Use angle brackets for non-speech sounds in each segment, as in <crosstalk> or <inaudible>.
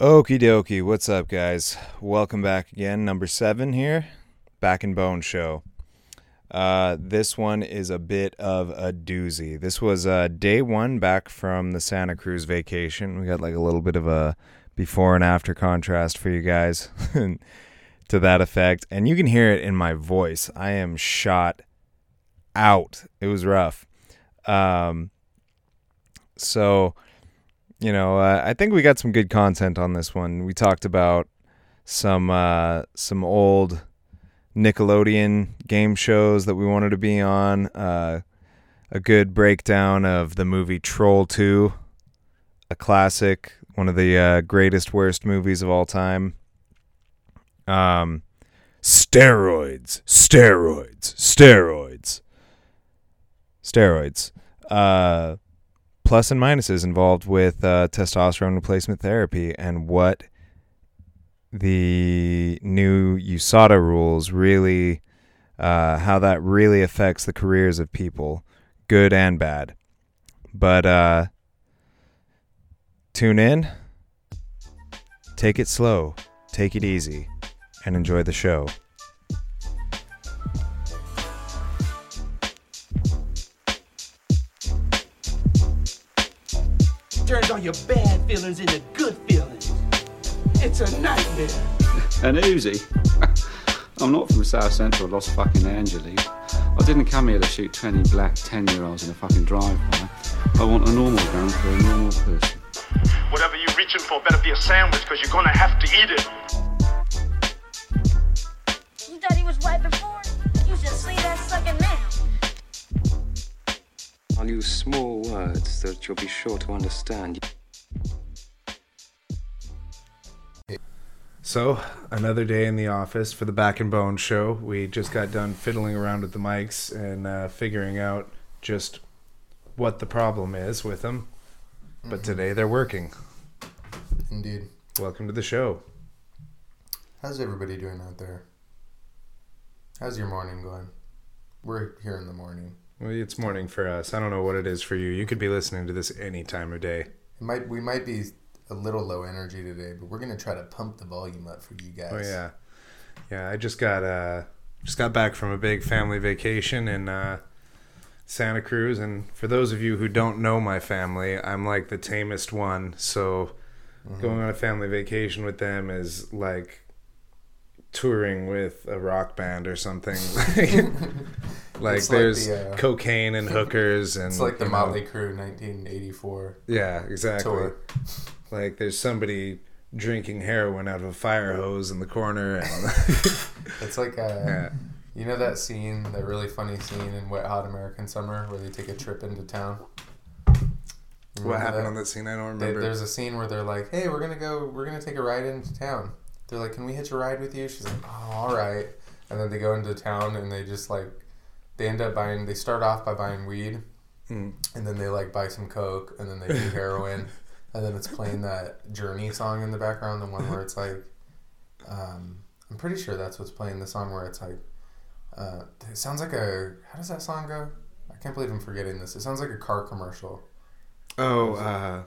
Okie dokie, what's up, guys? Welcome back again, number seven here, Back and Bone Show. Uh, this one is a bit of a doozy. This was uh, day one back from the Santa Cruz vacation. We got like a little bit of a before and after contrast for you guys <laughs> to that effect. And you can hear it in my voice. I am shot out. It was rough. Um, so you know, uh, I think we got some good content on this one. We talked about some uh, some old Nickelodeon game shows that we wanted to be on. Uh, a good breakdown of the movie Troll Two, a classic, one of the uh, greatest worst movies of all time. Um, steroids, steroids, steroids, steroids. Plus and minuses involved with uh, testosterone replacement therapy and what the new USADA rules really, uh, how that really affects the careers of people, good and bad. But uh, tune in, take it slow, take it easy, and enjoy the show. Turns all your bad feelings into good feelings. It's a nightmare. An Uzi? <laughs> I'm not from South Central Los fucking Angeles. I didn't come here to shoot 20 black 10 year olds in a fucking drive-by. I want a normal gun for a normal person. Whatever you're reaching for better be a sandwich, because you're gonna have to eat it. You thought he was white before? You should see that sucking now. I'll use small words that you'll be sure to understand. So, another day in the office for the Back and Bone show. We just got done fiddling around with the mics and uh, figuring out just what the problem is with them. But today they're working. Indeed. Welcome to the show. How's everybody doing out there? How's your morning going? We're here in the morning. Well, it's morning for us. I don't know what it is for you. You could be listening to this any time of day. It might we might be a little low energy today, but we're gonna try to pump the volume up for you guys. Oh yeah, yeah. I just got uh just got back from a big family vacation in uh, Santa Cruz, and for those of you who don't know my family, I'm like the tamest one. So going on a family vacation with them is like touring with a rock band or something. <laughs> <laughs> like It's like there's the, uh, cocaine and hookers <laughs> and It's like the know, Motley Crue 1984 Yeah, exactly. tour. Like there's somebody drinking heroin out of a fire hose in the corner and <laughs> <laughs> It's like uh, yeah. you know that scene, that really funny scene in Wet Hot American Summer where they take a trip into town. What Remember happened on that scene? I don't They, remember. there's a scene where they're like, "Hey, we're gonna go. We're gonna take a ride into town." They're like, "Can we hitch a ride with you?" She's like, "Oh, all right." And then they go into town and they just like, they end up buying. They start off by buying weed, Mm. and then they like buy some coke, and then they do <laughs> heroin, and then it's playing that Journey song in the background, the one where it's like, um, I'm pretty sure that's what's playing the song where it's like, uh, it sounds like a. How does that song go? I can't believe I'm forgetting this. It sounds like a car commercial. Oh, uh,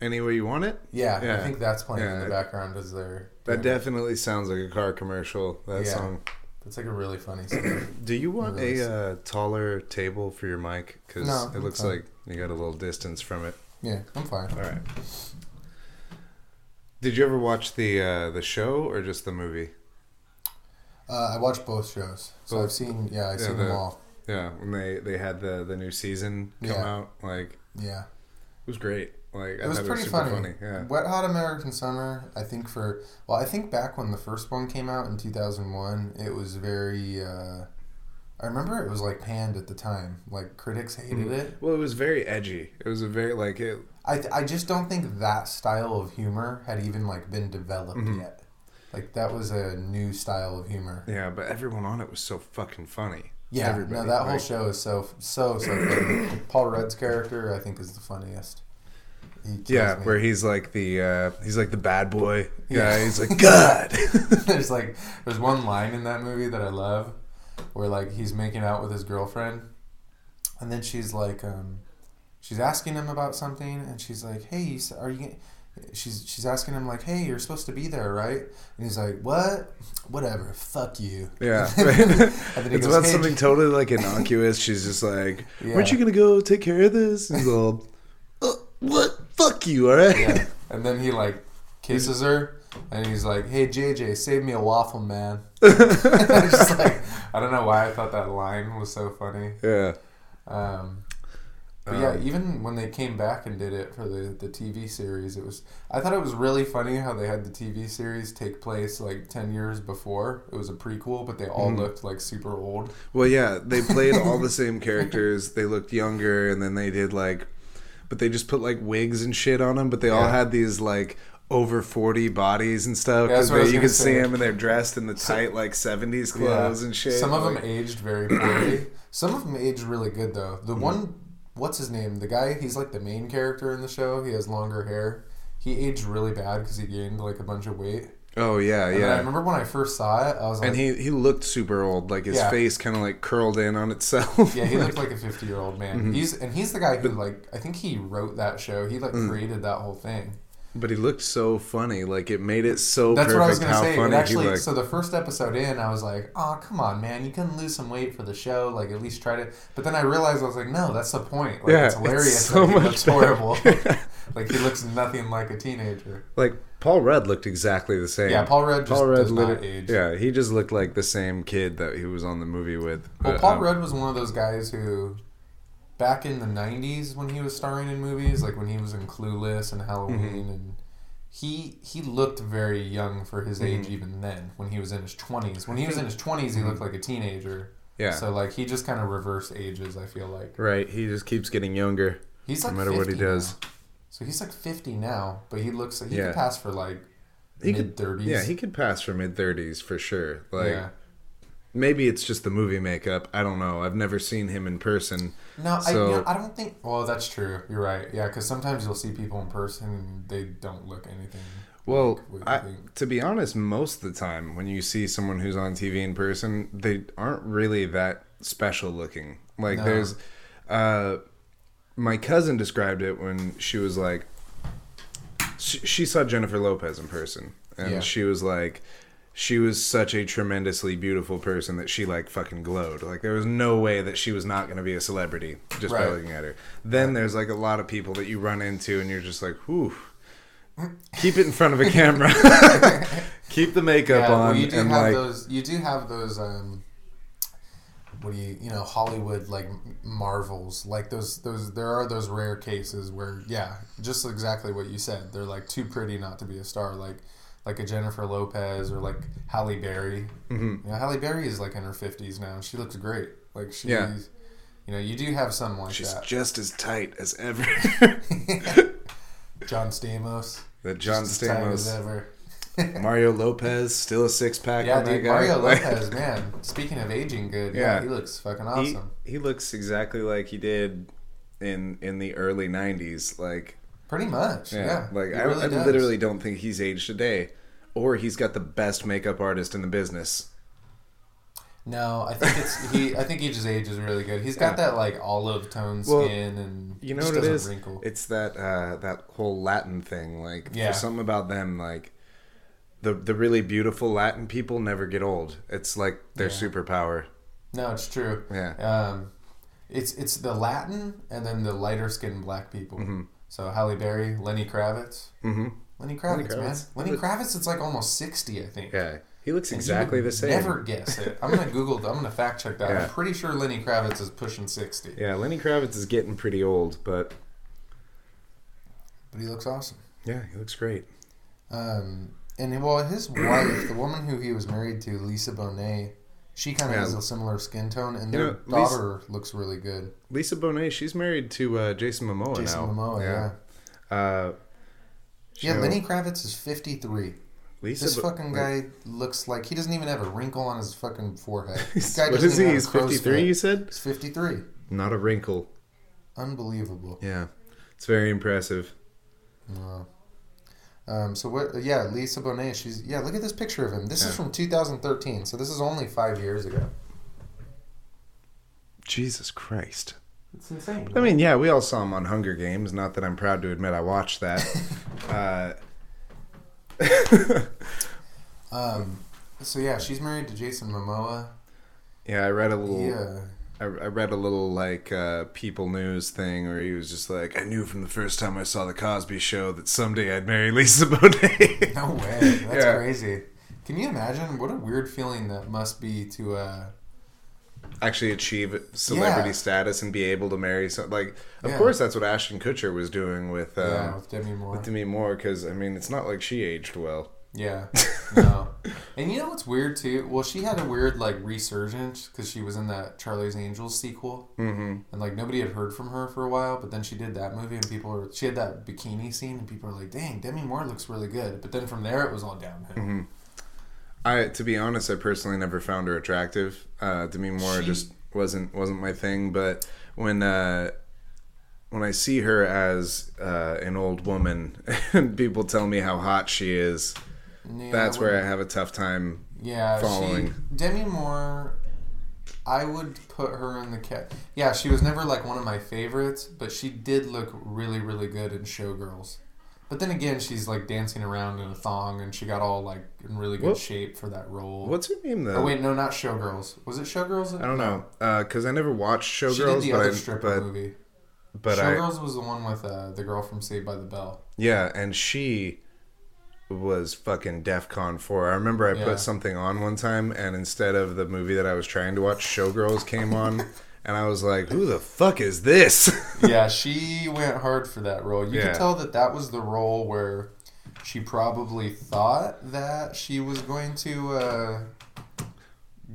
any way you want it? Yeah, I think that's playing in the background Is they're. That it. definitely sounds like a car commercial. That Yeah. song. That's like a really funny <clears throat> song. Do you want Really a uh, taller table for your mic? Because No, it I'm looks fine. like you got a little distance from it. yeah, I'm fine. All right. Did you ever watch the uh, the show or just the movie? Uh, I watched both shows, so Both? I've seen. Yeah, I've Yeah, seen the- them all. Yeah, when they they had the the new season come Yeah. out, like Yeah, it was great. Like it was pretty super funny. Yeah. Wet Hot American Summer. I think for well, I think back when the first one came out in two thousand one, it was very. Uh, I remember it was like panned at the time. Like critics hated Mm-hmm. it. Well, it was very edgy. It was a very like it. I I just don't think that style of humor had even like been developed Mm-hmm. yet. Like that was a new style of humor. Yeah, but everyone on it was so fucking funny. Yeah, Everybody, no, that whole show is so so so funny. Paul Rudd's character, I think, is the funniest. Yeah, me. where he's like the uh, he's like the bad boy guy. Yeah. He's like <laughs> God. <laughs> there's like there's one line in that movie that I love, where like he's making out with his girlfriend, and then she's like, um, she's asking him about something, and she's like, "Hey, you're you she's she's asking him like, "Hey, you're supposed to be there, right?" And he's like, "What? Whatever. Fuck you." Yeah. <laughs> he it's goes, about "Hey, something totally like innocuous. She's just like, Yeah. "Aren't you gonna go take care of this?" And he's all, "Uh, "What? Fuck you, all right?" Yeah. <laughs> And then he like kisses her, and he's like, "Hey JJ, save me a waffle, man." <laughs> <laughs> I just like, I don't know why I thought that line was so funny. yeah. Um, but yeah, even when they came back and did it for the, the TV series, it was I thought it was really funny how they had the TV series take place like ten years before. It was a prequel, but they all looked like super old. Well, yeah, they played all the same characters. They looked younger, and then they did like, but they just put like wigs and shit on them. But they all Yeah. had these like over forty bodies and stuff. Yeah, that's 'cause what I was you gonna could see say. them, and they're dressed in the tight like seventies clothes and shit. Some of them like- aged very poorly. Some of them aged really good though. Mm-hmm. The one, what's his name? The guy, he's like the main character in the show. He has longer hair. He aged really bad because he gained like a bunch of weight. Oh yeah, And I remember when I first saw it, I was like, And he he looked super old. Like his Yeah. face kind of like curled in on itself. yeah, he Like- looked <laughs> like a fifty year old man. Mm-hmm. He's and he's the guy who like I think he wrote that show. He like Mm. created that whole thing. But he looked so funny. Like it made it so That's perfect what I was gonna say. It actually, looked. so the first episode in, I was like, "Oh, come on, man! You can lose some weight for the show. Like, at least try to." But then I realized I was like, "No, that's the point. Like, Yeah, it's hilarious. it's so he much looks horrible. <laughs> <laughs> like, he looks nothing like a teenager." like Paul Rudd looked exactly the same. Yeah, Paul Rudd just does not age. Yeah, he just looked like the same kid that he was on the movie with. Well, But, Paul um, Rudd was one of those guys who, back in the '90s, when he was starring in movies, like when he was in Clueless and Halloween, Mm-hmm. and he he looked very young for his Mm-hmm. age even then. When he was in his 20s, when he was in his 20s, he looked like a teenager. Mm-hmm. Yeah. So like he just kind of reverse ages. I feel like Right, he just keeps getting younger. he's like No matter what he does. now. So he's like 50 now, but he looks like he Yeah. could pass for like He mid could 30s. Yeah, he could pass for mid thirties for sure. Like yeah. Maybe it's just the movie makeup. I don't know. I've never seen him in person. No, I, you know, I don't think. Well, that's true. You're right. Yeah, because sometimes you'll see people in person and they don't look anything. Well, you I, to be honest, most of the time when you see someone who's on TV in person, they aren't really that special looking. Like No. there's, uh, my cousin described it when she was like, she, she saw Jennifer Lopez in person, and Yeah. she was like, she was such a tremendously beautiful person that she like fucking glowed. Like there was no way that she was not going to be a celebrity just by looking at her. Then there's like a lot of people that you run into, and you're just like, whew. Keep it in front of a camera. <laughs> Keep the makeup Yeah, on, well, you do and have like, those. You do have those. Um, what do you you know Hollywood like marvels like those those there are those rare cases where yeah just exactly what you said they're like too pretty not to be a star like like a Jennifer Lopez or like Halle Berry. Mm-hmm. You know, Halle Berry is like in her fifties now. She looks great. Like she's, Yeah. you know, you do have some like she's that. just as tight as ever. <laughs> John Stamos. that John just as tight as Stamos, ever. <laughs> Mario Lopez, still a six pack. Yeah, on that dude. Mario Lopez, <laughs> man. Speaking of aging good, yeah, Yeah. he looks fucking He, awesome. he looks exactly like he did in in the early '90s. Like, Pretty much, yeah. yeah, like he I, really I literally don't think he's aged a day, or he's got the best makeup artist in the business. No, I think it's <laughs> he. I think he just ages really good. He's got Yeah. that like olive tone Well, skin, and You know what it is? Wrinkle. It's that uh, that whole Latin thing. Like, Yeah. there's something about them. Like, the the really beautiful Latin people never get old. It's like their Yeah. superpower. no, it's true. Yeah. Um, it's it's the Latin and then the lighter skinned black people. So Halle Berry, Lenny Kravitz. Mm-hmm. Lenny Kravitz, man. Kravitz. Lenny Kravitz. It's like almost sixty, I think. Yeah, he looks And exactly the same. Never guess it. I'm gonna Google. I'm gonna fact check that. Yeah. I'm pretty sure Lenny Kravitz is pushing sixty, Yeah, Lenny Kravitz is getting pretty old, but but he looks awesome. yeah, he looks great. Um, and well, his wife, the woman who he was married to, Lisa Bonet, she kind of Yeah. has a similar skin tone, and You their know, Lisa- daughter looks really good. Lisa Bonet, she's married to uh, Jason Momoa Jason now. Momoa, yeah. Uh, Yeah, Lenny Kravitz is 53. Lisa This Bo- fucking like, guy looks like he doesn't even have a wrinkle on his fucking forehead. <laughs> This guy what he? He's 53, you said? He's 53. Not a wrinkle. Unbelievable. Yeah. It's very impressive. Wow. Um, so what? Yeah, Lisa Bonet. She's yeah. Look at this picture of him. This is from 2013. So this is only five years ago. Jesus Christ. It's insane. I mean, yeah, we all saw him on Hunger Games. Not that I'm proud to admit I watched that. <laughs> uh, <laughs> um, so yeah, she's married to Jason Momoa. yeah, I read a little. Yeah. I, I read a little like uh, People News thing where he was just like, I knew from the first time I saw the Cosby Show that someday I'd marry Lisa <laughs> Bonet. No way. That's Yeah. crazy. Can you imagine what a weird feeling that must be to uh Actually, achieve celebrity Yeah. status and be able to marry. So, like, of Yeah. course, that's what Ashton Kutcher was doing with um, yeah, with Demi Moore. with Demi Moore. Because I mean, it's not like she aged well. Yeah. <laughs> No. and you know what's weird too? Well, she had a weird like resurgence because she was in that Charlie's Angels sequel, mm-hmm. and like nobody had heard from her for a while. But then she did that movie, and people were she had that bikini scene, and people were like, "Dang, Demi Moore looks really good." But then from there, it was all downhill. Mm-hmm. I, to be honest, I personally never found her attractive. Uh, Demi Moore She- just wasn't wasn't my thing. But when uh, when I see her as uh, an old woman, <laughs> and people tell me how hot she is, Yeah, that's where I have a tough time. Yeah, following. she Demi Moore. I would put her in the cat. Yeah, she was never like one of my favorites, but she did look really, really good in Showgirls. But then again, she's like dancing around in a thong, and she got all like in really good What- shape for that role. What's her name though? Oh wait, no, not Showgirls. Was it Showgirls? I don't know because I never watched Showgirls. She did the but other I, stripper but movie. but I Showgirls was the one with uh, the girl from Saved by the Bell. yeah, and she was fucking DefCon four. I remember I Yeah. put something on one time, and instead of the movie that I was trying to watch, Showgirls came on, <laughs> and I was like, "Who the fuck is this?" <laughs> yeah, <laughs> she went hard for that role. You Yeah. could tell that that was the role where she probably thought that she was going to, uh,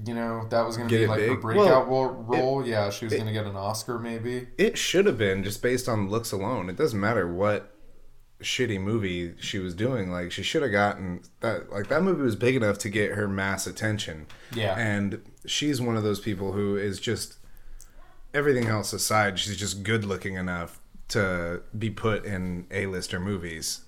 you know, that was going to be it like her breakout Well, role. role. yeah, she was going to get an Oscar maybe. It should have been just based on looks alone. It doesn't matter what shitty movie she was doing. Like she should have gotten that. Like that movie was big enough to get her mass attention. Yeah. And she's one of those people who is just everything else aside. She's just good looking enough to be put in A-lister movies.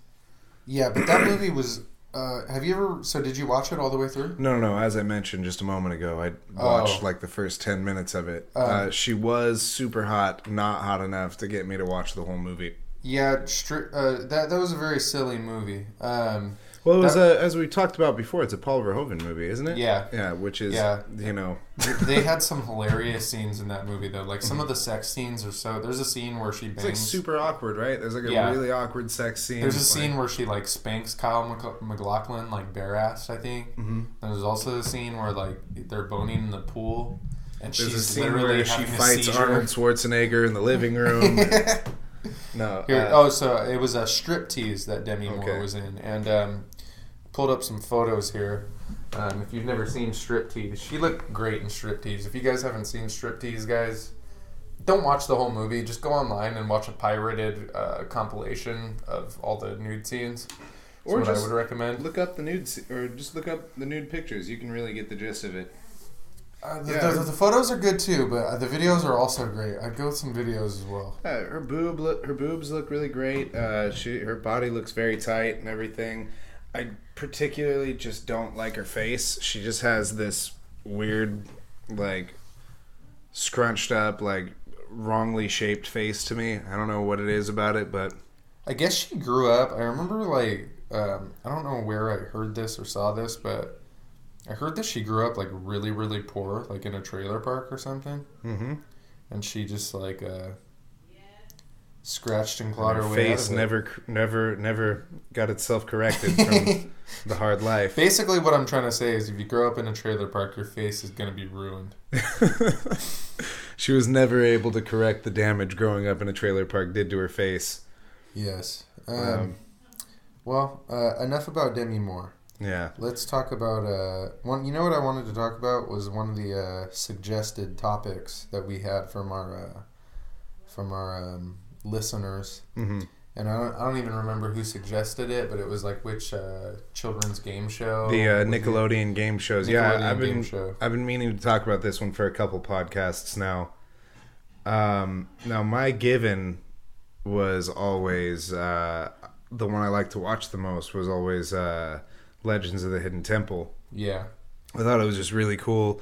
Yeah, but that movie was. Uh, have you ever? So did you watch it all the way through? No, no, no. As I mentioned just a moment ago, I watched Oh. like the first ten minutes of it. uh, she was super hot, not hot enough to get me to watch the whole movie. Yeah, stri- uh, that that was a very silly movie. Um, Well, it was That- a, as we talked about before. It's a Paul Verhoeven movie, isn't it? Yeah. yeah. Which is, Yeah. you know, they <laughs> had some hilarious scenes in that movie though. Like some of the sex scenes are so. There's a scene where she bangs. it's like super awkward, right? There's like a Yeah. really awkward sex scene. There's a like- scene where she like spanks Kyle MacLachlan like bare ass, I think. Mm-hmm. There's also a scene where like they're boning in the pool, and There's she's a scene literally where she fights. Arnold Schwarzenegger in the living <laughs> room. <laughs> no, Here, uh, oh, so it was a strip tease that Demi Okay. Moore was in, and um, pulled up some photos here. Um, if you've never seen strip tease, she looked great in strip tease. If you guys haven't seen strip tease, guys, don't watch the whole movie. Just go online and watch a pirated uh, compilation of all the nude scenes. That's Or what I just would recommend. look up the nude, or just look up the nude pictures. You can really get the gist of it. Uh, the, Yeah. the, the photos are good too, but uh, the videos are also great. I'd go with some videos as well. Uh, her boob, look, her boobs look really great. Uh, she, her body looks very tight and everything. I particularly just don't like her face. She just has this weird, like, scrunched up, like, wrongly shaped face to me. I don't know what it is about it, but I guess she grew up. I remember like um, I don't know where I heard this or saw this, but I heard that she grew up like really really poor, like in a trailer park or something. Mhm. And she just like uh, scratched and clawed her, her way face out of it. never, never, never got itself corrected from <laughs> the hard life. Basically, what I'm trying to say is, if you grow up in a trailer park, your face is gonna be ruined. <laughs> she was never able to correct the damage growing up in a trailer park did to her face. Yes. Um, Um, well, uh, enough about Demi Moore. Yeah. Let's talk about uh, one. You know what I wanted to talk about was one of the uh, suggested topics that we had from our uh, from our um, listeners, Mhm. and I don't, I don't even remember who suggested it, but it was like which uh, children's game show. The uh, Nickelodeon game shows. yeah, I've been show. I've been meaning to talk about this one for a couple podcasts now. Um, now my given was always uh, the one I like to watch the most was always uh, Legends of the Hidden Temple. Yeah, I thought it was just really cool.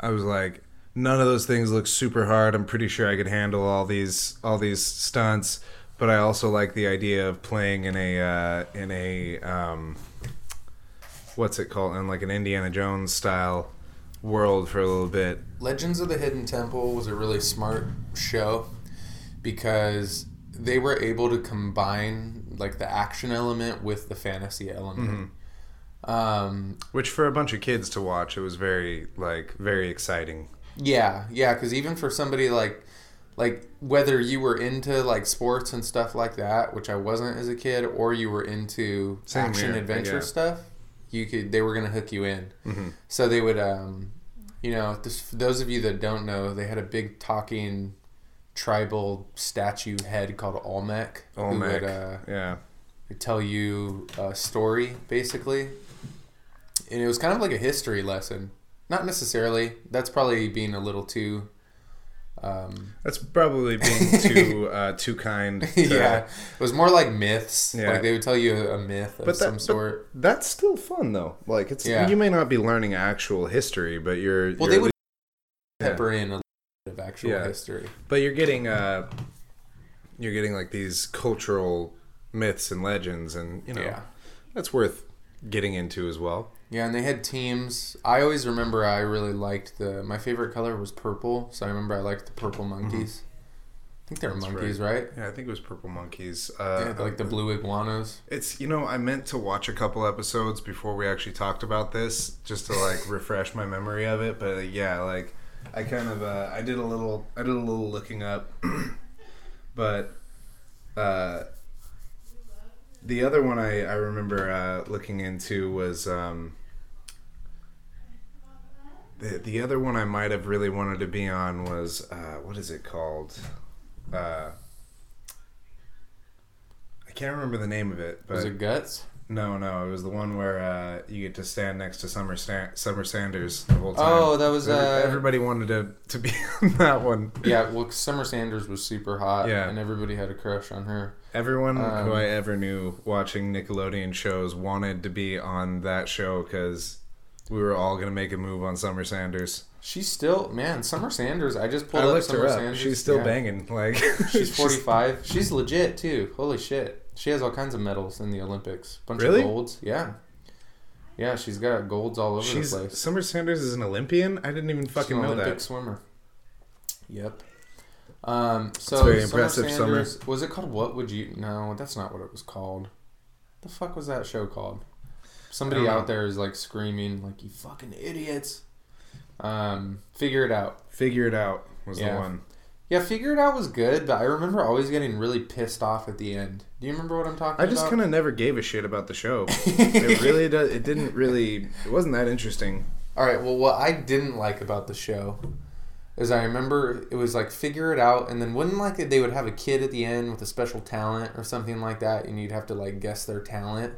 I was like, none of those things look super hard. I'm pretty sure I could handle all these all these stunts, but I also like the idea of playing in a uh, in a um, what's it called in like an Indiana Jones style world for a little bit. Legends of the Hidden Temple was a really smart show because they were able to combine like the action element with the fantasy element. Um, Which for a bunch of kids to watch, it was very like very exciting. yeah, yeah, because even for somebody like like whether you were into like sports and stuff like that, which I wasn't as a kid, or you were into Same action here, adventure yeah. stuff, you could they were gonna hook you in. So they would, um, you know, this, those of you that don't know, they had a big talking tribal statue head called Olmec, who Olmec, would uh, yeah. tell you a story basically, and it was kind of like a history lesson. Not necessarily. That's probably being a little too. Um, That's probably being <laughs> too uh, too kind. to- yeah, it was more like myths. Yeah. Like they would tell you a myth of But that- some but sort. That's still fun though. Like it's Yeah. you may not be learning actual history, but you're Well, you're they would yeah. pepper in a little bit of actual Yeah. history. but you're getting uh you're getting like these cultural myths and legends and you know that's worth getting into as well. Yeah, and they had teams. I always remember I really liked the. My favorite color was purple, so I remember I liked the purple monkeys. I think they were Mm-hmm. That's monkeys, right. right? Yeah, I think it was Purple Monkeys. Uh, had, like the blue iguanas. It's you know I meant to watch a couple episodes before we actually talked about this just to like <laughs> refresh my memory of it, but uh, yeah, like I kind of uh, I did a little I did a little looking up, <clears throat> but uh, the other one I I remember uh, looking into was um, the the other one I might have really wanted to be on was uh, what is it called? Uh, I can't remember the name of it, but Was it guts? no, no, it was the one where uh, you get to stand next to Summer Stan- Summer Sanders the whole time. Oh, that was, uh, everybody wanted to to be <laughs> on that one. Yeah, well, Summer Sanders was super hot, Yeah. and everybody had a crush on her. Everyone Um, who I ever knew watching Nickelodeon shows wanted to be on that show because we were all gonna make a move on Summer Sanders. She's still man, Summer Sanders. I just pulled I up looked Summer her up. Sanders. She's still Yeah. banging. Like <laughs> She's forty five. She's legit too. Holy shit. She has all kinds of medals in the Olympics. Bunch Really? of golds. Yeah. Yeah, she's got golds all over She's the place. Summer Sanders is an Olympian. I didn't even fucking know Olympic that. Olympic swimmer. Yep. Um, so very Summer impressive, Summer. Sanders, Was it called What Would You? No, that's not what it was called. The fuck was that show called? Somebody out know. there is like screaming like you fucking idiots. Um, figure it out. Figure it out was Yeah. the one. Yeah, figure it out was good, but I remember always getting really pissed off at the end. Do you remember what I'm talking about? I just kind of never gave a shit about the show. <laughs> it really does. It didn't really. It wasn't that interesting. All right. Well, what I didn't like about the show is I remember it was like figure it out, and then wouldn't like they would have a kid at the end with a special talent or something like that, and you'd have to like guess their talent.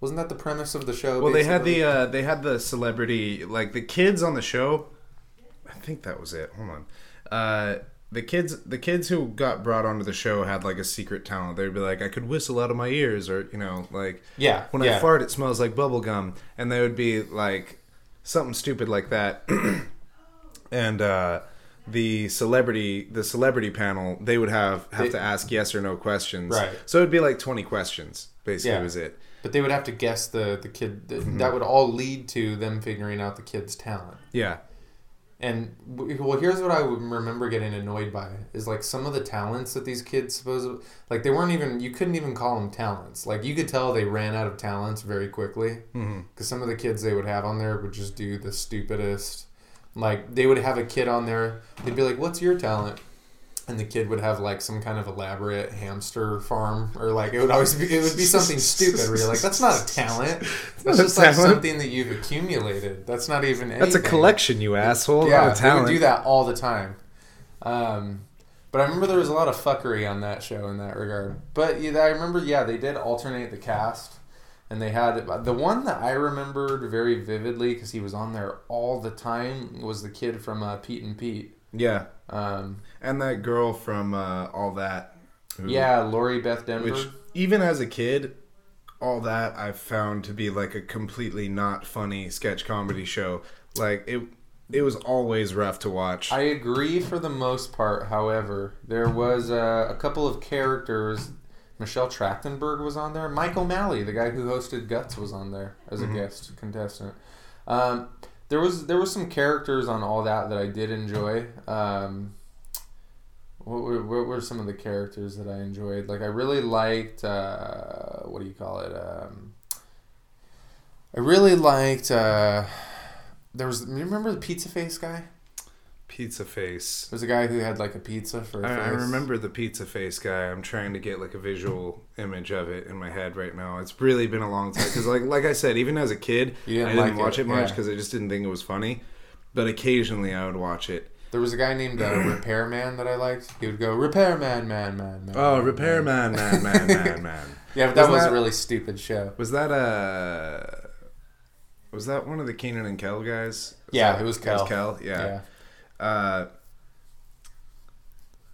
Wasn't that the premise of the show? Well, they had the uh, they had the celebrity like the kids on the show. I think that was it. Hold on. Uh, the kids the kids who got brought onto the show had like a secret talent. They'd be like, I could whistle out of my ears, or you know, like Yeah, when yeah. I fart, it smells like bubble gum, and they would be like something stupid like that. <clears throat> and uh, the celebrity the celebrity panel they would have have They- to ask yes or no questions. Right. So it'd be like twenty questions. Basically, Yeah. was it. But they would have to guess the the kid. Mm-hmm. That would all lead to them figuring out the kid's talent. Yeah. And well, here's what I remember getting annoyed by is like some of the talents that these kids supposed like they weren't even you couldn't even call them talents. Like you could tell they ran out of talents very quickly because some of the kids they would have on there would just do the stupidest. Like they would have a kid on there, they'd be like, "What's your talent?" And the kid would have like some kind of elaborate hamster farm, or like it would always be it would be something stupid where you're like, "That's not a talent. <laughs> That's just like talent. something that you've accumulated. That's not even anything." That's a collection, you asshole. yeah, not a talent. they would do that all the time. Um, but I remember there was a lot of fuckery on that show in that regard. But yeah, I remember, yeah, they did alternate the cast, and they had the one that I remembered very vividly because he was on there all the time was the kid from uh, Pete and Pete. Yeah, Um, and that girl from uh, all that. who- yeah, Lori Beth Denberg. which even as a kid, all that I've found to be like a completely not funny sketch comedy show. Like it, it was always rough to watch. I agree for the most part. However, there was uh, a couple of characters. Michelle Trachtenberg was on there. Mike O'Malley, the guy who hosted Guts, was on there as a guest contestant. Um, there was there was some characters on all that that I did enjoy. Um, what were, what were some of the characters that I enjoyed? Like I really liked uh, what do you call it? Um, I really liked. Uh, there was. You remember the pizza face guy? Pizza face. There was a guy who had like a pizza for. a I, remember the pizza face guy. I'm trying to get like a visual image of it in my head right now. It's really been a long time because, like, like I said, even as a kid, didn't I didn't like watch it, it, much yeah. because I just didn't think it was funny. But occasionally, I would watch it. There was a guy named uh, Repairman that I liked. He would go Repairman, man, man, man. Oh, Repair man, repairman, man, man, man, man. <laughs> Yeah, but that Wasn't was that- a really stupid show. Was that uh Was that one of the Kenan and Kel guys? Yeah, that- it was Kel. Kel, yeah. Yeah. Uh,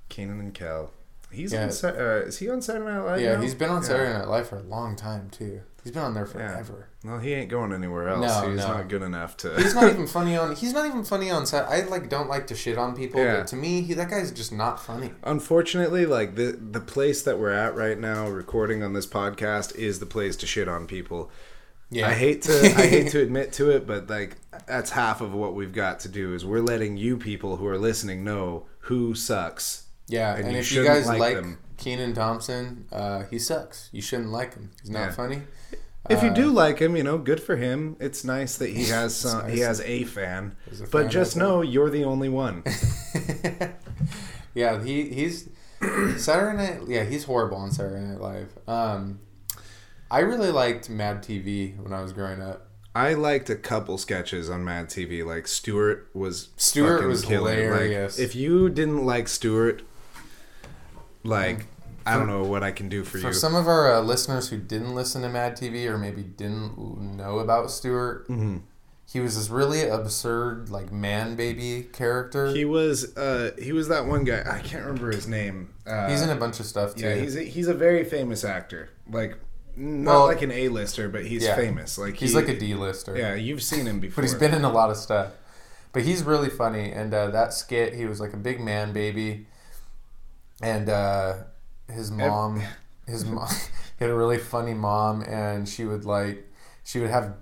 Kenan and Kel. He's Yeah. on. Uh, is he on Saturday Night Live? Yeah, now? he's been on Yeah. Saturday Night Live for a long time too. He's been on there forever. Well, he ain't going anywhere else. No, he's no. not good enough to. He's not even <laughs> funny on. He's not even funny on. I like don't like to shit on people, Yeah. but to me, he, that guy's just not funny. Unfortunately, like the the place that we're at right now, recording on this podcast, is the place to shit on people. Yeah, I hate to I <laughs> hate to admit to it, but like that's half of what we've got to do is we're letting you people who are listening know who sucks. Yeah, and and, you if you guys like like, them. Kenan Thompson, uh, he sucks. You shouldn't like him. He's not Yeah. funny. If you Uh, do like him, you know, good for him. It's nice that he <laughs> has some, he has a fan. A But fan just out there. know you're the only one. <laughs> yeah, he he's Saturday Night. Yeah, he's horrible on Saturday Night Live. Um, I really liked Mad TV when I was growing up. I liked a couple sketches on Mad TV. Like Stuart was Stuart fucking was killer. Like, hilarious. if you didn't like Stuart, like I don't know what I can do for, For you. For some of our uh, listeners who didn't listen to Mad TV or maybe didn't know about Stuart, Mm-hmm. he was this really absurd like man baby character. he was uh he was that one guy. I can't remember his name. Uh, he's in a bunch of stuff too. yeah. He's a, he's a very famous actor. Like not Well, like an A-lister, but he's yeah. famous. Like he's he- like a D-lister. Yeah, you've seen him <laughs> before. but he's been in a lot of stuff. But he's really funny, and uh, that skit, he was like a big man baby, and uh, his mom, <laughs> his mom, <laughs> he had a really funny mom, and she would like, she would have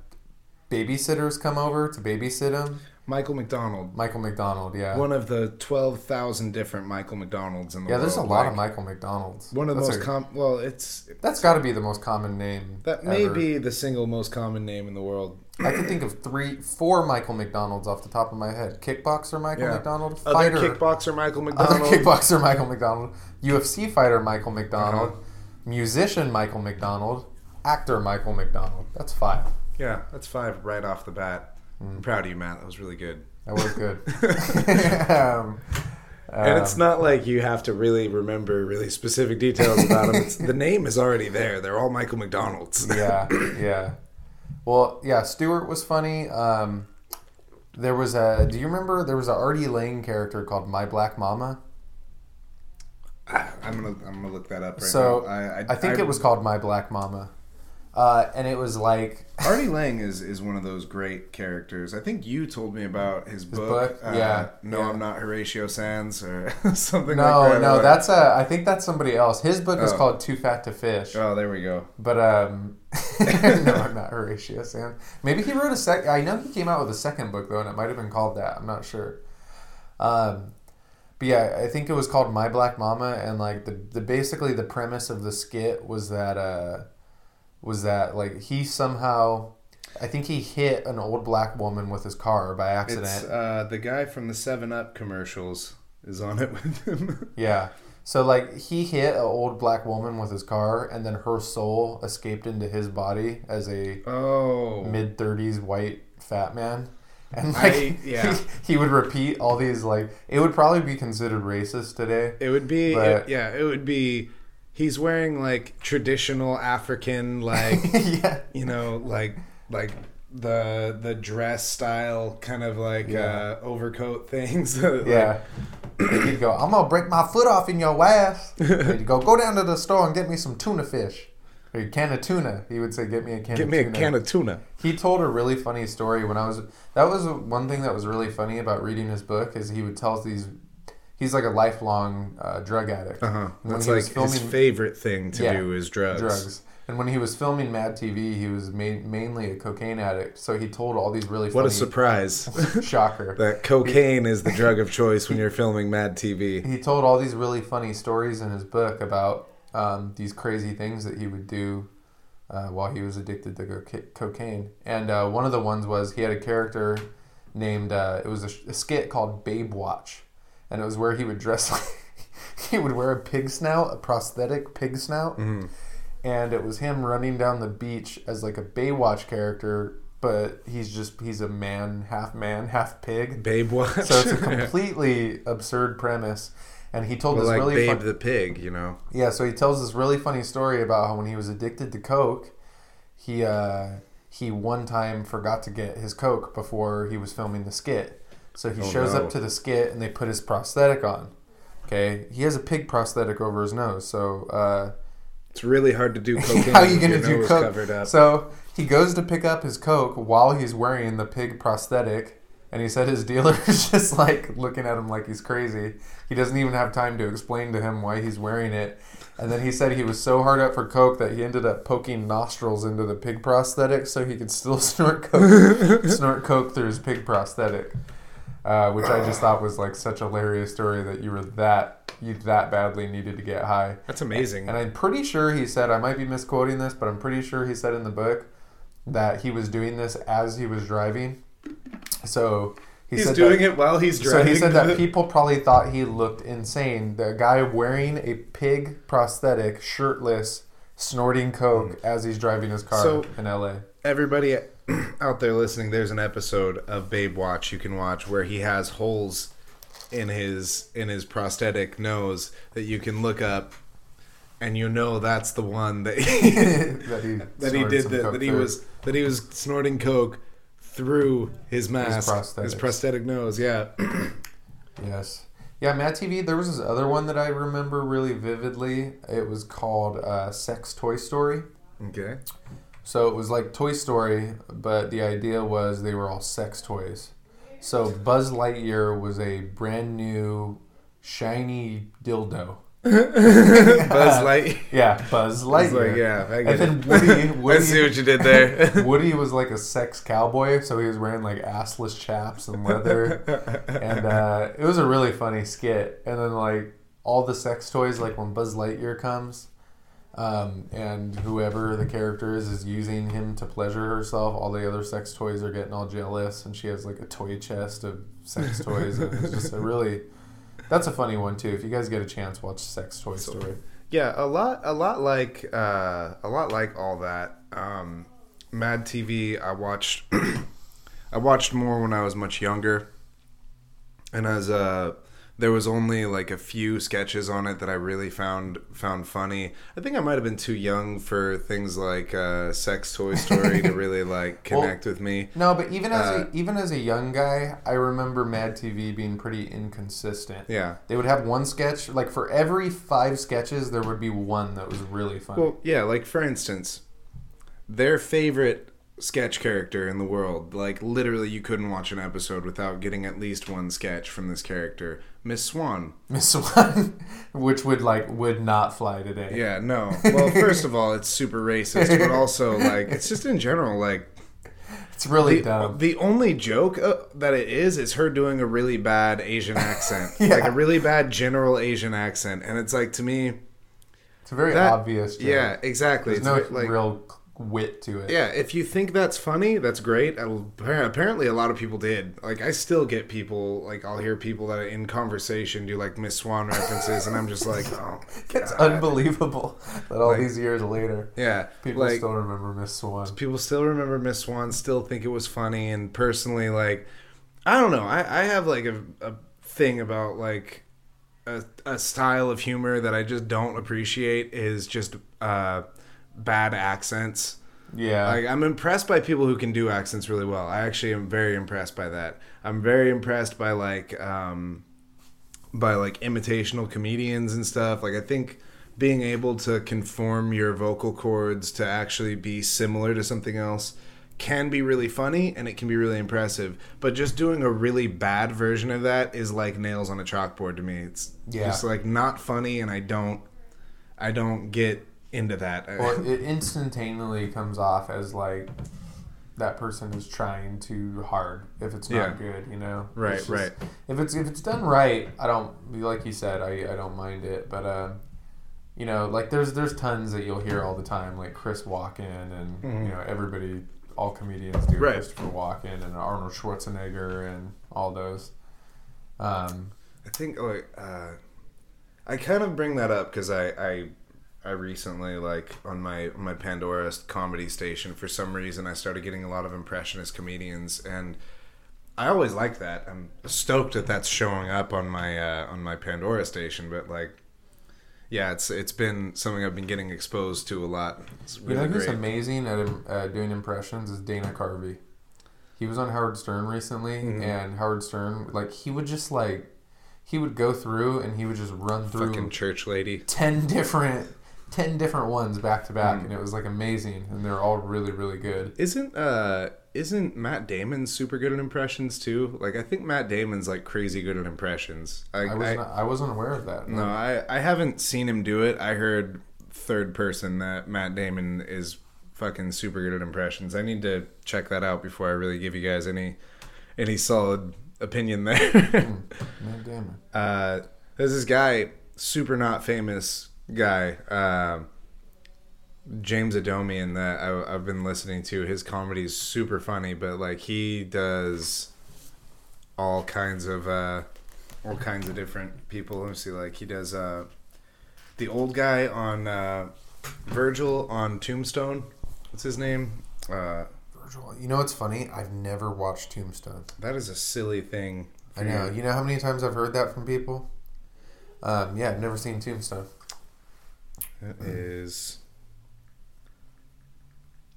babysitters come over to babysit him. Michael McDonald. Michael McDonald, yeah, One of the twelve thousand different Michael McDonalds in the yeah. world. Yeah, there's a lot Like, of Michael McDonalds. One of the That's most a- com. Well, it's That's got to be the most common name. that may ever. be the single most common name in the world. I can think of three, four Michael McDonalds off the top of my head. Kickboxer Michael Yeah. McDonald, Other kickboxer Michael McDonald. Other kickboxer Michael McDonald, UFC fighter Michael McDonald, Uh-huh. musician Michael McDonald, actor Michael McDonald. That's five. yeah, that's five right off the bat. Mm. I'm proud of you, Matt. That was really good. That was good. <laughs> um, and it's not like you have to really remember really specific details about them. It's, the name is already there. They're all Michael McDonald's. yeah, yeah. Well, yeah. Stuart was funny. Um, there was a. Do you remember there was a Artie Lange character called My Black Mama? I'm gonna I'm gonna look that up right so now. I, I, I think it was called My Black Mama, uh, and it was like <laughs> Artie Lange is, is one of those great characters. I think you told me about his, book. book? uh, Yeah, No, yeah. I'm not Horatio Sanz or <laughs> something no, like that. no. Uh, That's a. I think that's somebody else. His book is Oh. called Too Fat to Fish. Oh, there we go. But um, <laughs> no, I'm not Horatio Sanz. Maybe he wrote a sec. I know he came out with a second book though, and it might have been called that. I'm not sure. Um, but yeah, I think it was called My Black Mama, and like the the basically the premise of the skit was that uh, was that like he somehow, I think he hit an old black woman with his car by accident. It's uh, the guy from the Seven Up commercials is on it with him. <laughs> Yeah. So like he hit an old black woman with his car, and then her soul escaped into his body as a oh, mid thirties white fat man. And I- like yeah. he, <laughs> he would repeat all these like it would probably be considered racist today. it would be it- yeah, it would be. He's wearing like traditional African like <laughs> yeah. you know like like the the dress style kind of like Yeah. uh, overcoat things. <laughs> Like, Yeah. He'd go, I'm gonna break my foot off in your ass. He'd go, go down to the store and get me some tuna fish. Or a can of tuna. He would say, "Get me a can Get of me a tuna." can of tuna. He told a really funny story when I was. That was one thing that was really funny about reading his book is he would tell these. He's like a lifelong uh, drug addict. Uh huh. That's like filming- his favorite thing to Yeah, do is drugs. drugs. And when he was filming Mad TV, he was ma- mainly a cocaine addict. So he told all these really What a surprise! <laughs> shocker. <laughs> that cocaine is the drug of choice when you're filming Mad TV. he told all these really funny stories in his book about um, these crazy things that he would do uh, while he was addicted to coca- cocaine. And uh, one of the ones was he had a character named uh, it was a, a skit called Babe Watch, and it was where he would dress like <laughs> he would wear a pig snout, a prosthetic pig snout, and it was him running down the beach as like a Baywatch character. But he's just, he's a man, half man, half pig. Babe watch. So it's a <laughs> completely absurd premise. And he told Well, this like really Babe fun- the pig, you know. yeah. So he tells this really funny story about how when he was addicted to coke, he uh, he one time forgot to get his coke before he was filming the skit. So he Oh, shows no. up to the skit and they put his prosthetic on. Okay, he has a pig prosthetic over his nose. So uh, It's really hard to do <laughs> cocaine. how are you gonna do coke? covered up. So he goes to pick up his coke while he's wearing the pig prosthetic, and he said his <laughs> dealer is just like looking at him like he's crazy. He doesn't even have time to explain to him why he's wearing it. And then he said he was so hard up for coke that he ended up poking nostrils into the pig prosthetic so he could still <laughs> snort coke, snort coke through his pig prosthetic. Uh, which I just thought was like such a hilarious story that you were that you that badly needed to get high. That's amazing. And I'm pretty sure he said, I might be misquoting this, but I'm pretty sure he said in the book that he was doing this as he was driving. So he he's said doing that, it while he's driving. So he said that <laughs> people probably thought he looked insane. The guy wearing a pig prosthetic, shirtless, snorting coke as he's driving his car So- in LA. everybody <clears throat> out there listening, there's an episode of Babe Watch you can watch where he has holes in his in his prosthetic nose that you can look up, and you know that's the one that he, <laughs> that he, <laughs> that he did the, that he through. was that he was snorting coke through his mask, his, prosthetics. prosthetic nose. Yeah, <clears throat> Yes. Yeah, Mad TV. There was this other one that I remember really vividly. It was called uh, Sex Toy Story. okay. So it was like Toy Story, but the idea was they were all sex toys. So Buzz Lightyear was a brand new, shiny dildo. <laughs> Buzz <laughs> Light. Yeah, Buzz Lightyear. Like, yeah, I get and then Woody, I <laughs> Woody, see what you did there. Woody was like a sex cowboy, so he was wearing like assless chaps and leather, and uh, it was a really funny skit. And then like all the sex toys, like when Buzz Lightyear comes, um, and whoever the character is is using him to pleasure herself, all the other sex toys are getting all jealous, and she has like a toy chest of sex <laughs> toys, and it's just a really. That's a funny one too. If you guys get a chance, watch Sex Toy Story. Yeah, a lot, a lot like, uh, a lot like all that. Um, Mad TV, I watched, <clears throat> I watched more when I was much younger, and as uh, there was only like a few sketches on it that I really found found funny. I think I might have been too young for things like uh, Sex Toy Story to really <laughs> like Well, connect with me. No, but even as Uh, a, even as a young guy, I remember Mad TV being pretty inconsistent. Yeah. They would have one sketch, like for every five sketches, there would be one that was really funny. Well, yeah, like for instance, their favorite sketch character in the world, like literally you couldn't watch an episode without getting at least one sketch from this character, Miss Swan. Miss Swan, <laughs> which would like would not fly today. Yeah, no. <laughs> Well, first of all, it's super racist, but also like it's just in general like It's really the, dumb. the only joke uh, that it is is her doing a really bad Asian accent, <laughs> Yeah. like a really bad general Asian accent, and it's like to me, It's a very that- obvious. Joke. yeah, exactly. There's It's no like real wit to it. Yeah, if you think that's funny, that's great. Will- Apparently, a lot of people did. Like, I still get people like I'll hear people that in conversation do like Miss Swan references, and I'm just like, <laughs> oh, It's unbelievable that all Like- these years later, Yeah, people like still remember Miss Swan. people still remember Miss Swan, still think it was funny, and personally, like, I don't know. I I have like a a thing about like a a style of humor that I just don't appreciate is just uh bad accents. Yeah. Like I'm impressed by people who can do accents really well. I actually am very impressed by that. I'm very impressed by like um by like imitational comedians and stuff. Like I think being able to conform your vocal cords to actually be similar to something else can be really funny and it can be really impressive. But just doing a really bad version of that is like nails on a chalkboard to me. It's Yeah. just like not funny and I don't I don't get into that. Or it instantaneously comes off as like that person is trying too hard if it's not Yeah. good, you know. Right, It's right. If it's if it's done right, I don't like you said, I, I don't mind it. But uh, you know, like there's there's tons that you'll hear all the time, like Chris Walken and you know everybody, all comedians do Mm-hmm. Right. Christopher Walken and Arnold Schwarzenegger and all those. Um, I think like uh, I kind of bring that up because I, I I recently like on my my Pandora comedy station for some reason I started getting a lot of impressionist comedians and I always like that. I'm stoked that that's showing up on my uh, on my Pandora station, but like. Yeah, it's it's been something I've been getting exposed to a lot. It's You know who's amazing at uh, doing impressions is Dana Carvey. He was on Howard Stern recently, Mm-hmm. and Howard Stern, like, he would just like, he would go through and he would just run through Fucking church lady. ten different, ten different ones back to back, and it was like amazing, and they're all really, really good. Isn't uh isn't Matt Damon super good at impressions too? Like I think Matt Damon's like crazy good at impressions. I, I was I- not, I wasn't aware of that. no, I I haven't seen him do it. I heard third person that Matt Damon is fucking super good at impressions. I need to check that out before I really give you guys any any solid opinion there. <laughs> Man, Damon. uh, there's this guy, super not famous guy, um James Adomian that I, I've been listening to. His comedy is super funny, but like he does all kinds of uh, all kinds of different people. Let me see, like he does uh, the old guy on uh, Virgil on Tombstone. What's his name? Uh, Virgil, You know what's funny? I've never watched Tombstone. that is a silly thing. I know. You know how many times I've heard that from people? Um, yeah, I've never seen Tombstone. It is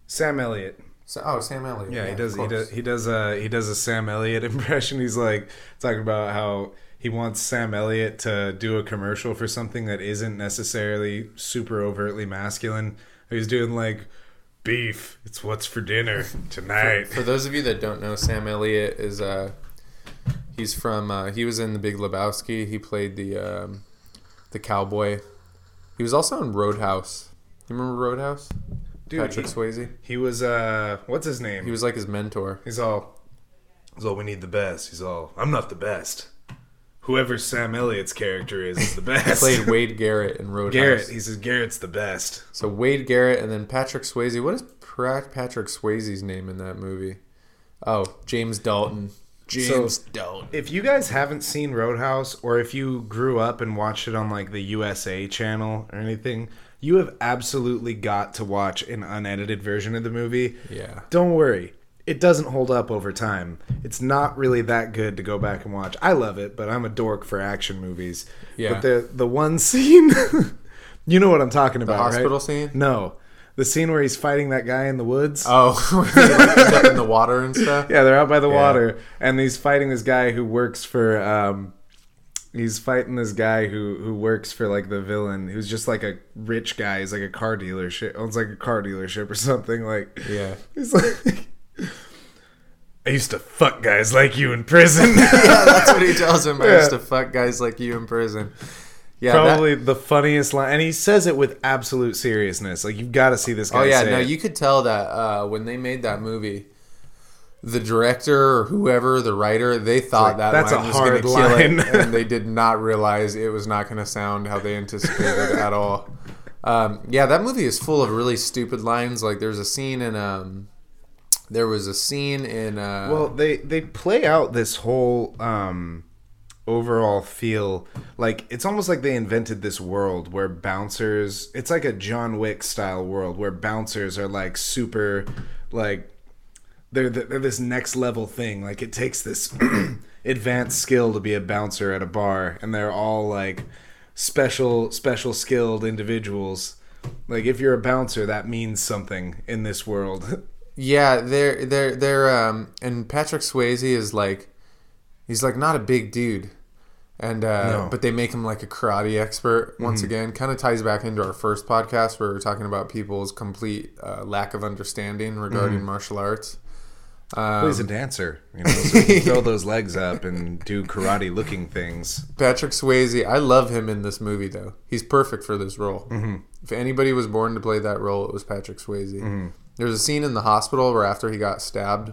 Sam Elliott. So, oh, Sam Elliott. Yeah, he does. He does. He does. Uh, he does a Sam Elliott <laughs> impression. He's like talking about how he wants Sam Elliott to do a commercial for something that isn't necessarily super overtly masculine. He's doing like beef. It's what's for dinner <laughs> tonight. For those of you that don't know, Sam Elliott is uh, he's from uh, he was in The Big Lebowski. He played the um, the cowboy. He was also in Roadhouse. You remember Roadhouse? Dude, Patrick he, Swayze. he was. Uh, what's his name? He was like his mentor. He's all. He's all. We need the best. He's all. I'm not the best. Whoever Sam Elliott's character is is the <laughs> best. Played Wade Garrett in Roadhouse. Garrett. He says Garrett's the best. So Wade Garrett and then Patrick Swayze. What is Patrick Swayze's name in that movie? Oh, James Dalton. James Dalton. If you guys haven't seen Roadhouse, or if you grew up and watched it on like the USA channel or anything, you have absolutely got to watch an unedited version of the movie. Yeah. Don't worry, it doesn't hold up over time. It's not really that good to go back and watch. I love it, but I'm a dork for action movies. Yeah. But the the one <laughs> scene, you know what I'm talking about, right? hospital scene? No, the scene where he's fighting that guy in the woods. <laughs> Oh, he like, up in the water and stuff. Yeah, they're out by the water, and he's fighting this guy who works for. Um, he's fighting this guy who who works for like the villain, who's just like a rich guy. He's like a car dealership, owns like a car dealership or something. Like, Yeah. he's like. I used to fuck guys like you in prison. <laughs> <laughs> yeah, that's what he tells him. I used to fuck guys like you in prison. Yeah, that- Probably the funniest line, and he says it with absolute seriousness. Like you've got to see this guy. oh yeah, no, it. you could tell that uh, when they made that movie, the director or whoever, the writer, they thought like, that "That's line a was going hard line." it, and <laughs> they did not realize it was not going to sound how they anticipated at all. Um, yeah, that movie is full of really stupid lines. Like there's a scene in um, there was a scene in uh, Well, they they play out this whole um overall feel like it's almost like they invented this world where bouncers it's like a John Wick style world where bouncers are like super like they're they're this next level thing. Like it takes this <clears throat> advanced skill to be a bouncer at a bar and they're all like special special skilled individuals. Like if you're a bouncer that means something in this world. <laughs> Yeah, they're they're they're um and Patrick Swayze is like he's like not a big dude. And uh, No. but they make him like a karate expert once Mm-hmm. again. Kind of ties back into our first podcast where we are talking about people's complete uh, lack of understanding regarding Mm-hmm. martial arts. Well, he's a dancer, you know, so he can throw <laughs> those legs up and do karate looking things. Patrick Swayze, I love him in this movie though. He's perfect for this role. Mm-hmm. If anybody was born to play that role, it was Patrick Swayze. There's a scene in the hospital where after he got stabbed,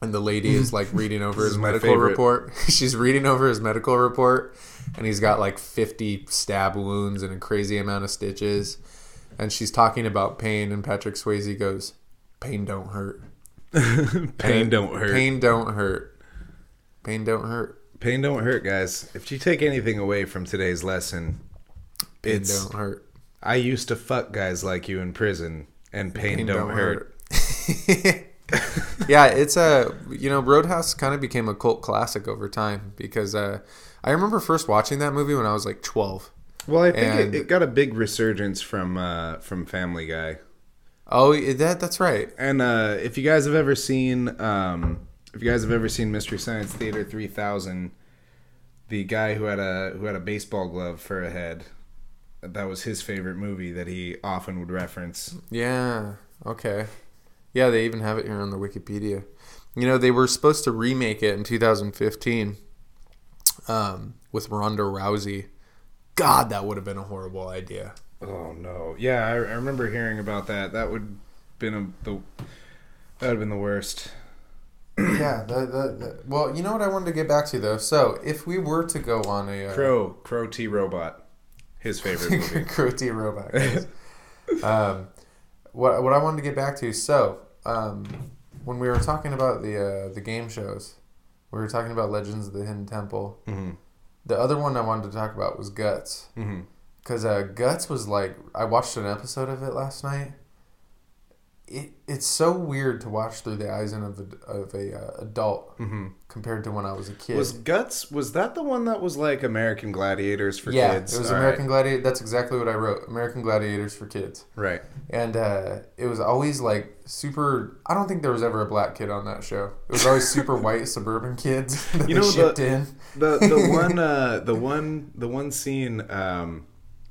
and the lady is like <laughs> reading over his medical favorite. report. <laughs> She's reading over his medical report, and he's got like 50 stab wounds and a crazy amount of stitches. And she's talking about pain, and Patrick Swayze goes, "Pain don't hurt. <laughs> Pain don't hurt. Pain don't hurt. Pain don't hurt. Pain don't hurt, guys. If you take anything away from today's lesson, Pain it's don't hurt. I used to fuck guys like you in prison, and pain, Pain don't, hurt. <laughs> yeah, it's a you know Roadhouse kind of became a cult classic over time because uh, I remember first watching that movie when I was like twelve. Well, I think And- it, it got a big resurgence from uh, from Family Guy. Oh, that that's right. And uh, if you guys have ever seen, um, if you guys have ever seen Mystery Science Theater 3000, the guy who had a who had a baseball glove for a head, that was his favorite movie that he often would reference. Yeah. Okay. Yeah, they even have it here on the Wikipedia. You know, they were supposed to remake it in 2015 um, with Ronda Rousey. God, that would have been a horrible idea. Oh no! Yeah, I, I remember hearing about that. That would been a, the that would have been the worst. yeah. The, the, the, well, you know what I wanted to get back to though. So, if we were to go on a uh, Crow Crow T Robot, his favorite <laughs> movie. Crow T robot. <laughs> um, what what I wanted to get back to. So, um, when we were talking about the uh, the game shows, we were talking about Legends of the Hidden Temple. Mhm. The other one I wanted to talk about was Guts, because uh, Guts was like I watched an episode of it last night. It it's so weird to watch through the eyes of a, of a uh, adult hmm compared to when I was a kid. Was Guts? Was that the one that was like American Gladiators for yeah, kids? it was All American right. Gladiator. That's exactly what I wrote. American Gladiators for kids. Right. and uh, it was always like super. I don't think there was ever a black kid on that show. It was always super <laughs> white suburban kids that You know, the- in. the the <laughs> one uh, the one the one scene um,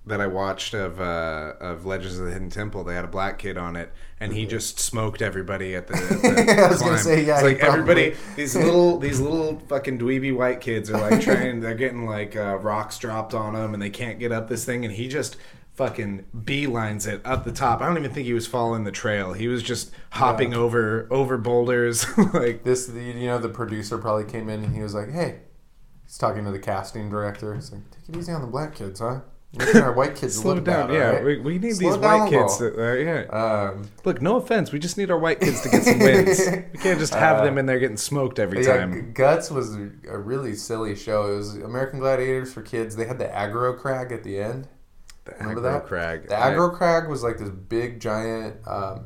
that I watched of uh, of Legends of the Hidden Temple, they had a black kid on it, and he just smoked everybody at the. At <laughs> the I was gonna say, yeah, It's like everybody, probably- <laughs> these little these little fucking dweeby white kids are like trying, they're getting like uh, rocks dropped on them, and they can't get up this thing, and he just fucking beelines it up the top. I don't even think he was following the trail. He was just hopping over over boulders, <laughs> like This, the, you know, the producer probably came in and he was like, "Hey," he's talking to the casting director. He's like, "Take it easy on the black kids, huh? Making our white kids slow look down. bad, yeah, alright?" we, we need Slow these white kids. uh, yeah. Um, Look, no offense, we just need our white kids to get some wins. <laughs> we can't just have them in there getting smoked every Uh, yeah, time. Guts was a, really silly show. It was American Gladiators for kids. They had the aggro crag at the end. The Remember aggro that? crag. The aggro crag was like this big giant, um,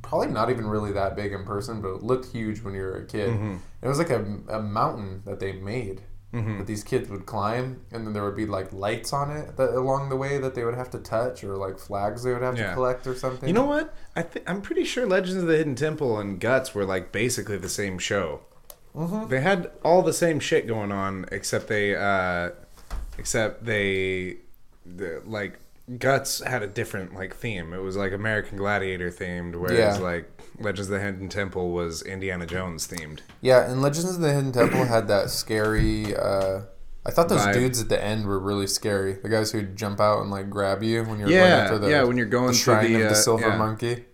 probably not even really that big in person, but it looked huge when you were a kid. Mm-hmm. It was like a, a mountain that they made that these kids would climb, and then there would be like lights on it that, along the way that they would have to touch, or like flags they would have Yeah. to collect or something. You know what? I th- I'm pretty sure Legends of the Hidden Temple and Guts were like basically the same show. Mm-hmm. They had all the same shit going on, except they, uh, except they, the, like Guts had a different like theme. It was like American Gladiator themed, whereas Yeah. like Legends of the Hidden Temple was Indiana Jones themed. Yeah, and Legends of the Hidden Temple had that scary. Uh, I thought those Vibe. dudes at the end were really scary. The guys who jump out and like grab you when you're Yeah, going after the yeah, when you're going the through shrine the, of the uh, silver yeah. monkey.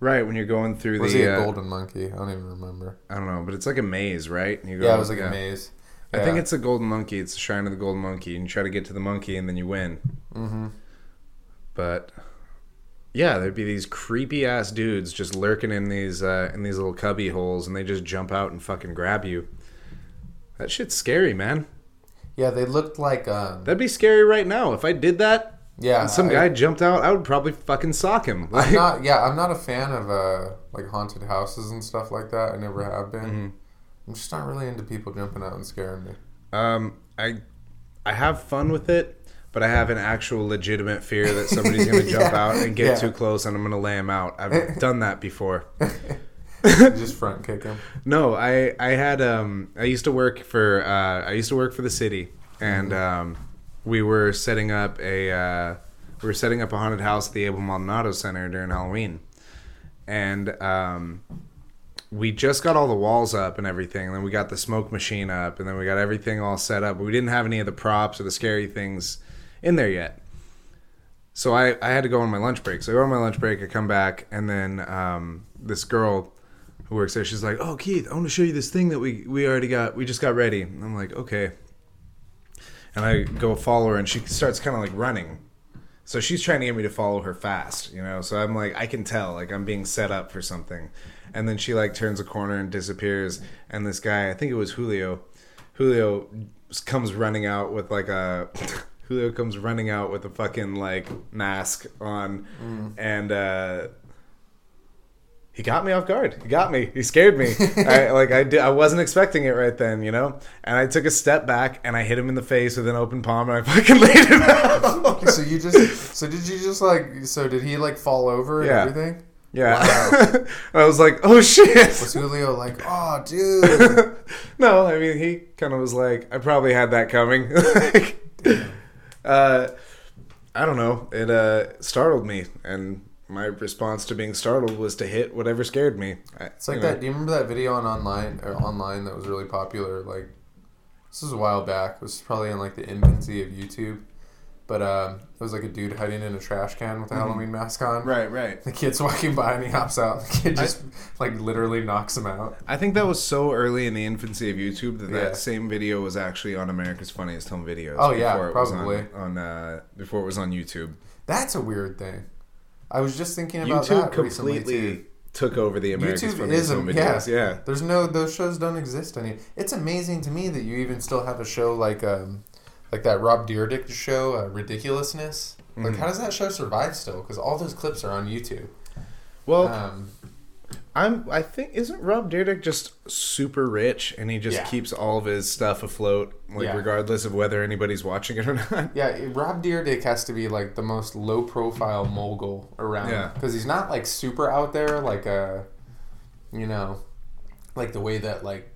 Right when you're going through Was the he a uh, golden monkey? I don't even remember. I don't know, but it's like a maze, right? You Yeah, it was like a maze. I think it's a golden monkey. It's the shrine of the golden monkey, and you try to get to the monkey, and then you win. Mm-hmm. But yeah, there'd be these creepy ass dudes just lurking in these uh, in these little cubby holes, and they just jump out and fucking grab you. That shit's scary, man. yeah. They looked like um, That'd be scary right now. If I did that, yeah. and some I- guy jumped out, I would probably fucking sock him. I'm not. Yeah, I'm not a fan of uh like haunted houses and stuff like that. I never have been. Mm-hmm. I'm just not really into people jumping out and scaring me. Um, I I have fun with it, but I have an actual legitimate fear that <laughs> somebody's gonna jump Yeah, out and get yeah. too close, and I'm gonna lay him out. I've <laughs> done that before. <laughs> just front kick him. No, I I had um I used to work for uh I used to work for the city, and um, we were setting up a uh, we were setting up a haunted house at the Abel Maldonado Center during Halloween, and um, we just got all the walls up and everything. And then we got the smoke machine up, and then we got everything all set up. But we didn't have any of the props or the scary things in there yet. So I, I had to go on my lunch break. So I go on my lunch break, I come back, and then um, this girl who works there, she's like, "Oh, Keith, I want to show you this thing that we we already got. We just got ready." And I'm like, "Okay." And I go follow her, and she starts kind of like running. So she's trying to get me to follow her fast, you know. So I'm like, I can tell, like I'm being set up for something. And then she like turns a corner and disappears. And this guy, I think it was Julio, Julio comes running out with like a. <laughs> Julio comes running out with a fucking like mask on, and uh, he got me off guard. He got me. He scared me. <laughs> I like I did. I wasn't expecting it right then, you know. And I took a step back and I hit him in the face with an open palm and I <laughs> fucking laid him out. So you just so did you just like so did he like fall over and Yeah. everything? Yeah. <laughs> I was like, oh shit. Was Julio like, oh dude? no, I mean he kind of was like, I probably had that coming. like, uh, I don't know. It uh, startled me, and my response to being startled was to hit whatever scared me. I- It's like you know, that. Do you remember that video on online or online that was really popular? Like this was a while back. It was probably in like the infancy of YouTube. But um, it was like a dude hiding in a trash can with a Halloween mask on. Mm-hmm. Right, right. The kid's walking by and he hops out. The kid just like literally knocks him out. I think that was so early in the infancy of YouTube that Yeah. that same video was actually on America's Funniest Home Videos. Oh, yeah, before it was probably. on, on uh, before it was on YouTube. That's a weird thing. I was just thinking about YouTube that recently completely too. took over the America's YouTube Funniest Home yeah. Videos. Yeah. There's no those shows don't exist any. It's amazing to me that you even still have a show like um like that Rob Dyrdek show, uh, Ridiculousness. Mm-hmm. Like, how does that show survive still? Because all those clips are on YouTube. Well, Um, I'm. I think isn't Rob Dyrdek just super rich and he just Yeah. keeps all of his stuff afloat, like Yeah. regardless of whether anybody's watching it or <laughs> not. yeah, Rob Dyrdek has to be like the most low profile mogul around. Yeah. Because he's not like super out there, like a, you know, like the way that like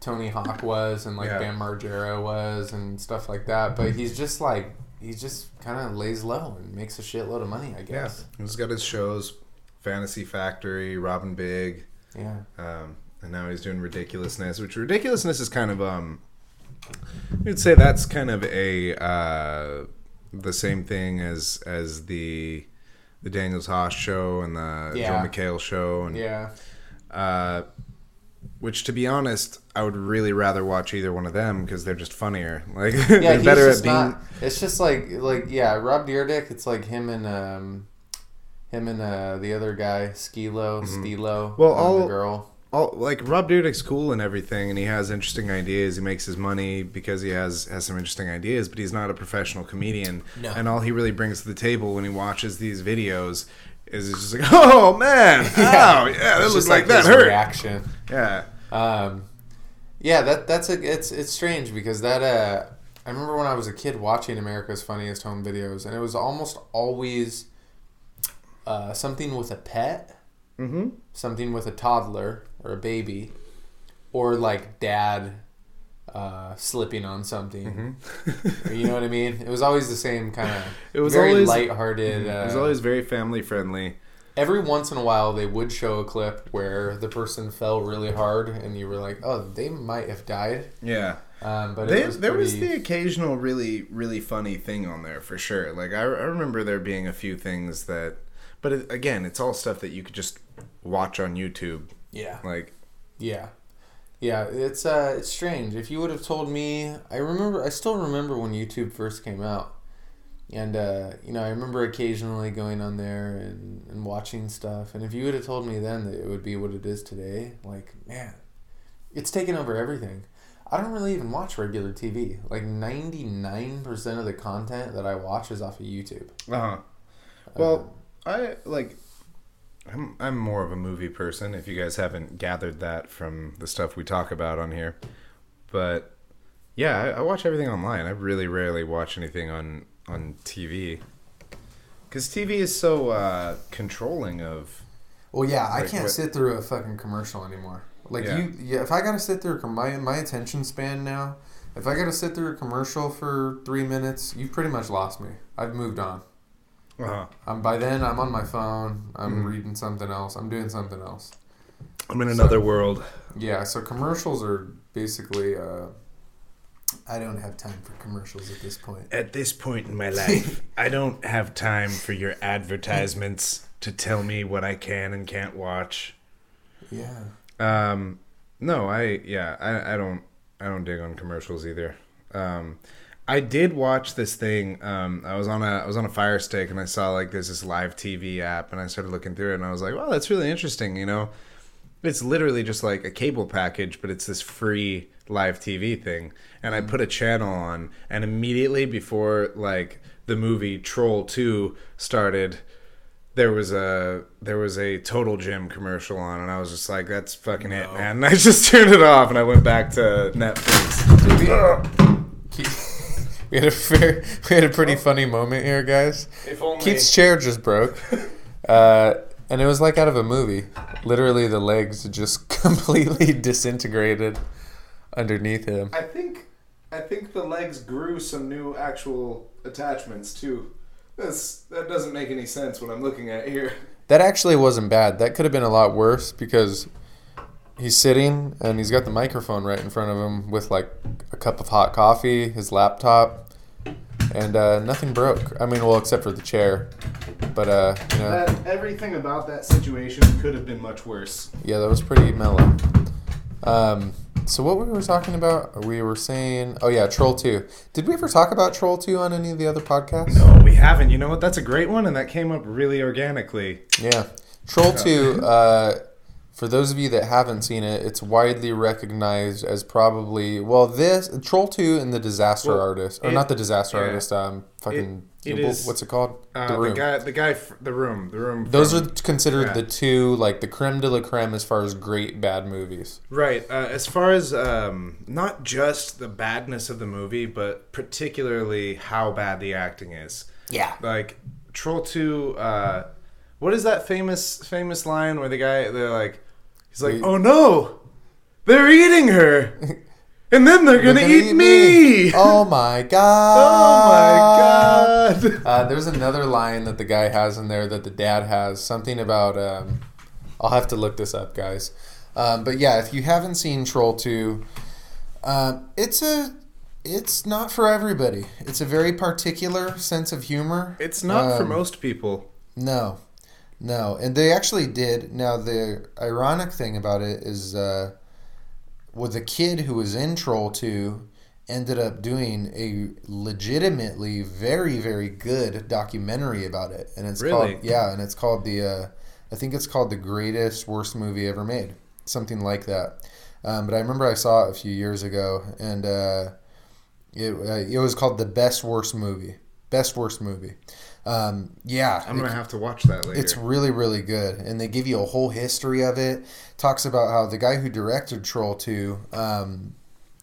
Tony Hawk was and like Yeah. Bam Margera was and stuff like that. But he's just like he just kind of lays low and makes a shitload of money, I Yeah, guess. he's got his shows, Fantasy Factory, Rob and Big, Yeah. um, and now he's doing Ridiculousness, which Ridiculousness is kind of um, you'd say that's kind of a uh, the same thing as as the the Daniel Tosh show and the Yeah. Joel McHale show, and Yeah. uh, which to be honest, I would really rather watch either one of them because they're just funnier. <laughs> Like Yeah, they're he's better at being. not. It's just like like yeah, Rob Dyrdek. It's like him and um, him and uh the other guy, Skilo, Steelo. Mm-hmm. Well, and all- the girl. all like Rob Dyrdek's cool and everything, and he has interesting ideas. He makes his money because he has has some interesting ideas, but he's not a professional comedian. No. And all he really brings to the table when he watches these videos is just like, <laughs> oh man, <laughs> oh yeah, that It's looks just like, that hurt. reaction. Yeah, Um, yeah, that that's a it's it's strange because that uh, I remember when I was a kid watching America's Funniest Home Videos, and it was almost always uh, something with a pet, mm-hmm. something with a toddler or a baby, or like dad uh, slipping on something. Or you know what I mean? It was always the same kind of. Mm-hmm. It was very always- lighthearted. it was uh, always very family friendly. every once in a while they would show a clip where the person fell really hard and you were like oh they might have died Yeah. um, but They, it was there was the occasional really really funny thing on there for sure. Like I, I remember there being a few things that, but it, again, it's all stuff that you could just watch on YouTube. yeah Like yeah yeah it's uh it's strange. If you would have told me i remember i still remember when youtube first came out. And uh, you know i remember occasionally going on there and, and watching stuff. And if you would have told me then that it would be what it is today like man it's taken over everything. I don't really even watch regular tv like 99% of the content that i watch is off of youtube. Uh huh. Well, I like. I'm I'm more of a movie person. If you guys haven't gathered that from the stuff we talk about on here, but yeah, I, I watch everything online. I really rarely watch anything on on TV because TV is so uh, controlling of. Well, yeah, I can't what- sit through a fucking commercial anymore. Like Yeah. you, yeah. If I gotta sit through a my my attention span now If I got to sit through a commercial for three minutes, you've pretty much lost me. I've moved on. Uh-huh. Um, by then, I'm on my phone. I'm Mm-hmm. reading something else. I'm doing something else. I'm in another world. Yeah, so commercials are basically. Uh, I don't have time for commercials at this point. At this point in my <laughs> life, I don't have time for your advertisements to tell me what I can and can't watch. Yeah. Um, no, I yeah, I, I don't I don't dig on commercials either. Um, I did watch this thing. Um, I was on a I was on a Fire Stick and I saw like there's this live TV app and I started looking through it and I was like, wow, that's really interesting. You know, it's literally just like a cable package, but it's this free live TV thing. And I put a channel on, and immediately before like the movie Troll Two started, there was a there was a Total Gym commercial on, and I was just like, "That's fucking it, man!" And <laughs> I just turned it off, and I went back to Netflix. <laughs> We had a fair, <laughs> we had a pretty funny moment here, guys. If only Keith's chair just broke, <laughs> uh, and it was like out of a movie. Literally, the legs just <laughs> completely disintegrated underneath him. I think I think the legs grew some new actual attachments too. This that doesn't make any sense what I'm looking at here. That actually wasn't bad. That could have been a lot worse because he's sitting and he's got the microphone right in front of him with like a cup of hot coffee, his laptop, and uh, nothing broke. I mean, well, except for the chair. But uh, you know, That everything about that situation could have been much worse. yeah, that was pretty mellow. Um, so what we were talking about? We were saying, oh yeah, Troll Two. Did we ever talk about Troll Two on any of the other podcasts? No, we haven't. You know what? That's a great one, and that came up really organically. Yeah. Troll 2, uh, for those of you that haven't seen it, it's widely recognized as probably, well, this, Troll 2 and The Disaster Well, Artist. Or it- not The Disaster yeah. Artist, um, fucking, It- it wh- is, what's it called? Uh, the the, guy, the guy, the room, the room. Those from- are considered yeah. the two, like, the creme de la creme as far as great bad movies. Right. Uh, as far as um, not just the badness of the movie, but particularly how bad the acting is. Yeah. Like Troll Two. Uh, what is that famous famous line where the guy they're like, he's like, "Oh no, they're eating her, <laughs> and then they're gonna, eat, me." <laughs> Oh my god. Oh my god. <laughs> Uh, there's another line that the guy has in there that the dad has something about. Um, I'll have to look this up, guys. Um, but yeah, if you haven't seen Troll Two, uh, it's a it's not for everybody. It's a very particular sense of humor. It's not for Um, most people. No, no, and they actually did. Now the ironic thing about it is, uh, well, the kid who was in Troll Two ended up doing a legitimately very very good documentary about it, and it's Really? called yeah, and it's called the uh, I think it's called the greatest worst movie ever made, something like that. Um, but I remember I saw it a few years ago, and uh, it uh, it was called the best worst movie, best worst movie. Um, yeah, I'm gonna have to watch that later. it's really, really good, and they give you a whole history of it. Talks about how the guy who directed Troll Two, um,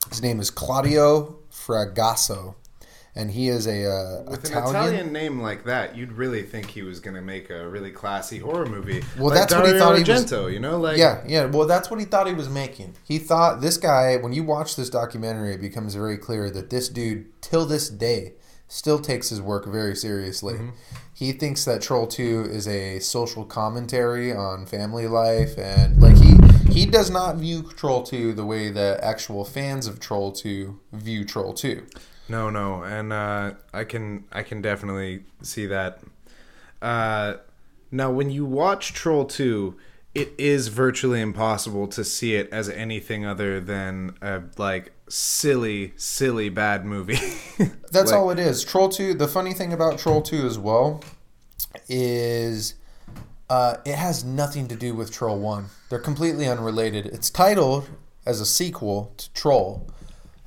his name is Claudio Fragasso, and he is a uh, With an Italian. Italian name like that, you'd really think he was gonna make a really classy horror movie. Well, like that's what he Dario thought he was- you know, like Yeah, yeah. Well, that's what he thought he was making. He thought this guy. When you watch this documentary, it becomes very clear that this dude, till this day, still takes his work very seriously. Mm-hmm. He thinks that Troll Two is a social commentary on family life, and like he he does not view Troll Two the way that actual fans of Troll Two view Troll Two. No, no, and uh, I can I can definitely see that. Uh, now, when you watch Troll Two, it is virtually impossible to see it as anything other than a like silly, silly bad movie. <laughs> That's Like- all it is. Troll 2, the funny thing about Troll 2 as well is uh, it has nothing to do with Troll 1. They're completely unrelated. It's titled as a sequel to Troll,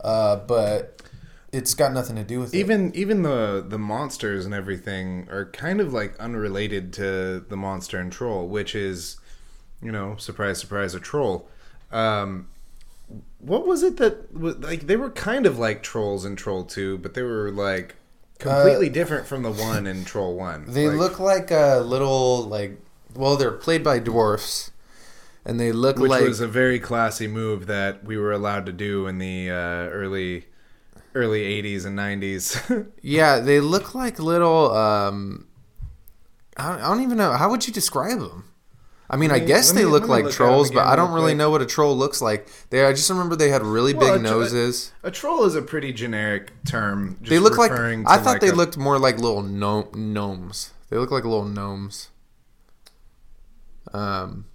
uh, but it's got nothing to do with it. even even the the monsters and everything are kind of like unrelated to the monster and troll, which is, you know, surprise, surprise, a troll. Um, what was it that was like they were kind of like trolls in Troll Two, but they were like completely different from the one in Troll One. They Like, look like a little, like, well, they're played by dwarfs, and they look which like. was a very classy move that we were allowed to do in the uh, early early '80s and '90s. <laughs> Yeah, they look like little. Um, I don't even know. How would you describe them? I mean, I guess they me- look like look trolls, but I don't really quick. know what a troll looks like. They, I just remember they had really Well, big a noses. a troll is a pretty generic term. They look like. I thought like, they a- looked more like little gnome, gnomes. They look like little gnomes. Um,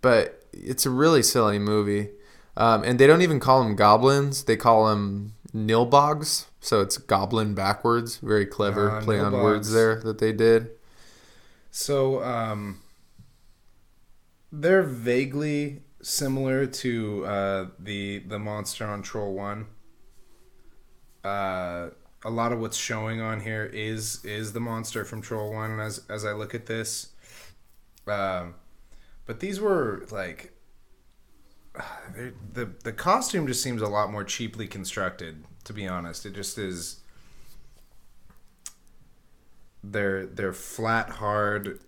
but it's a really silly movie. Um, and they don't even call them goblins. They call them nilbogs. So it's goblin backwards. Very clever Ah, play on words there that they did. So, um, they're vaguely similar to uh, the the monster on Troll One. Uh, a lot of what's showing on here is is the monster from Troll One. As as I look at this, um, but these were like <sighs> the the costume just seems a lot more cheaply constructed. To be honest, it just is. They're they're flat, hard,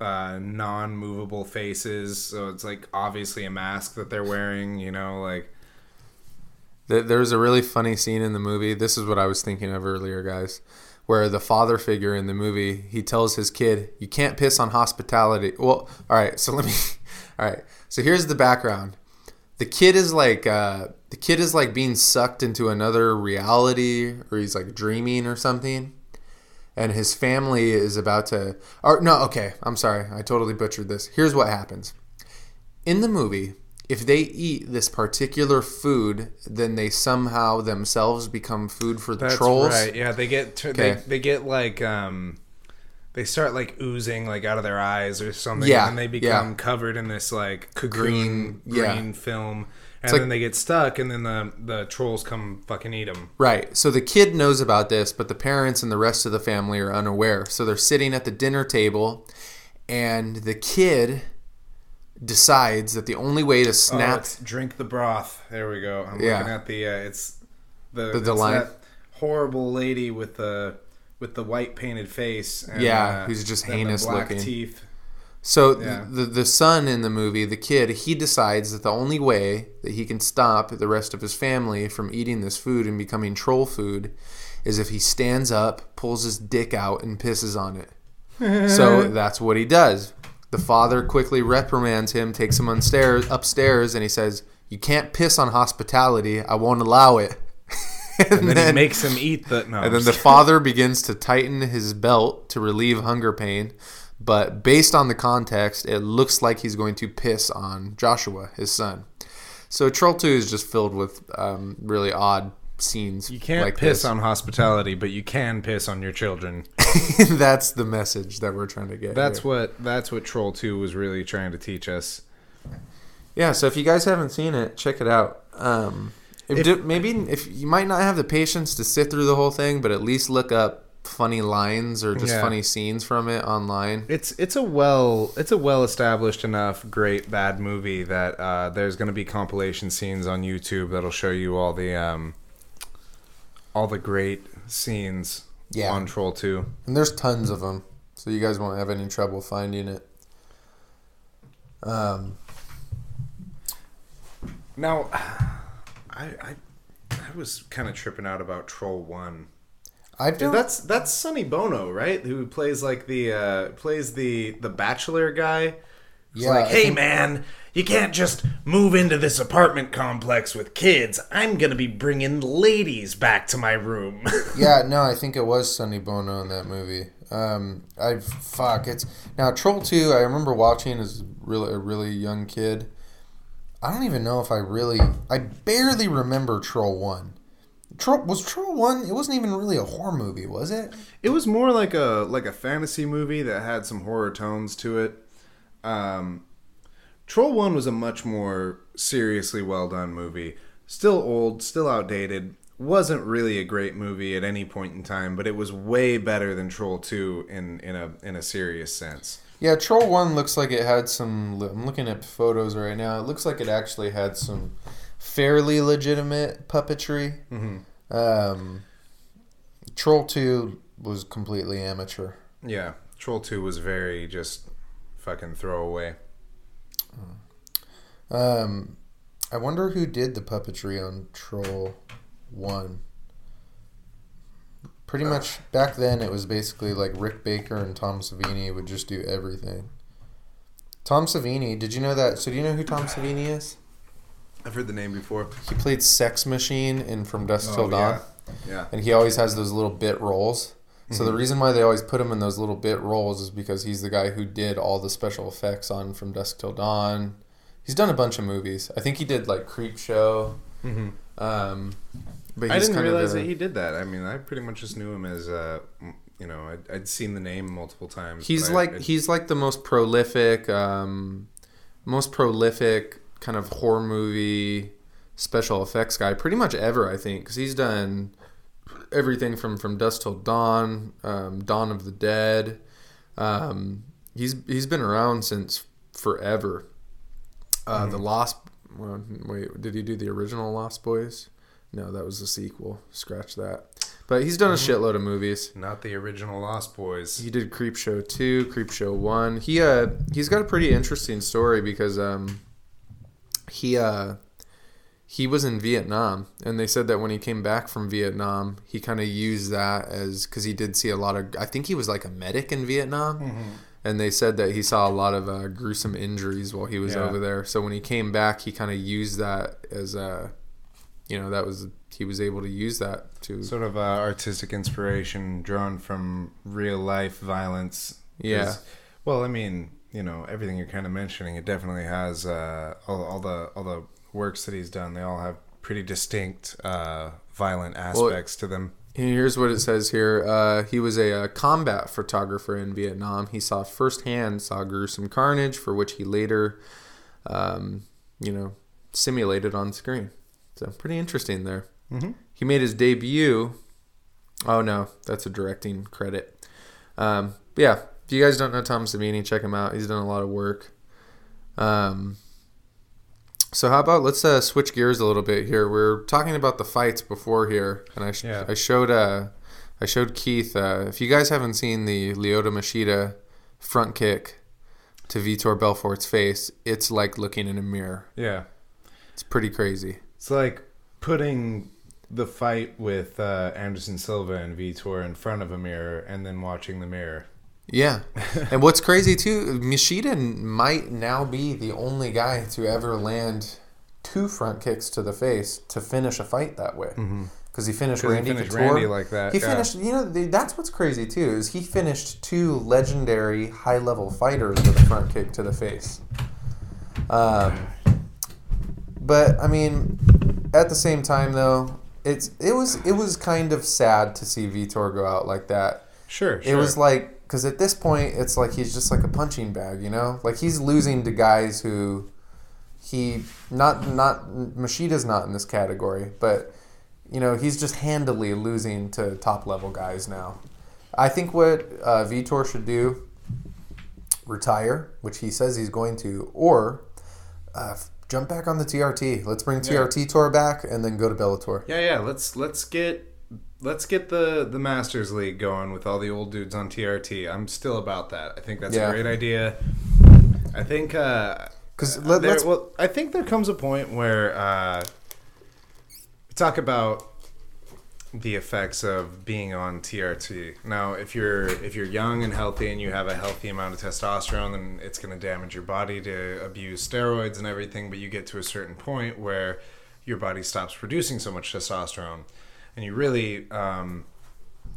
uh, non-movable faces. So it's like obviously a mask that they're wearing. You know, like Th- There's a really funny scene in the movie. This is what I was thinking of earlier, guys, where the father figure in the movie he tells his kid, "You can't piss on hospitality." Well, all right. So <laughs> let me. All right. So here's the background. The kid is like uh, the kid is like being sucked into another reality, or he's like dreaming or something. And his family is about to. Or no, okay. I'm sorry. I totally butchered this. Here's what happens in the movie, if they eat this particular food, then they somehow themselves become food for the That's trolls. right. Yeah, they get t- Okay. they they get like um they start like oozing like out of their eyes or something Yeah, and they yeah. become covered in this like cocoon Green, green, yeah. film and like- then they get stuck and then the the trolls come fucking eat them. Right. So the kid knows about this, but the parents and the rest of the family are unaware. So they're sitting at the dinner table, and the kid decides that the only way to Oh, snap. it's drink the broth. There we go. I'm Yeah. looking at the uh, it's the, The- the it's line. that horrible lady with the with the white painted face and, Yeah, uh, who's just heinous black looking. teeth. So Yeah. the the son in the movie, the kid, he decides that the only way that he can stop the rest of his family from eating this food and becoming troll food is if he stands up, pulls his dick out, and pisses on it. <laughs> so that's what he does. The father quickly reprimands him, takes him upstairs, upstairs, and he says, "You can't piss on hospitality. I won't allow it." <laughs> And then, he makes him eat the no. And then the father begins to tighten his belt to relieve hunger pain. But based on the context, it looks like he's going to piss on Joshua, his son. So Troll 2 is just filled with um, really odd scenes. you can't like piss this. on hospitality, but you can piss on your children. <laughs> that's the message that we're trying to get. That's here. what that's what Troll Two was really trying to teach us. Yeah, so if you guys haven't seen it, check it out. Um, if, If- maybe if you might not have the patience to sit through the whole thing, but at least look up funny lines or just Yeah. funny scenes from it online. It's it's a well it's a well established enough great bad movie that uh, there's going to be compilation scenes on YouTube that'll show you all the um, all the great scenes Yeah. on Troll Two. And there's tons of them, so you guys won't have any trouble finding it. Um, Now, <sighs> I I, I was kind of tripping out about Troll One. Dude, done that's that's Sonny Bono, right? Who plays like the uh, plays the the bachelor guy. He's Yeah, like, I hey think- man, you can't just move into this apartment complex with kids. I'm gonna be bringing ladies back to my room. <laughs> yeah, no, I think it was Sonny Bono in that movie. Um, I fuck it's now Troll Two. I remember watching as really a really young kid. I don't even know if I really. I barely remember Troll One. Troll was Troll One. It wasn't even really a horror movie, was it? it was more like a like a fantasy movie that had some horror tones to it. Um, Troll One was a much more seriously well done movie. Still old, still outdated. Wasn't really a great movie at any point in time, but it was way better than Troll Two in in a in a serious sense. Yeah, Troll One looks like it had some. I'm looking at photos right now. It looks like it actually had some fairly legitimate puppetry. Mm-hmm. Um, Troll Two was completely amateur. Yeah, Troll Two was very just fucking throwaway. Um, I wonder who did the puppetry on Troll One. pretty much back then it was basically like Rick Baker and Tom Savini would just do everything. Tom Savini, did you know that? So do you know who Tom Savini is? I've heard the name before. He played Sex Machine in From Dusk Oh, Till Dawn, yeah. Yeah. and he always has those little bit roles. So the reason why they always put him in those little bit roles is because he's the guy who did all the special effects on From Dusk Till Dawn. He's done a bunch of movies. I think he did like Creep Show. Mhm. Um, but I didn't kind of realize a- that he did that. I mean, I pretty much just knew him as, uh, you know, I'd, I'd seen the name multiple times. He's I- like I- he's like the most prolific, um, most prolific kind of horror movie special effects guy, pretty much ever. I think because he's done everything from from Dusk Till Dawn, um, Dawn of the Dead. Um, he's he's been around since forever. Uh, The Lost. Well, wait, did he do the original Lost Boys? No, that was the sequel. Scratch that. But he's done a shitload of movies. not the original Lost Boys. He did Creep Show two, Creep Show one. He uh he's got a pretty interesting story because um he uh he was in Vietnam and they said that when he came back from Vietnam he kind of used that as because he did see a lot of I think he was like a medic in Vietnam and they said that he saw a lot of uh, gruesome injuries while he was Yeah. over there so when he came back he kind of used that as a you know that was he was able to use that to Sort of uh, artistic inspiration drawn from real life violence. Yeah. Well, I mean, you know, everything you're kind of mentioning, it definitely has uh, all, all the all the works that he's done. They all have pretty distinct uh, violent aspects to them. Here's what it says here. Uh, he was a, uh combat photographer in Vietnam. He saw firsthand saw gruesome carnage, for which he later, um, you know, simulated on screen. So pretty interesting there. Mm-hmm. He made his debut. Oh no, that's a directing credit. Um, yeah, if you guys don't know Tom Savini, check him out. He's done a lot of work. Um, so how about let's uh, switch gears a little bit here. We're talking about the fights before here, and I sh- Yeah. I showed uh I showed Keith. Uh, if you guys haven't seen the Lyoto Machida front kick to Vitor Belfort's face, it's like looking in a mirror. Yeah. It's pretty crazy. It's like putting the fight with uh, Anderson Silva and Vitor in front of a mirror and then watching the mirror. Yeah, <laughs> and what's crazy too, Machida might now be the only guy to ever land two front kicks to the face to finish a fight that way. Because he finished 'Cause he Randy finished. Randy like that, He yeah. finished. You know, that's what's crazy too is he finished two legendary high level fighters with a front kick to the face. Um, but I mean, at the same time though, it's it was it was kind of sad to see Vitor go out like that. Sure, It was like because at this point it's like he's just like a punching bag, you know. Like he's losing to guys who he not not Machida's not in this category, but you know he's just handily losing to top level guys now. I think what uh, Vitor should do retire, which he says he's going to, or uh, jump back on the TRT. Let's bring TRT tour back and then go to Bellator. Yeah, yeah. Let's let's get let's get the the Masters League going with all the old dudes on TRT. I'm still about that. I think that's Yeah. a great idea. I think uh 'Cause uh, let- let's- well, I think there comes a point where uh, we talk about the effects of being on TRT. Now, if you're if you're young and healthy and you have a healthy amount of testosterone, then it's going to damage your body to abuse steroids and everything. But you get to a certain point where your body stops producing so much testosterone, and you really um,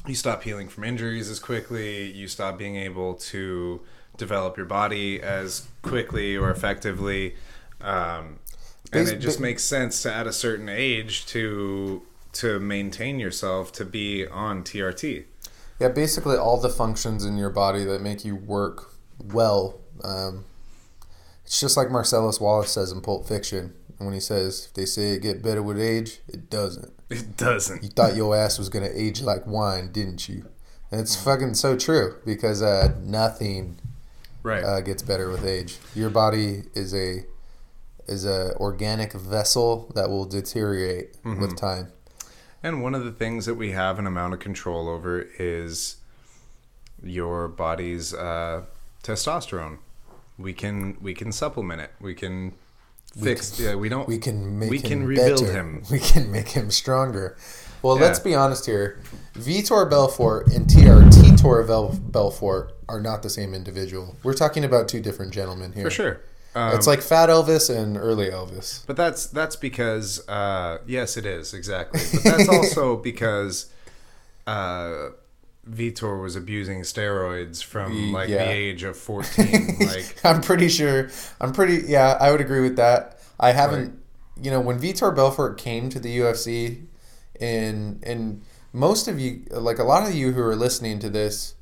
you stop healing from injuries as quickly. You stop being able to develop your body as quickly or effectively. Um, and it just makes sense to at a certain age to to maintain yourself to be on TRT. Yeah, basically all the functions in your body that make you work well. Um, it's just like Marcellus Wallace says in Pulp Fiction when he says, "If they say it get better with age, it doesn't." It doesn't. You thought your ass was gonna age like wine, didn't you? And it's fucking so true because uh, nothing Right. uh, gets better with age. Your body is a is a organic vessel that will deteriorate with time. And one of the things that we have an amount of control over is your body's uh, testosterone. We can we can supplement it. We can fix. yeah, we don't. We can make we can rebuild better. him. <laughs> We can make him stronger. Well, Yeah. let's be honest here. Vitor Belfort and TRT Tor Vel- Belfort are not the same individual. We're talking about two different gentlemen here. for sure. Um, It's like Fat Elvis and early Elvis. But that's that's because uh, yes, it is exactly. But that's <laughs> also because uh, Vitor was abusing steroids from like Yeah. the age of fourteen. <laughs> like <laughs> I'm pretty sure. I'm pretty. Yeah, I would agree with that. I haven't. You know, when Vitor Belfort came to the UFC, and and most of you, like a lot of you who are listening to this,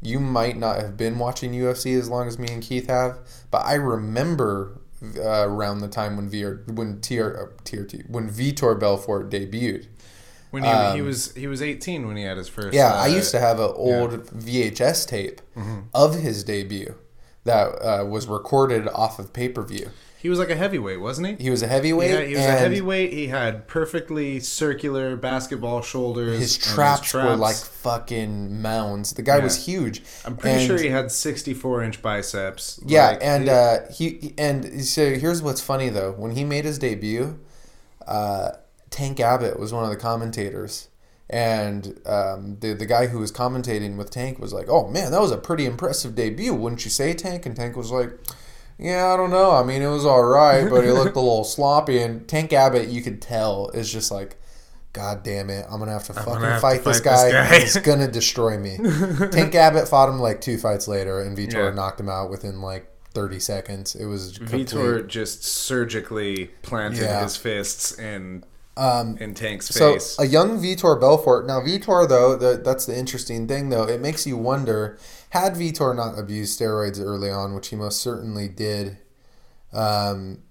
you might not have been watching UFC as long as me and Keith have, but I remember uh, around the time when VR when TR, uh, TRT when Vitor Belfort debuted. When he, he was he was eighteen when he had his first. Um, Yeah, uh, I used to have an old VHS tape of his debut that uh, was recorded off of pay per view. He was like a heavyweight, wasn't he? He was a heavyweight. He, had- he was a heavyweight. He had perfectly circular basketball shoulders. His and traps, were like fucking mounds. The guy was huge. I'm pretty And- sure he had 64 inch biceps. Yeah, Like, and he- uh, he and so here's what's funny though. When he made his debut, uh, Tank Abbott was one of the commentators, and um, the the guy who was commentating with Tank was like, "Oh man, that was a pretty impressive debut, wouldn't you say, Tank?" And Tank was like. Yeah, I don't know. I mean, it was all right, but it looked a little <laughs> sloppy. And Tank Abbott, you could tell, is just like, God damn it, I'm gonna have to fucking have to fight, this fight this guy. guy." He's gonna destroy me. <laughs> Tank Abbott fought him like two fights later, and Vitor Yeah. knocked him out within like 30 seconds. It was complete. Vitor just surgically planted Yeah. His fists in in Tank's So face. a young Vitor Belfort. Now Vitor though, the, that's the interesting thing though. It makes you wonder: had Vitor not abused steroids early on, which he most certainly did, um,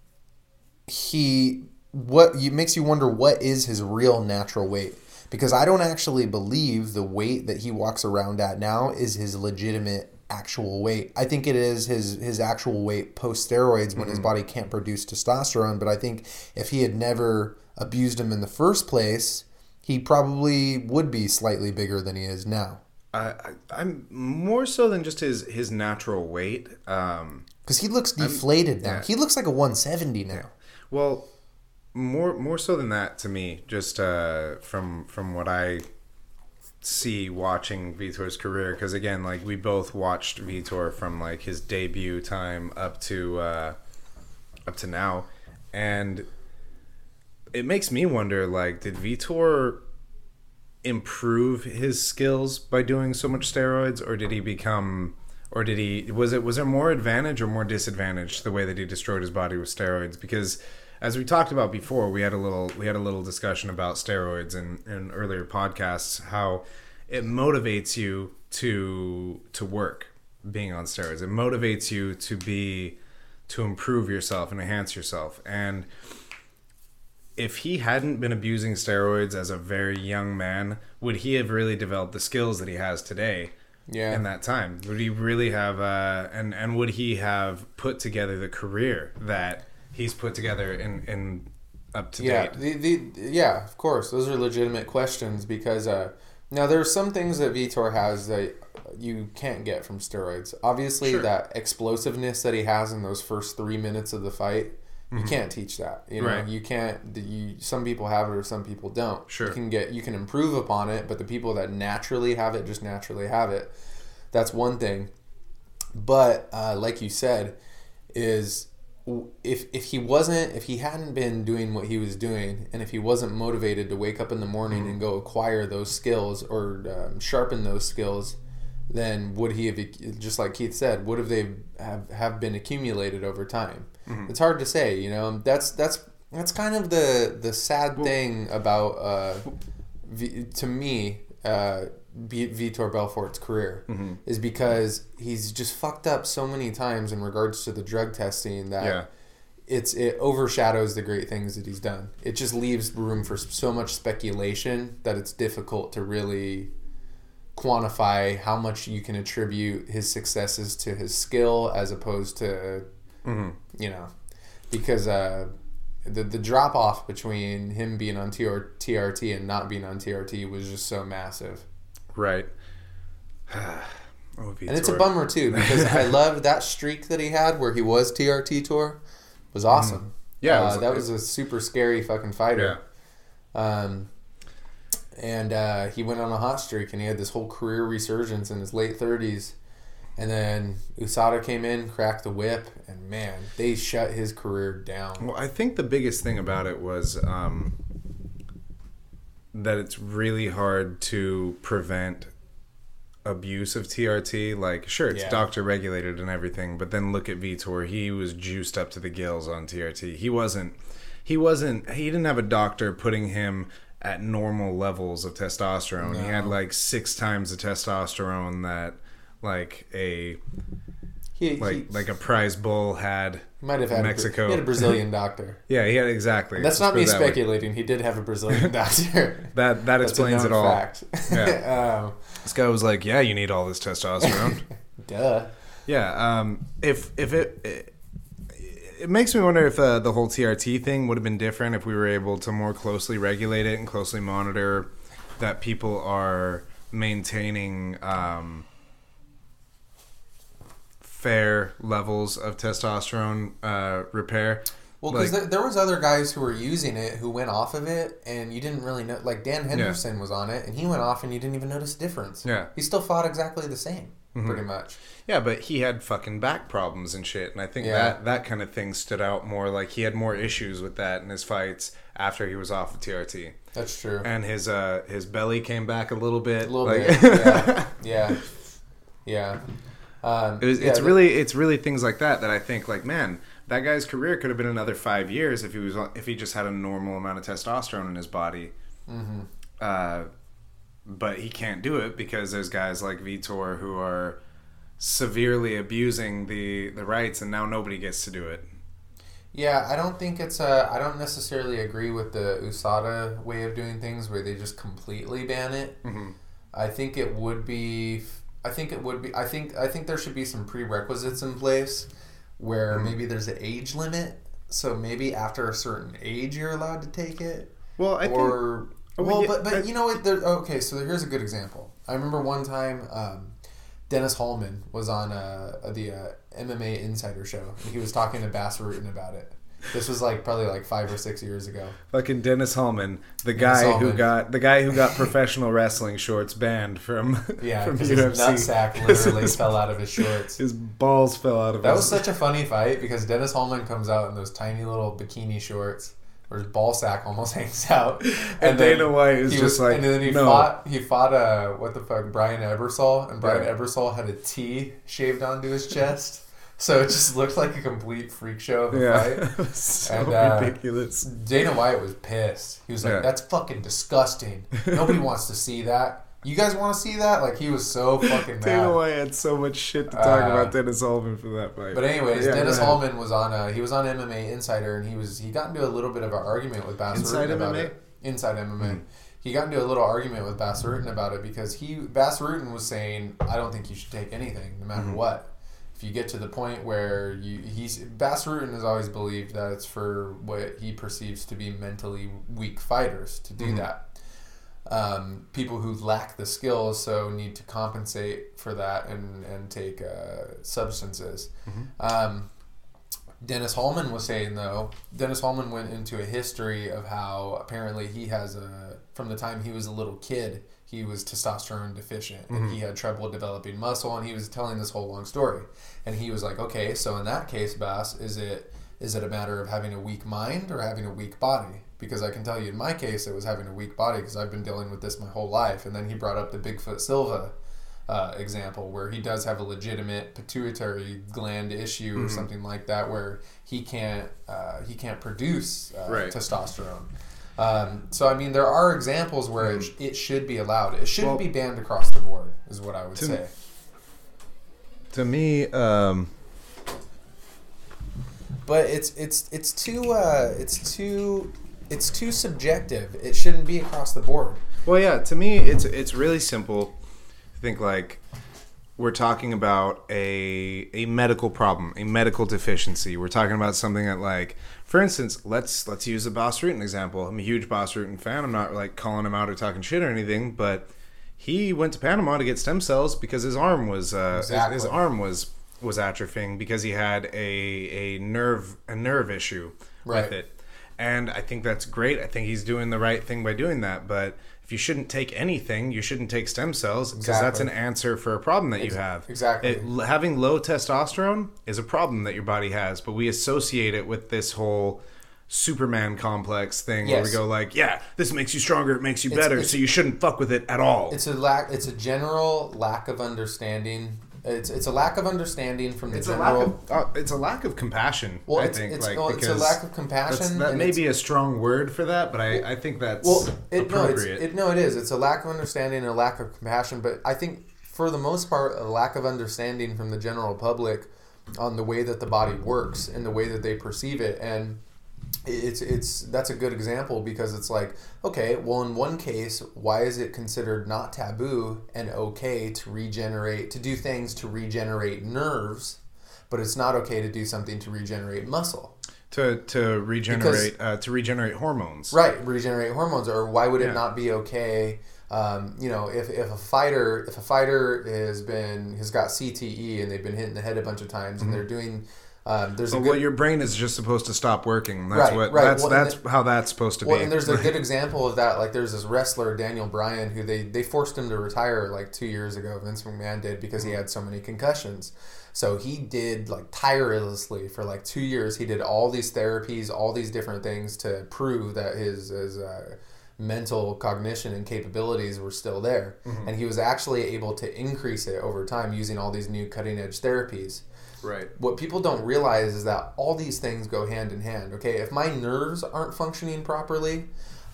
he what it makes you wonder what is his real natural weight because I don't actually believe the weight that he walks around at now is his legitimate actual weight. I think it is his his actual weight post steroids when his body can't produce testosterone. But I think if he had never abused him in the first place, he probably would be slightly bigger than he is now. I, I, I'm more so than just his his natural weight. Um, Because he looks deflated now. yeah. He looks like a 170 now. well, more more so than that to me. Just uh, from from what I see watching Vitor's career, because again, like we both watched Vitor from like his debut time up to uh, up to now, and it makes me wonder like did Vitor improve his skills by doing so much steroids or did he become or did he was it was there more advantage or more disadvantage the way that he destroyed his body with steroids? Because as we talked about before we had a little we had a little discussion about steroids in, in earlier podcasts how it motivates you to to work being on steroids. It motivates you to be to improve yourself and enhance yourself. And if he hadn't been abusing steroids as a very young man, would he have really developed the skills that he has today? Yeah. In that time, would he really have? Uh, and and would he have put together the career that he's put together in in up to Yeah, date? the, the yeah, of course, those are legitimate questions because uh, now there are some things that Vitor has that you can't get from steroids. Obviously, Sure. that explosiveness that he has in those first three minutes of the fight, you can't teach that. You know, Mm-hmm. Right. you can't. You some people have it or some people don't. Sure. you can get you can improve upon it, but the people that naturally have it just naturally have it. That's one thing. But uh, like you said, is if if he wasn't if he hadn't been doing what he was doing and if he wasn't motivated to wake up in the morning and go acquire those skills or um, sharpen those skills then would he have just like keith said would have they have, have been accumulated over time it's hard to say you know that's that's that's kind of the the sad thing about uh, v, to me uh, v, Vitor Belfort's career is because he's just fucked up so many times in regards to the drug testing that Yeah. it's it overshadows the great things that he's done. It just leaves room for so much speculation that it's difficult to really quantify how much you can attribute his successes to his skill as opposed to you know because uh the, the drop off between him being on TR, TRT and not being on TRT was just so massive. Right. <sighs> oh, And it's a bummer too because I <laughs> loved that streak that he had where he was TRT tour was awesome. Yeah, uh, was- that was a super scary fucking fighter. Yeah. Um, and uh, he went on a hot streak, and he had this whole career resurgence in his late thirties. And then USADA came in, cracked the whip, and man, they shut his career down. Well, I think the biggest thing about it was um, that it's really hard to prevent abuse of TRT. Like, sure, it's Yeah. doctor regulated and everything, but then look at Vitor. He was juiced up to the gills on TRT. He wasn't. He wasn't. He didn't have a doctor putting him at normal levels of testosterone. He had like six times the testosterone that like a He, like he, like a prize bull had. might have had Mexico. A, he had a Brazilian <laughs> doctor. Yeah, he had exactly. That's not me that way. speculating. He did have a Brazilian <laughs> doctor. That that explains it all. Fact. Yeah. <laughs> um, This guy was like, "Yeah, you need all this testosterone." duh. yeah. Um. If if it, it it makes me wonder if uh, the whole TRT thing would have been different if we were able to more closely regulate it and closely monitor that people are maintaining um, fair levels of testosterone uh, repair. Well, because Like- there, there was other guys who were using it who went off of it, and you didn't really know. Like Dan Henderson was on it, and he went off, and you didn't even notice a difference. Yeah. he still fought exactly the same, pretty much. Yeah, but he had fucking back problems and shit, and I think Yeah. that that kind of thing stood out more. Like he had more issues with that in his fights after he was off of TRT, That's true. and his uh his belly came back a little bit. a little like- bit. Yeah, <laughs> yeah, yeah. Um, It was, yeah, it's the- really it's really things like that that I think like man that guy's career could have been another five years if he was if he just had a normal amount of testosterone in his body. Mm-hmm. Uh, but he can't do it because there's guys like Vitor who are severely abusing the the rights, and now nobody gets to do it. Yeah, I don't think it's a. I don't necessarily agree with the USADA way of doing things, where they just completely ban it. Mm-hmm. I think it would be. I think it would be. I think. I think there should be some prerequisites in place, where Mm-hmm. maybe there's an age limit. So maybe after a certain age, you're allowed to take it. Well, I think or Oh, well, yeah, but but I- you know what? There, okay, so here's a good example. I remember one time um, Dennis Hallman was on uh, the uh, MMA Insider show, and he was talking to Bas Rutten about it. This was like probably like five or six years ago. Fucking Dennis Hallman, the Dennis guy who Hallman. got the guy who got <laughs> professional wrestling shorts banned from Yeah, <laughs> from because his nutsack <laughs> literally fell out of his shorts. His balls fell out of his shorts. That his. was such a funny fight because Dennis Hallman comes out in those tiny little bikini shorts where his ball sack almost hangs out. And Dana White is just like, and then he "No." fought he fought uh what the fuck Brian Ebersole and Brian Yeah. Ebersole had a T shaved onto his chest. So it just looked like a complete freak show of a yeah, fight. <laughs> so And, uh, ridiculous. Dana White was pissed. He was like, Yeah. "That's fucking disgusting. Nobody <laughs> wants to see that. You guys want to see that?" Like he was so fucking mad. Dana White had so much shit to talk Uh, about Dennis Hallman for that fight. But anyways, Yeah, Dennis. Hallman was on. Uh, he was on MMA Insider, and he was he got into a little bit of an argument with Bas Inside Rutten about MMA? it. Inside MMA. Hmm. He got into a little argument with Bas Rutten about it because he Bas Rutten was saying, "I don't think you should take anything, no matter what." If you get to the point where you he's Bas Rutten has always believed that it's for what he perceives to be mentally weak fighters to do that. Um, people who lack the skills so need to compensate for that and and take uh, substances. Um, Dennis Hallman was saying though, Dennis Hallman went into a history of how apparently he has a from the time he was a little kid, he was testosterone deficient and he had trouble developing muscle and he was telling this whole long story. And he was like, "Okay, so in that case, Bas, is it is it a matter of having a weak mind or having a weak body?" Because I can tell you in my case it was having a weak body because I've been dealing with this my whole life. And then he brought up the Bigfoot Silva uh, example where he does have a legitimate pituitary gland issue Mm-hmm. or something like that where he can't uh, he can't produce uh, Right. testosterone. Um, so I mean there are examples where it, sh- it should be allowed. It shouldn't. Well- be banned across the board, is what I would To- say. to me, um, But it's it's it's too uh, it's too it's too subjective. It shouldn't be across the board. Well, yeah. To me, it's it's really simple. I think like we're talking about a a medical problem, a medical deficiency. We're talking about something that like, for instance, let's let's use the Bas Rutten example. I'm a huge Bas Rutten fan. I'm not like calling him out or talking shit or anything, but he went to Panama to get stem cells because his arm was uh, his- his, arm was was atrophying because he had a a nerve a nerve issue Right. with it. and I think that's great. I think he's doing the right thing by doing that. But you shouldn't take anything, you shouldn't take stem cells because that's an answer for a problem that you have. exactly. It- having low testosterone is a problem that your body has, but we associate it with this whole Superman complex thing where we go like, yeah, this makes you stronger, it makes you It's- better, it's- so you shouldn't fuck with it at all. It's a lack. It's a general lack of understanding. It's it's a lack of understanding from the It's a general. lack of uh, it's a lack of compassion. Well, I it's- think it's- like well, it's a lack of compassion, That may be a strong word for that, but I, I think that's well, it, no, it, no, it is. It's a lack of understanding and a lack of compassion. But I think for the most part, a lack of understanding from the general public on the way that the body works and the way that they perceive it, and it's it's that's a good example because it's like okay well in one case why is it considered not taboo and okay to regenerate to do things to regenerate nerves but it's not okay to do something to regenerate muscle to to regenerate uh, to regenerate hormones. right regenerate hormones or why would it Yeah. not be okay um, you know if, if a fighter if a fighter has been has got cte and they've been hit in the head a bunch of times and they're doing um, there's a good, well, your brain is just supposed to stop working. That's Right, what right. that's Well, that's the- how that's supposed to Well, be. and there's a good example of that. Like, there's this wrestler, Daniel Bryan, who they, they forced him to retire like two years ago. Vince McMahon did because he had so many concussions. So he did like tirelessly for like two years. He did all these therapies, all these different things to prove that his his uh, mental cognition and capabilities were still there. And he was actually able to increase it over time using all these new cutting edge therapies right. what people don't realize is that all these things go hand in hand. Okay, if my nerves aren't functioning properly,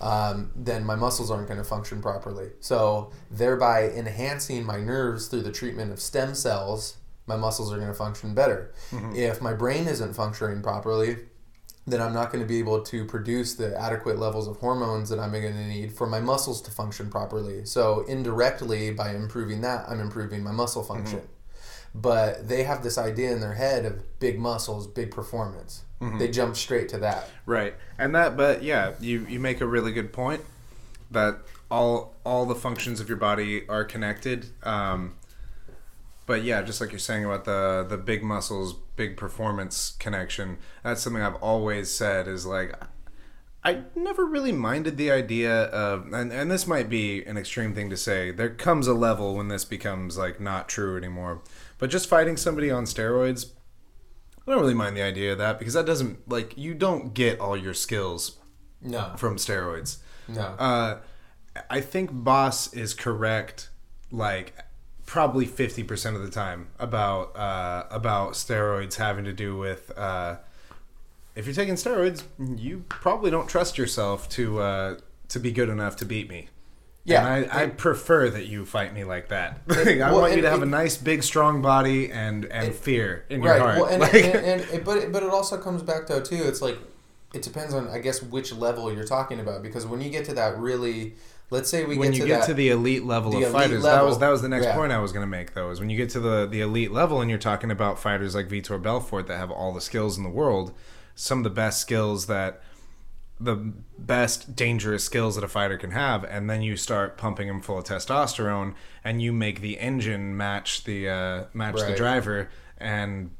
um, then my muscles aren't going to function properly. So, thereby enhancing my nerves through the treatment of stem cells, my muscles are going to function better. If my brain isn't functioning properly, then I'm not going to be able to produce the adequate levels of hormones that I'm going to need for my muscles to function properly. So, indirectly, by improving that, I'm improving my muscle function but they have this idea in their head of big muscles, big performance. They jump straight to that. Right. And that but yeah, you you make a really good point that all all the functions of your body are connected. Um but yeah, just like you're saying about the the big muscles, big performance connection, that's something I've always said is like I never really minded the idea of, and, and this might be an extreme thing to say. There comes a level when this becomes like not true anymore. But just fighting somebody on steroids, I don't really mind the idea of that because that doesn't like you don't get all your skills No, from steroids. no. Uh, I think Bas is correct, like probably fifty percent of the time about uh, about steroids having to do with uh, if you're taking steroids, you probably don't trust yourself to uh, to be good enough to beat me. Yeah, and I, I prefer that you fight me like that. <laughs> I well, want you to have it- a nice, big, strong body and and fear in your heart. Well, and, Like- and, and, but it, but it also comes back though too. It's like it depends on I guess which level you're talking about because when you get to that really, let's say we when get you to get that, to the elite level the of elite fighters, that was that was the next yeah. point I was going to make. Though is when you get to the the elite level and you're talking about fighters like Vitor Belfort that have all the skills in the world, some of the best skills that the best dangerous skills that a fighter can have, and then you start pumping him full of testosterone, and you make the engine match the uh, match the driver, and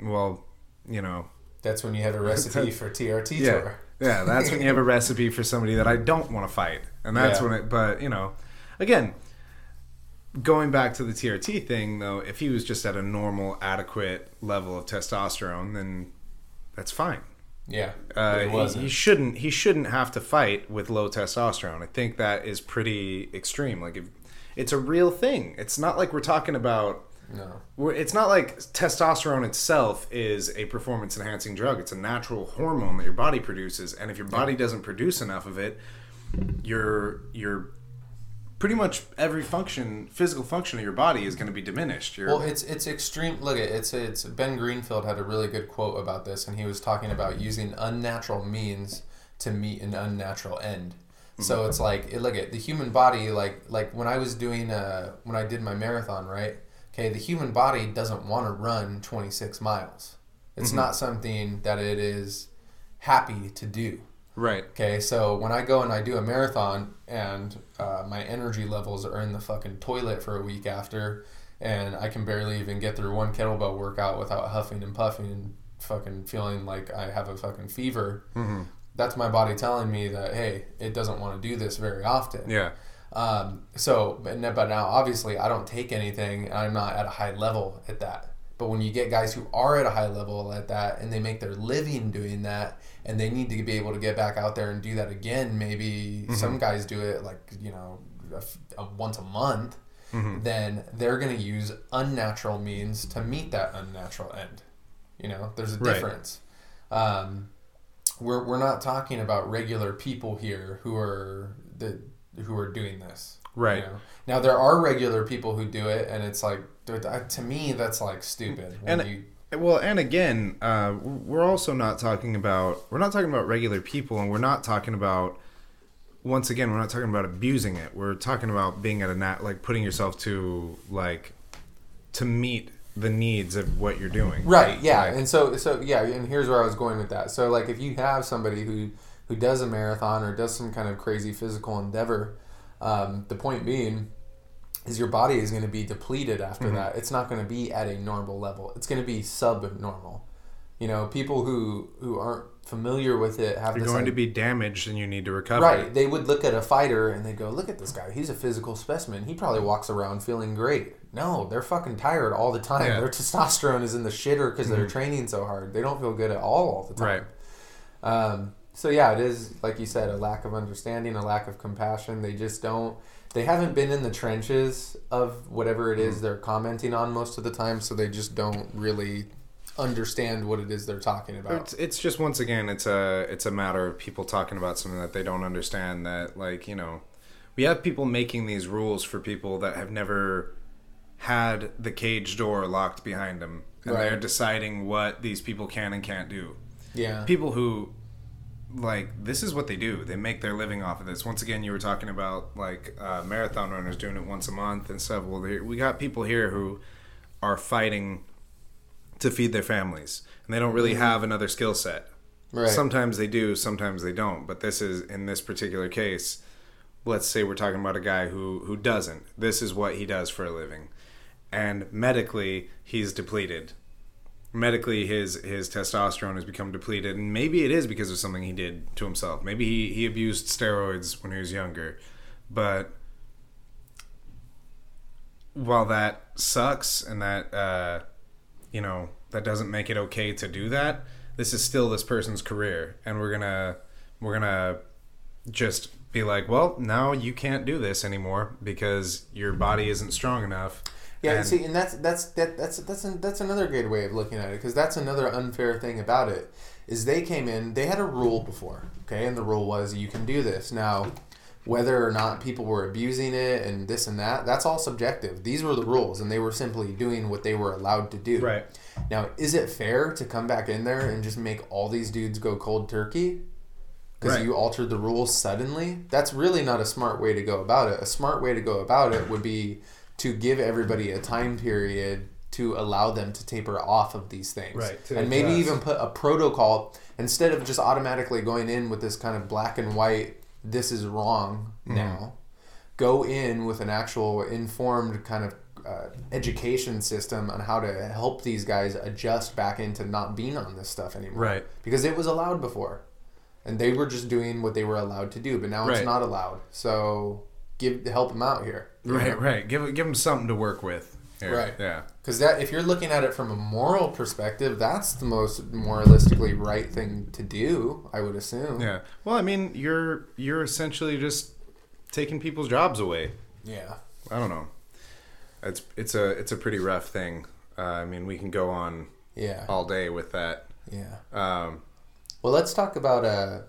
well, you know, that's when you have a <laughs> recipe for TRT yeah, tour. yeah, that's when you have a <laughs> recipe for somebody that I don't want to fight, and that's Yeah. when it. But you know, again, going back to the TRT thing, though, if he was just at a normal, adequate level of testosterone, then that's fine. Yeah, Uh, he, he shouldn't. He shouldn't have to fight with low testosterone. I think that is pretty extreme. Like, if, it's a real thing. It's not like we're talking about. no. We're, it's not like testosterone itself is a performance enhancing drug. It's a natural hormone that your body produces, and if your body doesn't produce enough of it, your your pretty much every function, physical function of your body is going to be diminished. Your, Well, it's it's extreme. Look, at it's it's Ben Greenfield had a really good quote about this, and he was talking about using unnatural means to meet an unnatural end. So it's like it, look at the human body. Like like when I was doing uh when I did my marathon, right? Okay, the human body doesn't want to run twenty six miles. It's not something that it is happy to do. Right. Okay, so when I go and I do a marathon and uh, my energy levels are in the fucking toilet for a week after, and I can barely even get through one kettlebell workout without huffing and puffing and fucking feeling like I have a fucking fever. that's my body telling me that hey, it doesn't want to do this very often. Yeah. Um, so, but but now obviously I don't take anything. and I'm not at a high level at that. But when you get guys who are at a high level at that and they make their living doing that and they need to be able to get back out there and do that again, maybe some guys do it like, you know, a a once a month, then they're going to use unnatural means to meet that unnatural end. You know, there's a Right. difference. Um, we're, we're not talking about regular people here who are the who are doing this. Right. You know? Now there are regular people who do it, and it's like to me that's like stupid. And- you, Well, and again, uh, we're also not talking about we're not talking about regular people, and we're not talking about once again we're not talking about abusing it. We're talking about being at a nat like putting yourself to like to meet the needs of what you're doing. right? Yeah, Like- and so so yeah, and here's where I was going with that. So like if you have somebody who who does a marathon or does some kind of crazy physical endeavor, um, the point being is your body is going to be depleted after Mm-hmm. that. It's not going to be at a normal level. It's going to be subnormal. You know, people who who aren't familiar with it have You're going to be damaged, and you need to recover. Right. They would look at a fighter and they go, "Look at this guy. He's a physical specimen. He probably walks around feeling great." No, they're fucking tired all the time. Yeah. Mm-hmm. Their testosterone is in the shitter because they're training so hard. They don't feel good at all all the time. Right. Um, so yeah, it is like you said, a lack of understanding, a lack of compassion. They just don't. They haven't been in the trenches of whatever it is Mm-hmm. they're commenting on most of the time, so they just don't really understand what it is they're talking about. It's, it's just once again it's a it's a matter of people talking about something that they don't understand that like you know we have people making these rules for people that have never had the cage door locked behind them and Right. they're deciding what these people can and can't do Yeah. people who like this is what they do. They make their living off of this. Once again you were talking about like uh, marathon runners doing it once a month and stuff. Well we got people here who are fighting to feed their families and they don't really have another skill set. Right. sometimes they do sometimes they don't but this is in this particular case let's say we're talking about a guy who who doesn't. This is what he does for a living. And medically he's depleted medically his his testosterone has become depleted and maybe it is because of something he did to himself. Maybe he, he abused steroids when he was younger. But while that sucks and that uh, you know that doesn't make it okay to do that this is still this person's career. And we're gonna we're gonna just be like well now you can't do this anymore because your body isn't strong enough Yeah, And- see, and that's that's that, that's that's that's another good way of looking at it because that's another unfair thing about it is they came in they had a rule before okay and the rule was you can do this now whether or not people were abusing it and this and that that's all subjective these were the rules and they were simply doing what they were allowed to do Right. now is it fair to come back in there and just make all these dudes go cold turkey because Right. you altered the rules suddenly. That's really not a smart way to go about it. A smart way to go about it would be to give everybody a time period to allow them to taper off of these things. Right, And maybe adjust. even put a protocol instead of just automatically going in with this kind of black and white, this is wrong Mm-hmm. now. Go in with an actual informed kind of uh, education system on how to help these guys adjust back into not being on this stuff anymore Right. because it was allowed before and they were just doing what they were allowed to do but now Right. it's not allowed so give help them out here Right, right. Give give them something to work with. here. Right. Yeah. because that if you're looking at it from a moral perspective that's the most moralistically right thing to do i would assume Yeah. Well, I mean, you're you're essentially just taking people's jobs away. yeah I don't know. It's it's a it's a pretty rough thing. Uh, I mean, we can go on yeah all day with that. yeah Um, well let's talk about uh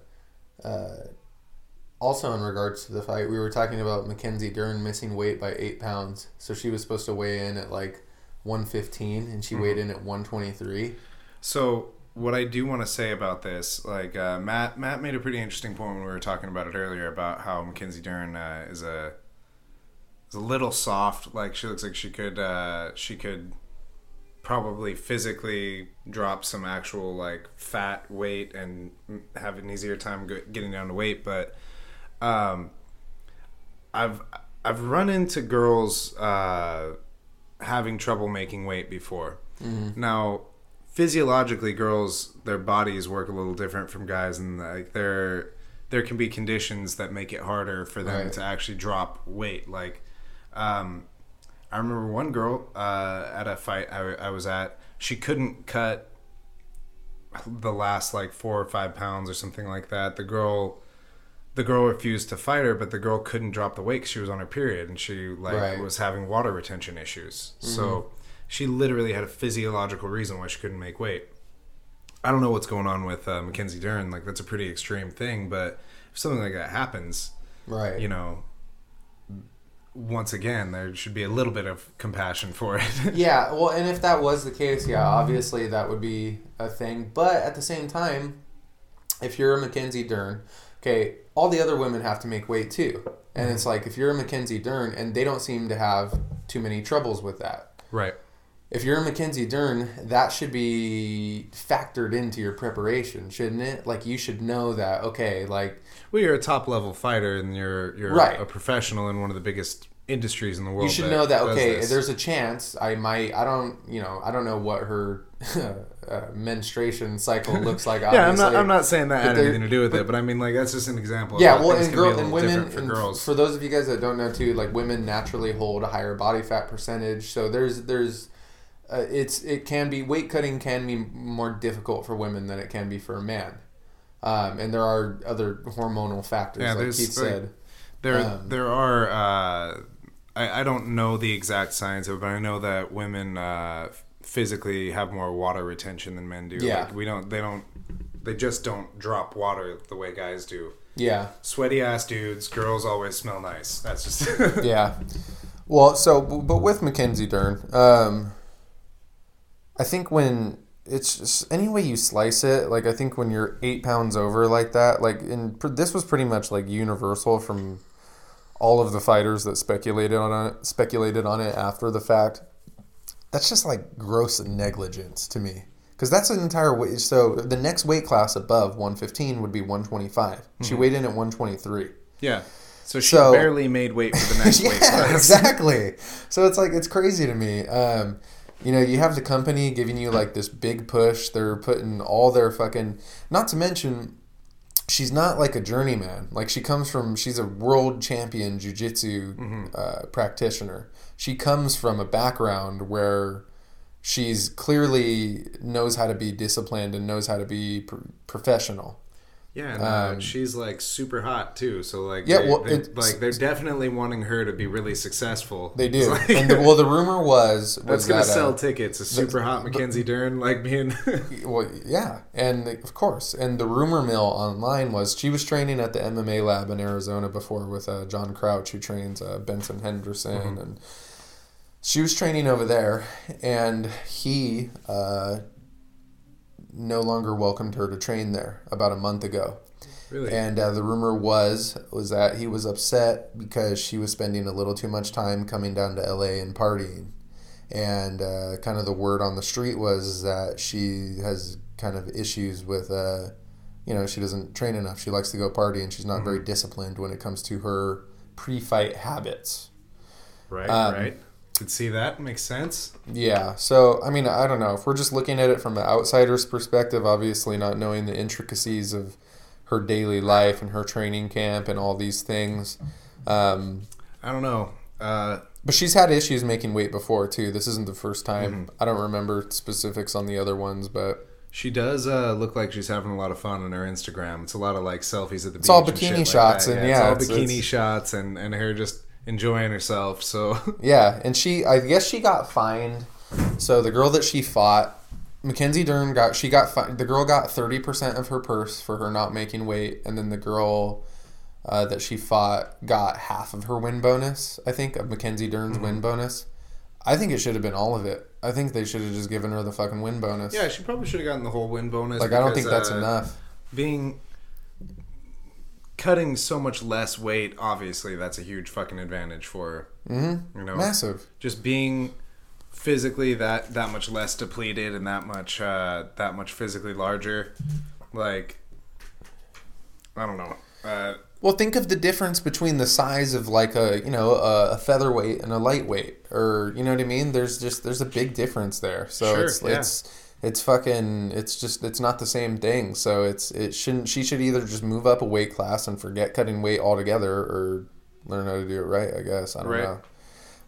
uh also in regards to the fight we were talking about mackenzie dern missing weight by eight pounds. So she was supposed to weigh in at like 115 and she weighed in at 123 so what I do want to say about this, like uh, Matt Matt made a pretty interesting point when we were talking about it earlier about how Mackenzie Dern uh, is a is a little soft. Like she looks like she could uh, she could probably physically drop some actual like fat weight and have an easier time getting down to weight but um i've i've run into girls uh having trouble making weight before. Now physiologically girls their bodies work a little different from guys and like there there can be conditions that make it harder for them Right. to actually drop weight like um i remember one girl uh at a fight I, I was at she couldn't cut the last like four or five pounds or something like that. The girl the girl refused to fight her but the girl couldn't drop the weight she was on her period and she like Right. was having water retention issues Mm-hmm. so she literally had a physiological reason why she couldn't make weight i don't know what's going on with uh, mackenzie dern like that's a pretty extreme thing but if something like that happens Right. you know once again there should be a little bit of compassion for it <laughs> Yeah, well, and if that was the case, yeah, obviously that would be a thing. But at the same time, if you're a Mackenzie Dern, okay, all the other women have to make weight too. And it's like if you're a Mackenzie Dern, and they don't seem to have too many troubles with that. right If you're a Mackenzie Dern, that should be factored into your preparation, shouldn't it? Like you should know that, okay, like well you're a top level fighter and you're you're Right. a professional in one of the biggest industries in the world you should know that okay there's a chance i might i don't you know i don't know what her <laughs> uh, menstruation cycle looks like <laughs> Yeah, I'm not. I'm not saying that But had anything to do with it, but I mean, like that's just an example. Yeah well and girl and women for and girls. for those of you guys that don't know too like women naturally hold a higher body fat percentage so there's there's uh, it's it can be weight cutting can be more difficult for women than it can be for a man um, and there are other hormonal factors Yeah, like Keith like, said there, um, there are. Uh, I, I don't know the exact science of it, but I know that women uh, physically have more water retention than men do. Yeah. Like, we don't. They don't. They just don't drop water the way guys do. yeah Sweaty ass dudes. Girls always smell nice. That's just. <laughs> yeah. Well, so but with Mackenzie Dern, um, I think when it's just any way you slice it, like I think when you're eight pounds over like that, like and pr- this was pretty much like universal from all of the fighters that speculated on it, speculated on it after the fact. That's just like gross negligence to me. Because that's an entire weight. So the next weight class above 115 would be 125. She weighed in at 123. yeah. So she So- <laughs> barely made weight for the next <laughs> weight yeah, class. exactly. So it's like it's crazy to me. Um, you know, you have the company giving you like this big push. They're putting all their fucking. Not to mention, she's not like a journeyman. Like she comes from. She's a world champion jujitsu uh, practitioner. She comes from a background where she's clearly knows how to be disciplined and knows how to be pr- professional. Yeah, and uh, she's like super hot too. So like, Um, Yeah, they, well, they, like they're definitely wanting her to be really successful. They do. <laughs> Like- and the, well, the rumor was, <laughs> was That's gonna that, uh, sell tickets. A super hot Mackenzie Dern like being. <laughs> Well, yeah, and of course, and the rumor mill online was she was training at the MMA lab in Arizona before with uh, John Crouch, who trains uh, Benson Henderson, and she was training over there, and he uh, no longer welcomed her to train there about a month ago. really? And uh, the rumor was was that he was upset because she was spending a little too much time coming down to LA and partying. And uh, kind of the word on the street was that she has kind of issues with, uh, you know, she doesn't train enough. She likes to go party, and she's not very disciplined when it comes to her pre-fight habits. right, um, right. Could see that makes sense. Yeah. So, I mean, I don't know. If we're just looking at it from an outsider's perspective, obviously not knowing the intricacies of her daily life and her training camp and all these things. Um, I don't know. Uh, but she's had issues making weight before, too. This isn't the first time. Mm-hmm. I don't remember specifics on the other ones, but she does uh, look like she's having a lot of fun on her Instagram. It's a lot of like selfies at the beach. It's all and shit bikini like shots that. and, it's yeah, all it's- bikini it's- shots and and her just enjoying herself. So <laughs> yeah. And she, I guess she got fined. So the girl that she fought, Mackenzie Dern got, she got, fi- the girl got 30% of her purse for her not making weight. And then the girl uh, that she fought got half of her win bonus, I think, of Mackenzie Dern's Mm-hmm. win bonus. I think it should have been all of it. I think they should have just given her the fucking win bonus. yeah, she probably should have gotten the whole win bonus. like, I don't think that's uh, enough. being cutting so much less weight obviously that's a huge fucking advantage for. Mm-hmm. you know Massive. just being physically that that much less depleted and that much uh that much physically larger like i don't know uh Well, think of the difference between the size of like a you know a, a featherweight and a lightweight, or you know what I mean. There's just there's a big difference there. So Sure, it's yeah. it's It's fucking. It's just. It's not the same thing. So it's. It shouldn't. She should either just move up a weight class and forget cutting weight altogether, or learn how to do it right. I guess I don't Right. know.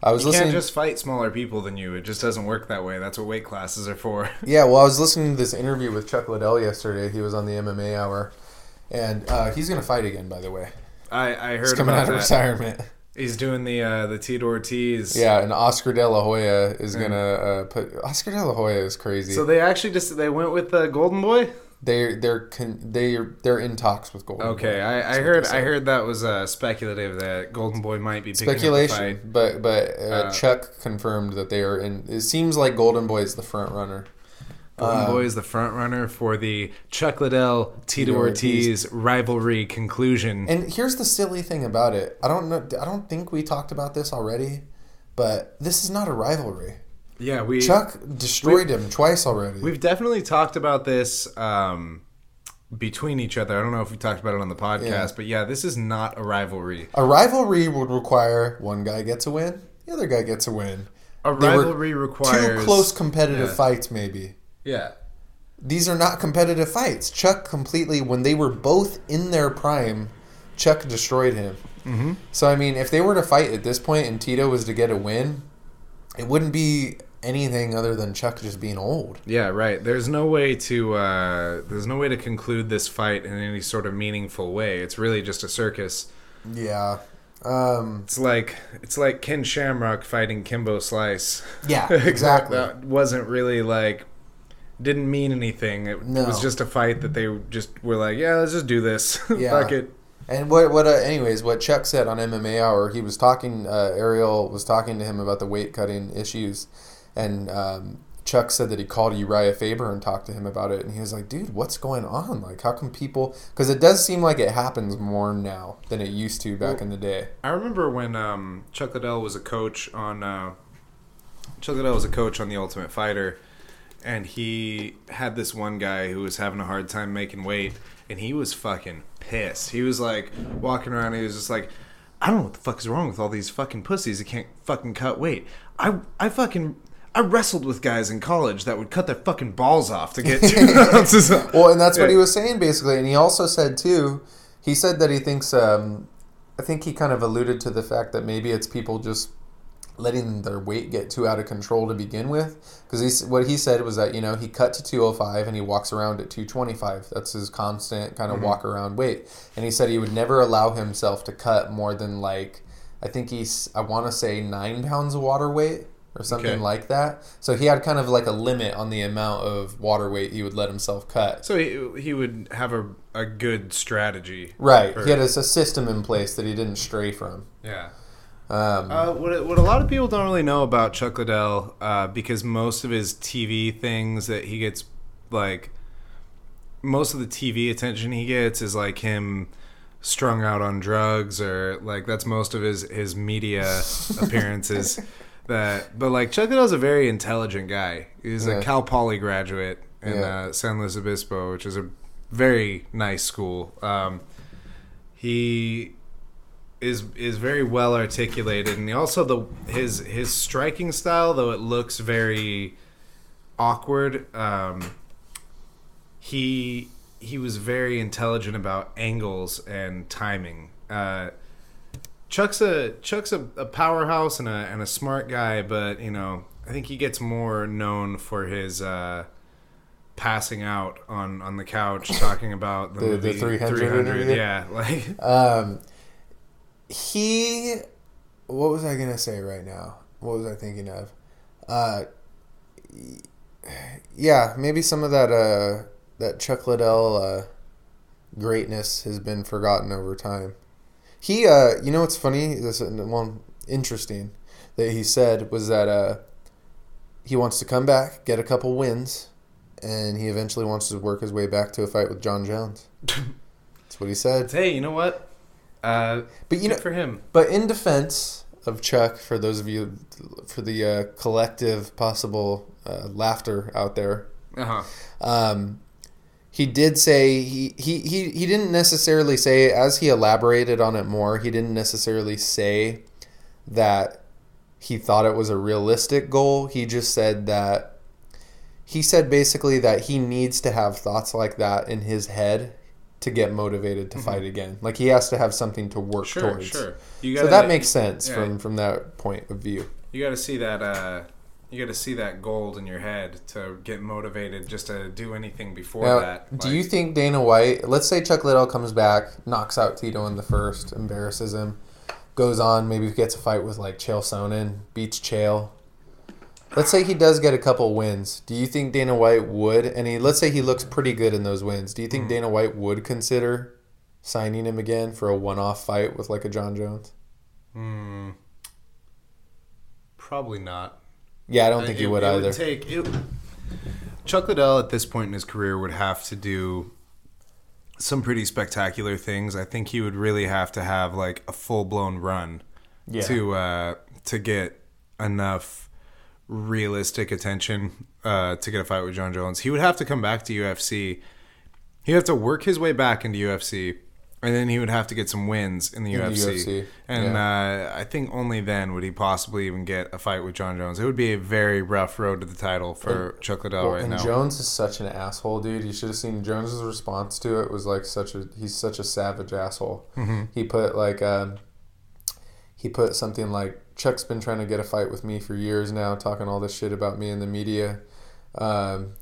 I was listening. You listening. can't just fight smaller people than you. It just doesn't work that way. That's what weight classes are for. <laughs> Yeah, well, I was listening to this interview with Chuck Liddell yesterday. He was on the MMA Hour, and uh, he's gonna fight again. By the way, I, I heard he's coming out of that. retirement. He's doing the uh, the Tito Ortiz. Yeah, and Oscar De La Hoya is gonna uh, put. Oscar De La Hoya is crazy. So they actually just they went with the Golden Boy. they they're con- they they're in talks with Golden. Okay, Boy. I, I heard I heard that was uh, speculative that Golden Boy might be picking speculation, Up the fight. but but uh, Uh, Chuck confirmed that they are in. It seems like Golden Boy is the front runner. Golden Um, Boy is the front runner for the Chuck Liddell Tito Tito Ortiz rivalry conclusion. And here's the silly thing about it. I don't know. I don't think we talked about this already, but this is not a rivalry. yeah, we Chuck destroyed him twice already. We've definitely talked about this um, between each other. I don't know if we talked about it on the podcast, Yeah. but yeah, this is not a rivalry. A rivalry would require one guy gets a win, the other guy gets a win. A rivalry requires two close competitive yeah. fights, maybe. Yeah, These are not competitive fights. Chuck completely, when they were both in their prime, Chuck destroyed him. Mm-hmm. So I mean, if they were to fight at this point and Tito was to get a win, it wouldn't be anything other than Chuck just being old. yeah, right. There's no way to uh, there's no way to conclude this fight in any sort of meaningful way. It's really just a circus. Yeah. Um, It's like it's like Ken Shamrock fighting Kimbo Slice. yeah, <laughs> exactly. that wasn't really like didn't mean anything. It No. was just a fight that they just were like, yeah, let's just do this. <laughs> Yeah. Fuck it. And what what uh, anyways, what Chuck said on MMA Hour, he was talking. Uh, Ariel was talking to him about the weight cutting issues, and um, Chuck said that he called Uriah Faber and talked to him about it, and he was like, "Dude, what's going on? Like, how come people? Because it does seem like it happens more now than it used to back in the day." I remember when um, Chuck Liddell was a coach on uh, Chuck Liddell was a coach on The Ultimate Fighter, and he had this one guy who was having a hard time making weight, and he was fucking pissed. He was like walking around, he was just like, "I don't know what the fuck is wrong with all these fucking pussies that can't fucking cut weight. I I fucking." I wrestled with guys in college that would cut their fucking balls off to get <laughs> two ounces. Well, and that's what he was saying basically, and he also said too. He said that he thinks. Um, I think he kind of alluded to the fact that maybe it's people just letting their weight get too out of control to begin with. Because what he said was that you know he cut to 205 and he walks around at 225. That's his constant kind of mm-hmm. walk around weight. And he said he would never allow himself to cut more than like I think he's I want to say nine pounds of water weight or something Okay. like that. So he had kind of like a limit on the amount of water weight he would let himself cut. so he, he would have a, a good strategy. Right. for- He had a, a system in place that he didn't stray from. Yeah. Um, Uh, what, what a lot of people don't really know about Chuck Liddell, uh, because most of his TV things that he gets, like, most of the TV attention he gets is like him strung out on drugs, or like that's most of his his media <laughs> appearances. That, but like Chuck Liddell's a very intelligent guy. He's Yeah. a Cal Poly graduate in Yeah. uh, San Luis Obispo, which is a very nice school. Um, he is is very well articulated, and also the his his striking style, though it looks very awkward. Um, he he was very intelligent about angles and timing. Uh, Chuck's a Chuck's a, a powerhouse and a and a smart guy, but you know I think he gets more known for his uh, passing out on on the couch talking about the, The- the 300 300. Yeah, <laughs> like um, he. What was I going to say right now? What was I thinking of? Uh, yeah, maybe some of that uh, that Chuck Liddell uh, greatness has been forgotten over time. He, uh, you know what's funny? This one interesting that he said was that uh, he wants to come back, get a couple wins, and he eventually wants to work his way back to a fight with Jon Jones. <laughs> That's what he said. hey, you know what? Uh, But you know, for him. but in defense of Chuck, for those of you, for the uh, collective possible uh, laughter out there, Uh huh. um, he did say he, he, he, he didn't necessarily say as he elaborated on it more. He didn't necessarily say that he thought it was a realistic goal. He just said that he said basically that he needs to have thoughts like that in his head to get motivated to fight again. Like he has to have something to work Mm-hmm. Sure, towards. sure. You so gotta- that makes sense yeah. from from that point of view. You got to see that. Uh, you got to see that gold in your head to get motivated just to do anything before Now, that. do you think Dana White? Let's say Chuck Liddell comes back, knocks out Tito in the first, embarrasses him, goes on, maybe gets a fight with like Chael Sonnen, beats Chael. Let's say he does get a couple wins. Do you think Dana White would? And he, let's say he looks pretty good in those wins. Do you think Dana White would consider signing him again for a one-off fight with like a Jon Jones? Hmm. probably not. Yeah, I don't think Uh, he would it either. take it, Chuck Liddell at this point in his career would have to do some pretty spectacular things. I think he would really have to have like a full blown run Yeah. to uh, to get enough realistic attention uh, to get a fight with Jon Jones. He would have to come back to UFC. He'd have to work his way back into UFC, and then he would have to get some wins in the In the UFC. UFC, And uh, I think only then would he possibly even get a fight with Jon Jones. It would be a very rough road to the title for Chuck Liddell Well, right and now. Jones is such an asshole, dude. You should have seen Jones's response to it was like such a he's such a savage asshole. Mm-hmm. He put like um, he put something like Chuck's been trying to get a fight with me for years now, talking all this shit about me in the media. Um,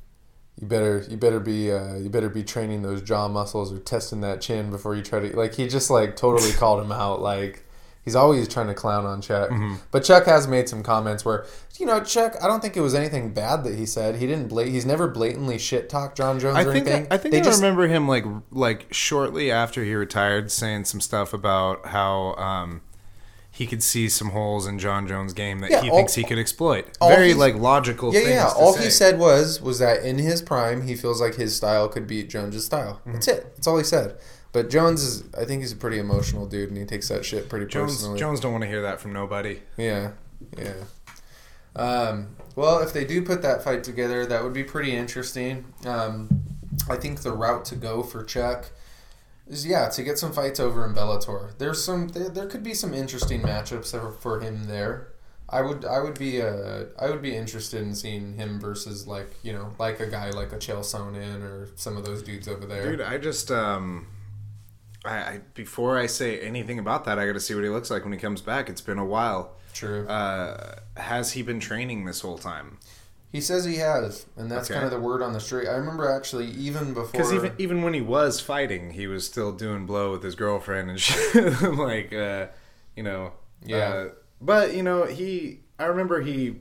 you better you better be uh, you better be training those jaw muscles or testing that chin before you try to like he just like totally <laughs> called him out like he's always trying to clown on Chuck. Mm-hmm. But Chuck has made some comments where you know Chuck I don't think it was anything bad that he said. He didn't bla- he's never blatantly shit talked Jon Jones I or think anything. I think they I just remember him like like shortly after he retired saying some stuff about how um, he could see some holes in Jon Jones' game that Yeah, he all- thinks he could exploit. Very like logical. Yeah, things yeah. All say. he said was was that in his prime, he feels like his style could beat Jones's style. Mm-hmm. That's it. That's all he said. But Jones is, I think he's a pretty emotional dude, and he takes that shit pretty Jones personally. Jones don't want to hear that from nobody. Yeah, yeah. Um, well, if they do put that fight together, that would be pretty interesting. Um, I think the route to go for Chuck yeah to get some fights over in Bellator. There's some there, there could be some interesting matchups for- him there. I would I would be uh I would be interested in seeing him versus like you know like a guy like a Chael Sonnen or some of those dudes over there. Dude, I just um, I, I before I say anything about that, I got to see what he looks like when he comes back. It's been a while. True. Uh, has he been training this whole time? He says he has, and that's Okay. kind of the word on the street. I remember actually even before Because even even when he was fighting, he was still doing blow with his girlfriend and <laughs> shit. like, uh, you know, Yeah. Uh, but you know, he. I remember he.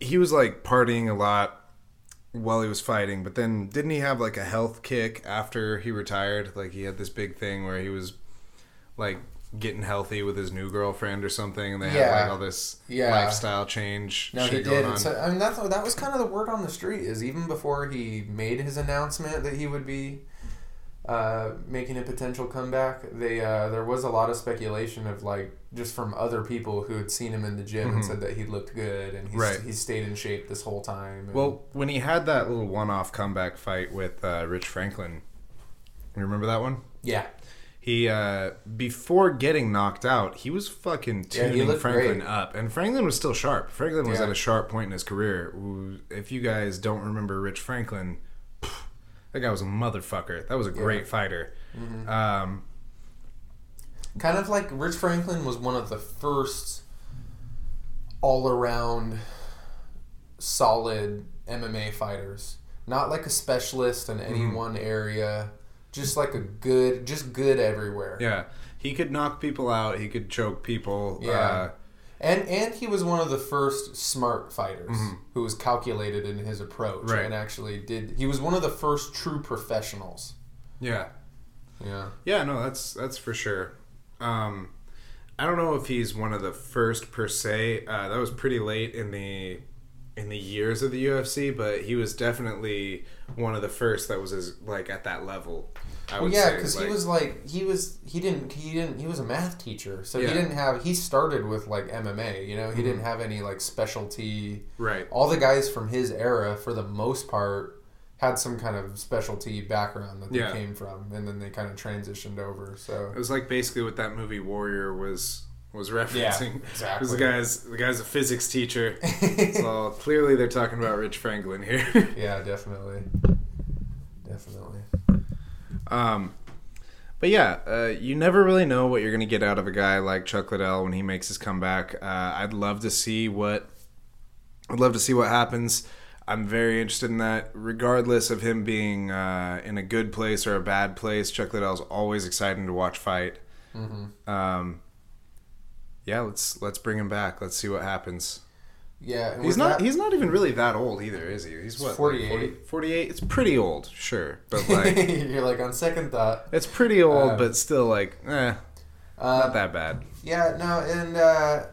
He was like partying a lot while he was fighting, but then didn't he have like a health kick after he retired? Like he had this big thing where he was like getting healthy with his new girlfriend or something, and they had like all this Yeah. lifestyle change. No, shit he going did. so, I mean, that's, that was kind of the word on the street. Is even before he made his announcement that he would be uh, making a potential comeback, they uh, there was a lot of speculation of like just from other people who had seen him in the gym and said that he looked good and he's, Mm-hmm. Right. he's stayed in shape this whole time. and- Well, when he had that little one-off comeback fight with uh, Rich Franklin, you remember that one? yeah, He uh, before getting knocked out, he was fucking Yeah, tuning looked Franklin great. up, and Franklin was still sharp. Franklin was Yeah. at a sharp point in his career. If you guys don't remember Rich Franklin, that guy was a motherfucker. That was a great fighter. Mm-hmm. Um, kind of like Rich Franklin was one of the first all around solid MMA fighters. Not like a specialist in any Mm-hmm. one area, just like a good, just good everywhere. yeah, he could knock people out. He could choke people. Yeah. Uh, And and he was one of the first smart fighters who was calculated in his approach Mm-hmm. Right. and actually did. He was one of the first true professionals. yeah. Yeah. Yeah, no, that's that's for sure. Um, I don't know if he's one of the first per se. Uh, that was pretty late in the in the years of the UFC, but he was definitely one of the first that was as like at that level. I Well, would yeah, because like- he was like he was he didn't he didn't he was a math teacher, so Yeah. he didn't have he started with like MMA. You know, he Mm-hmm. didn't have any like specialty. right. All the guys from his era, for the most part, had some kind of specialty background that they Yeah. came from, and then they kind of transitioned over. So It was like basically what that movie Warrior was was referencing. exactly. Because the guy's the guy's a physics teacher, <laughs> so clearly they're talking about Rich Franklin here. <laughs> Yeah, definitely. Definitely. Um, but yeah, uh, you never really know what you're gonna get out of a guy like Chuck Liddell when he makes his comeback. Uh, I'd love to see what I'd love to see what happens. I'm very interested in that. Regardless of him being uh, in a good place or a bad place, Chuck Liddell's always exciting to watch fight. Um, yeah, let's let's bring him back. Let's see what happens. Yeah, He's not that- he's not even really that old either, is he? He's what? like 48. 40 48? It's pretty old, sure, but like <laughs> You're like on second thought. it's pretty old, Um, but still like eh, Uh, not that bad. Yeah, no, and uh,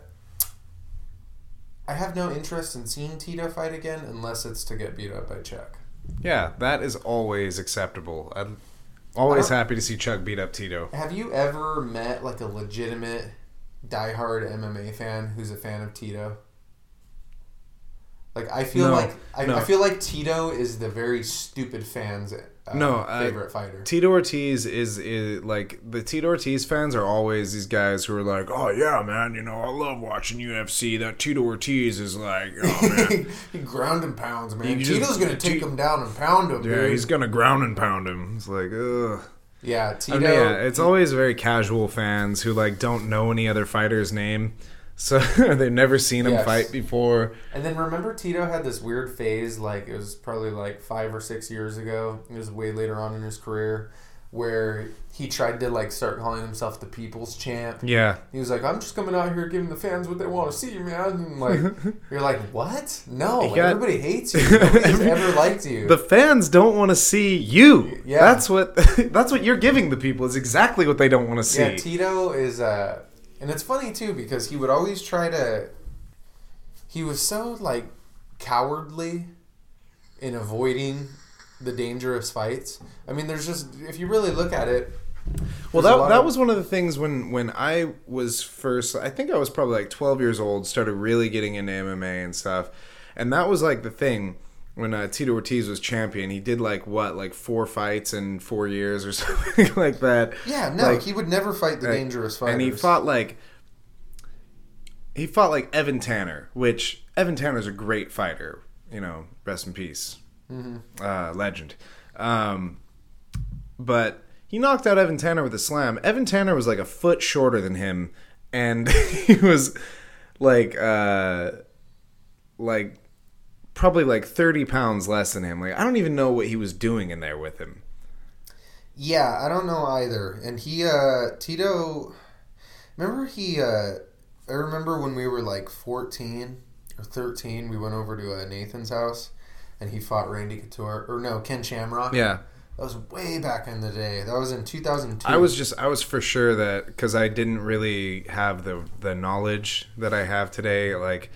I have no interest in seeing Tito fight again unless it's to get beat up by Chuck. Yeah, that is always acceptable. I'm always happy to see Chuck beat up Tito. Have you ever met like a legitimate diehard MMA fan who's a fan of Tito? Like I feel No, like I, no. I feel like Tito is the very stupid fans' uh, No, uh, favorite fighter. Tito Ortiz is, is like the Tito Ortiz fans are always these guys who are like, oh yeah, man, you know I love watching UFC. That Tito Ortiz is like, oh <laughs> man, he ground and pounds, man. Just- Tito's gonna take Ti- him down and pound him. yeah, dude. he's gonna ground and pound him. It's like, ugh. Yeah. I Tito. mean, yeah, it's always very casual fans who like don't know any other fighter's name, <laughs> so they've never seen him Yes. fight before. And then remember, Tito had this weird phase, like it was probably like five or six years ago. It was way later on in his career, where he tried to like start calling himself the People's Champ. Yeah, He was like, "I'm just coming out here giving the fans what they want to see, man." And like, <laughs> you're like, "What? No, got- everybody hates you. Nobody's <laughs> ever liked you." the fans don't want to see you. Yeah. that's what <laughs> that's what you're giving the people is exactly what they don't want to see. Yeah, Tito is, uh, and it's funny too because he would always try to. He was so like cowardly in avoiding the dangerous fights. I mean, there's just if you really look at it. Well, that that of- was one of the things when when I was first. I think I was probably like 12 years old. Started really getting into MMA and stuff, and that was like the thing when uh, Tito Ortiz was champion. He did like what, like four fights in four years or <laughs> something like that. Yeah, no, Like, he would never fight the like, dangerous fighters. and he fought like he fought like Evan Tanner, which Evan Tanner's a great fighter. You know, rest in peace, uh, legend. Um, but he knocked out Evan Tanner with a slam. Evan Tanner was like a foot shorter than him, and <laughs> he was like uh, like probably like thirty pounds less than him. Like I don't even know what he was doing in there with him. Yeah, I don't know either. And he, uh, Tito, remember he, uh, I remember when we were like 14 or 13, we went over to uh, Nathan's house and he fought Randy Couture, or no, Ken Shamrock. Yeah. That was way back in the day. That was in 2002. I was just I was for sure that because I didn't really have the the knowledge that I have today. Like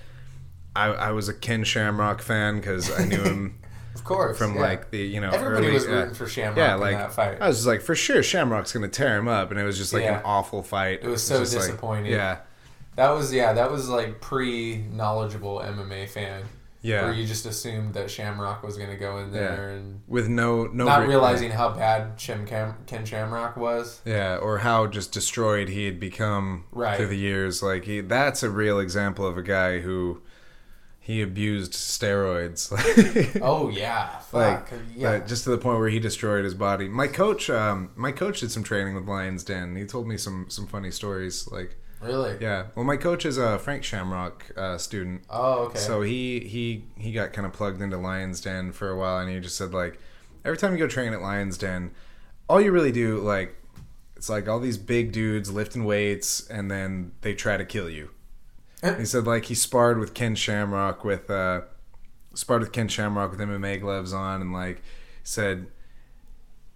I I was a Ken Shamrock fan because I knew him <laughs> of course, from yeah. like the you know Everybody early, was yeah. rooting for Shamrock Yeah, in like that fight. I was just like for sure Shamrock's gonna tear him up, and it was just like Yeah. an awful fight. It was so just like- disappointing. yeah, That was, yeah, that was like pre knowledgeable MMA fan. Yeah, Where you just assumed that Shamrock was going to go in there Yeah. and with no no not re- realizing how bad Shem Cam- Ken Shamrock was. Yeah, or how just destroyed he had become Right. through the years. Like he, that's a real example of a guy who he abused steroids. <laughs> Oh yeah, like yeah. just to the point where he destroyed his body. My coach, um, my coach did some training with Lions Den. He told me some some funny stories. Like really? yeah, well, my coach is a Frank Shamrock uh, student. Oh okay. So he he he got kind of plugged into Lions Den for a while, and he just said like, every time you go train at Lions Den, all you really do like, it's like all these big dudes lifting weights, and then they try to kill you. <laughs> he said like he sparred with Ken Shamrock with uh, sparred with Ken Shamrock with MMA gloves on, and like said.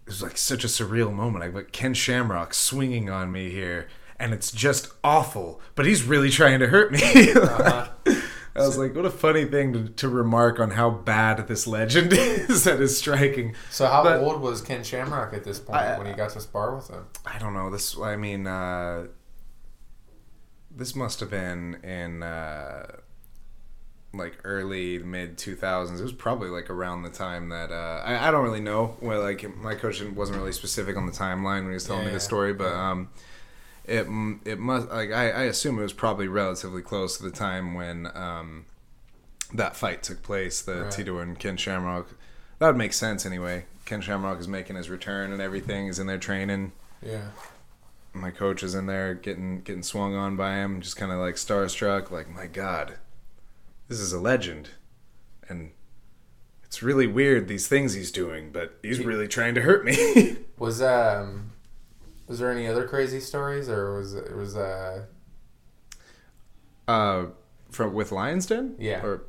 It was like such a surreal moment. Like, like Ken Shamrock swinging on me here, and it's just awful. But he's really trying to hurt me. <laughs> Like, I was like, what a funny thing to, to remark on how bad this legend <laughs> is that is striking. so how but- old was Ken Shamrock at this point I- when he got to spar with him? I don't know. This, I mean, uh, this must have been in uh, like early mid 2000s. It was probably like around the time that uh, I, I don't really know. Well, like my coach wasn't really specific on the timeline when he was telling me Yeah. the story, but um, it it must like I, I assume it was probably relatively close to the time when um, that fight took place, the Right. Tito and Ken Shamrock. That would make sense anyway. Ken Shamrock is making his return and everything. is in there training. Yeah. My coach is in there getting getting swung on by him, just kind of like starstruck. Like my God, this is a legend, and it's really weird these things he's doing, but he's really trying to hurt me. <laughs> Was um, was there any other crazy stories, or was it was uh, uh, from with Lions Den. Yeah. Or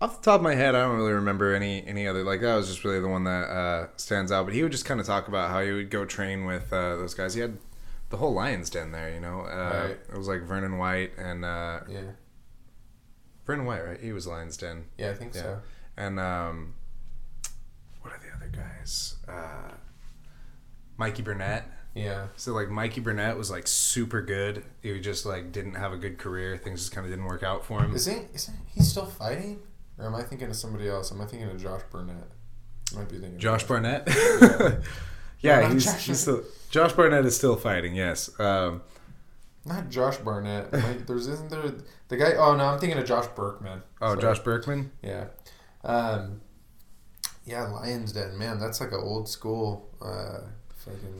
off the top of my head, I don't really remember any any other like that was just really the one that uh, stands out. But he would just kind of talk about how he would go train with uh, those guys. He had the whole Lions Den there, you know. Uh, Right. It was like Vernon White and uh, yeah, Vernon White, right? He was Lions Den, yeah, I think Yeah. so. and um, what are the other guys? Uh, Mikey Burnett. Yeah, So like Mikey Burnett was like super good. He just like didn't have a good career. Things just kind of didn't work out for him. is he isn't he still fighting, or am I thinking of somebody else? Am I thinking of Josh Burnett? I might be thinking. of Josh Barnett. Yeah. <laughs> yeah, No, he's, Josh. he's still Josh Barnett is still fighting. Yes. Um, Not Josh Barnett. Wait, There's isn't there the guy? Oh no, I'm thinking of Josh Burkman. oh, So, Josh Burkman. Yeah. Um, yeah, Lions Den, man, that's like an old school uh, fucking.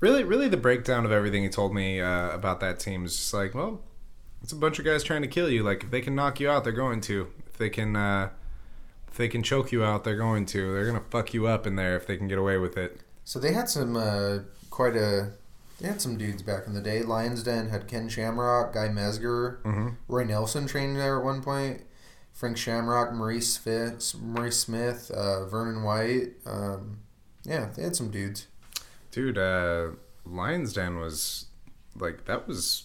Really, really, the breakdown of everything he told me uh, about that team is just like, well, it's a bunch of guys trying to kill you. Like if they can knock you out, they're going to. If they can, uh, if they can choke you out, they're going to. They're gonna fuck you up in there if they can get away with it. So they had some uh, quite a. They had some dudes back in the day. Lions Den had Ken Shamrock, Guy Mezger, Mhm. Roy Nelson trained there at one point. Frank Shamrock, Maurice Smith, Maurice Smith, uh, Vernon White. Um, yeah, they had some dudes. Dude, uh, Lions Den was like that was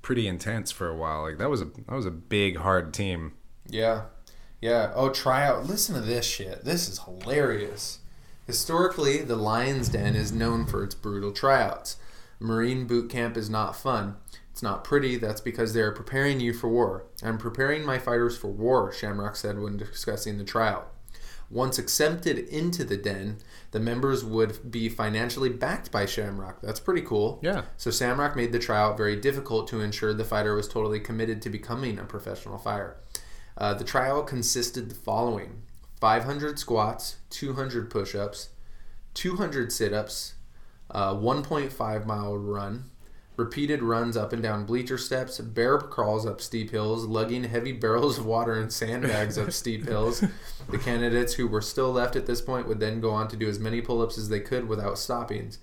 pretty intense for a while. Like that was a that was a big hard team. Yeah. Yeah. Oh, tryout. Listen to this shit. This is hilarious. Historically, the Lion's Den is known for its brutal tryouts. Marine boot camp is not fun. It's not pretty. That's because they are preparing you for war. I'm preparing my fighters for war, Shamrock said when discussing the tryout. Once accepted into the den, the members would be financially backed by Shamrock. That's pretty cool. Yeah. So Shamrock made the tryout very difficult to ensure the fighter was totally committed to becoming a professional fighter. Uh, the tryout consisted the following 500 squats, 200 push ups, 200 sit ups, uh, 1.5 mile run, repeated runs up and down bleacher steps, bear crawls up steep hills, lugging heavy <laughs> barrels of water and sandbags up steep hills. The candidates who were still left at this point would then go on to do as many pull ups as they could without stoppings.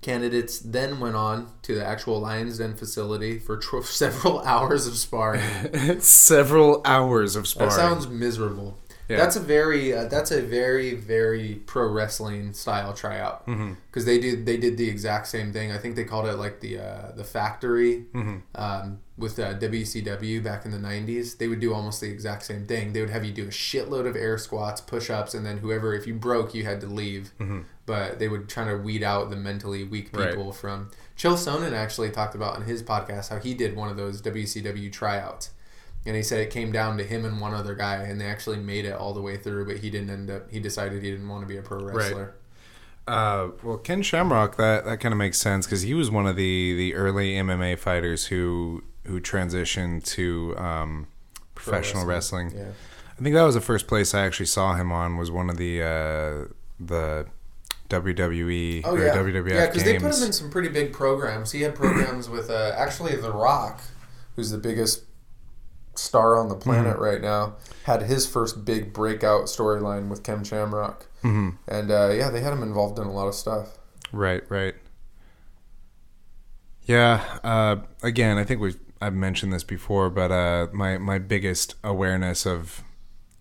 Candidates then went on to the actual Lions Den facility for tr- <laughs> several hours of sparring. <laughs> Several hours of sparring. That sounds miserable. Yeah. That's a very uh, that's a very very pro wrestling style tryout because Mm-hmm. they did they did the exact same thing. I think they called it like the uh, the factory Mm-hmm. um, with uh, WCW back in the '90s. They would do almost the exact same thing. They would have you do a shitload of air squats, push ups, and then whoever if you broke you had to leave. But they would try to weed out the mentally weak Mm-hmm. Right. people from. Chael Sonnen actually talked about on his podcast how he did one of those WCW tryouts. And he said it came down to him and one other guy, and they actually made it all the way through, but he didn't end up. He decided he didn't want to be a pro wrestler. Uh, well, Ken Shamrock, that, that kind of makes sense because he was one of the, the early MMA fighters who who transitioned to um, professional wrestling. Yeah. I think that was the first place I actually saw him on was one of the uh, the WWE Oh or yeah, WWF yeah, because they put him in some pretty big programs. He had programs with uh, actually The Rock, who's the biggest star on the planet right now. Had his first big breakout storyline with Ken Shamrock, mm-hmm. and uh, yeah, they had him involved in a lot of stuff. Right, right. Yeah. Uh, again, I think we've I've mentioned this before, but uh, my my biggest awareness of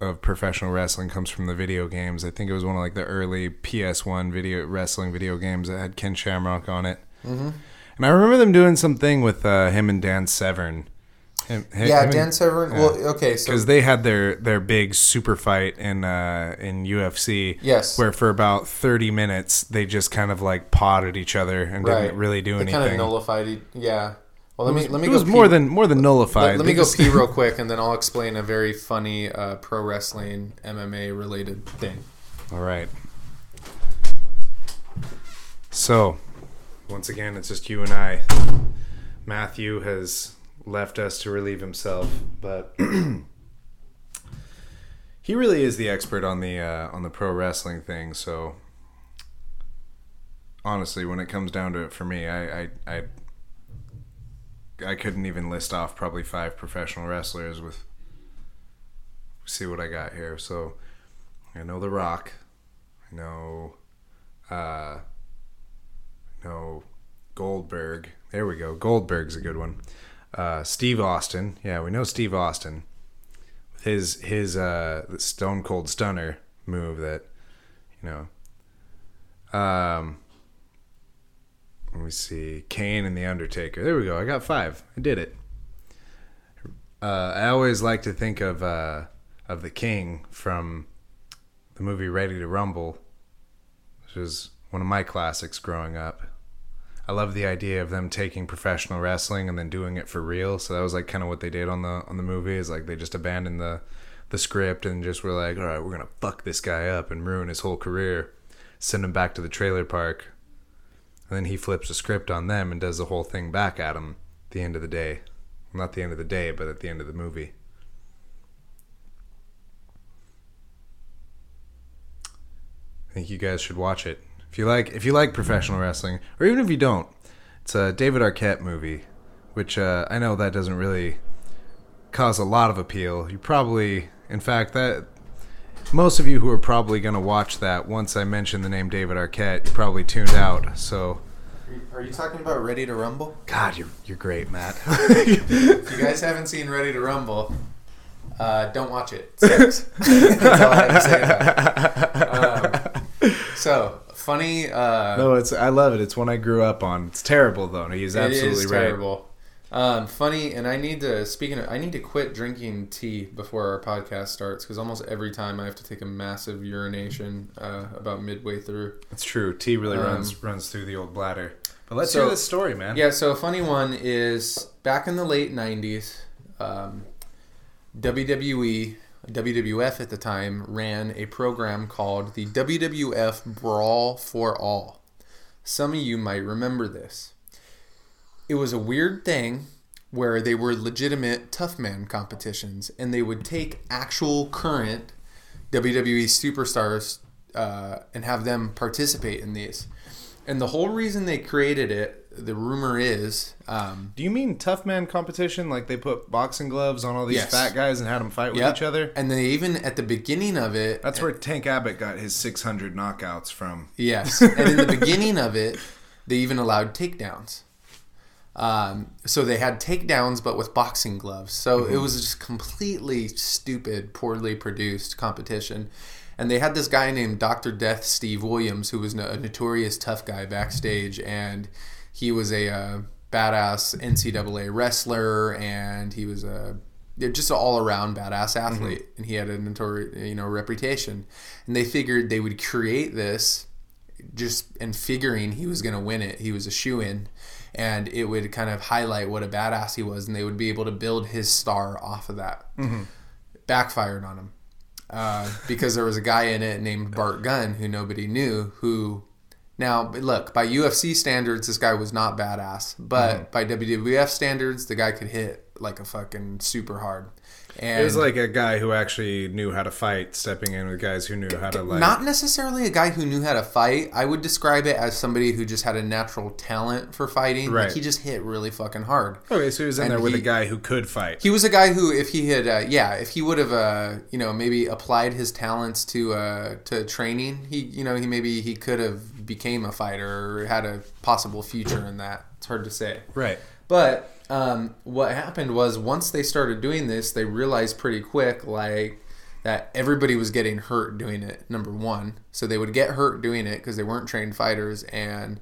of professional wrestling comes from the video games. I think it was one of like the early PS1 video wrestling video games that had Ken Shamrock on it. Mm-hmm. And I remember them doing something with uh, him and Dan Severn. Him, Yeah, Dan Severn. Well, okay, so because they had their their big super fight in uh, in UFC. Yes. where for about thirty minutes they just kind of like pawed at each other and right, didn't really do they anything. kind of nullified. Yeah. Well, let me let me it was more than more than nullified. Let, let me go pee real <laughs> quick, and then I'll explain a very funny uh, pro wrestling MMA related thing. All right. So, once again, it's just you and I. Matthew has left us to relieve himself, but <clears throat> he really is the expert on the uh, on the pro wrestling thing. So honestly, when it comes down to it, for me, I I I, I couldn't even list off probably five professional wrestlers with. See what I got here. So I know The Rock. I know. Uh, I know Goldberg. There we go. Goldberg's a good one. Uh, Steve Austin. Yeah, we know Steve Austin. His his uh, Stone Cold Stunner move that, you know. Um. Let me see. Kane and the Undertaker. There we go. I got five. I did it. Uh, I always like to think of uh, of the King from the movie Ready to Rumble, which is one of my classics growing up. I love the idea of them taking professional wrestling and then doing it for real. So that was like kind of what they did on the on the movie. Is like they just abandoned the the script and just were like, all right, we're gonna fuck this guy up and ruin his whole career, send him back to the trailer park, and then he flips the script on them and does the whole thing back at him. At the end of the day, well, not the end of the day, but at the end of the movie. I think you guys should watch it. If you like if you like professional wrestling, or even if you don't, it's a David Arquette movie, which uh, I know that doesn't really cause a lot of appeal. You probably, in fact, that most of you who are probably going to watch that once I mention the name David Arquette, you probably tuned out. So, Are you talking about Ready to Rumble? God, you're you're great, Matt. <laughs> If you guys haven't seen Ready to Rumble, uh, don't watch it. It sucks. <laughs> That's all I have to say about it. Um, so funny. Uh, no, it's I love it. It's one I grew up on. It's terrible though. He's absolutely is right. terrible. Um, funny, and I need to. Speaking of, I need to quit drinking tea before our podcast starts because almost every time I have to take a massive urination uh, about midway through. It's true. Tea really Um, runs runs through the old bladder. But let's so- hear this story, man. Yeah, so a funny one is back in the late '90s, um, WWE, WWF at the time ran a program called the WWF Brawl for All. Some of you might remember this. It was a weird thing where they were legitimate tough man competitions, and they would take actual current WWE superstars uh, and have them participate in these. And the whole reason they created it, the rumor is, um, Do you mean tough man competition? Like they put boxing gloves on all these Yes. fat guys and had them fight with each other? And they even at the beginning of it, That's where Tank Abbott got his 600 knockouts from. Yes, and in the beginning of it, they even allowed takedowns. Um, so they had takedowns, but with boxing gloves. So it was just completely stupid, poorly produced competition. And they had this guy named Doctor Death Steve Williams, who was a notorious tough guy backstage, and he was a uh, badass NCAA wrestler, and he was a just an all around badass athlete, and he had a notorious you know reputation. And they figured they would create this just and figuring he was going to win it. He was a shoe in, and it would kind of highlight what a badass he was, and they would be able to build his star off of that. Backfired on him uh, because there was a guy in it named Bart Gunn who nobody knew. Who now look by UFC standards, this guy was not badass, but mm-hmm. by WWF standards, the guy could hit like a fucking super hard. And It was like a guy who actually knew how to fight, stepping in with guys who knew how to like. not necessarily a guy who knew how to fight. I would describe it as somebody who just had a natural talent for fighting. Right. Like he just hit really fucking hard. okay, so he was in and there with he- a guy who could fight. He was a guy who, if he had, uh, yeah, if he would have, uh, you know, maybe applied his talents to uh, to training, he, you know, he maybe he could have became a fighter or had a possible future in that. It's hard to say. right. But um, what happened was once they started doing this, they realized pretty quick, like that everybody was getting hurt doing it. Number one, so they would get hurt doing it because they weren't trained fighters, and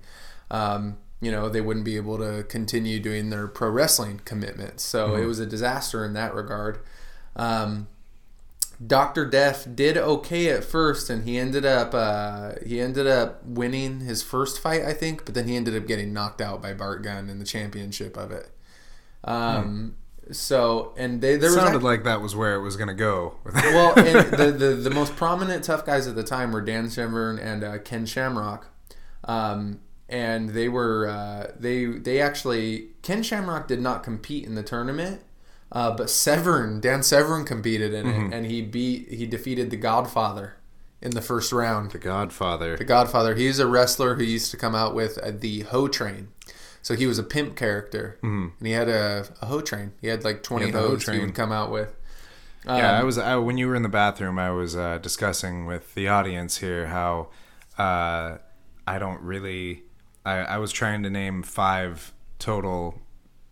um, you know they wouldn't be able to continue doing their pro wrestling commitments. So it was a disaster in that regard. Um, Doctor Death did okay at first, and he ended up uh, he ended up winning his first fight, I think, but then he ended up getting knocked out by Bart Gunn in the championship of it. Um, So, and they there Sounded like that was where it was going to go. <laughs> well, and the, the the most prominent tough guys at the time were Dan Severn and uh, Ken Shamrock. Um, and they were uh, they they actually Ken Shamrock did not compete in the tournament, uh, but Severn Dan Severn competed in Mm-hmm. it, and he beat he defeated the Godfather in the first round. The Godfather. The Godfather. He's a wrestler who used to come out with uh, the Ho Train. So he was a pimp character, and he had a, a Ho Train. He had like twenty Mm-hmm. had hoes he would come out with. yeah, Um, I was I, when you were in the bathroom. I was uh, discussing with the audience here how uh, I don't really. I, I was trying to name five total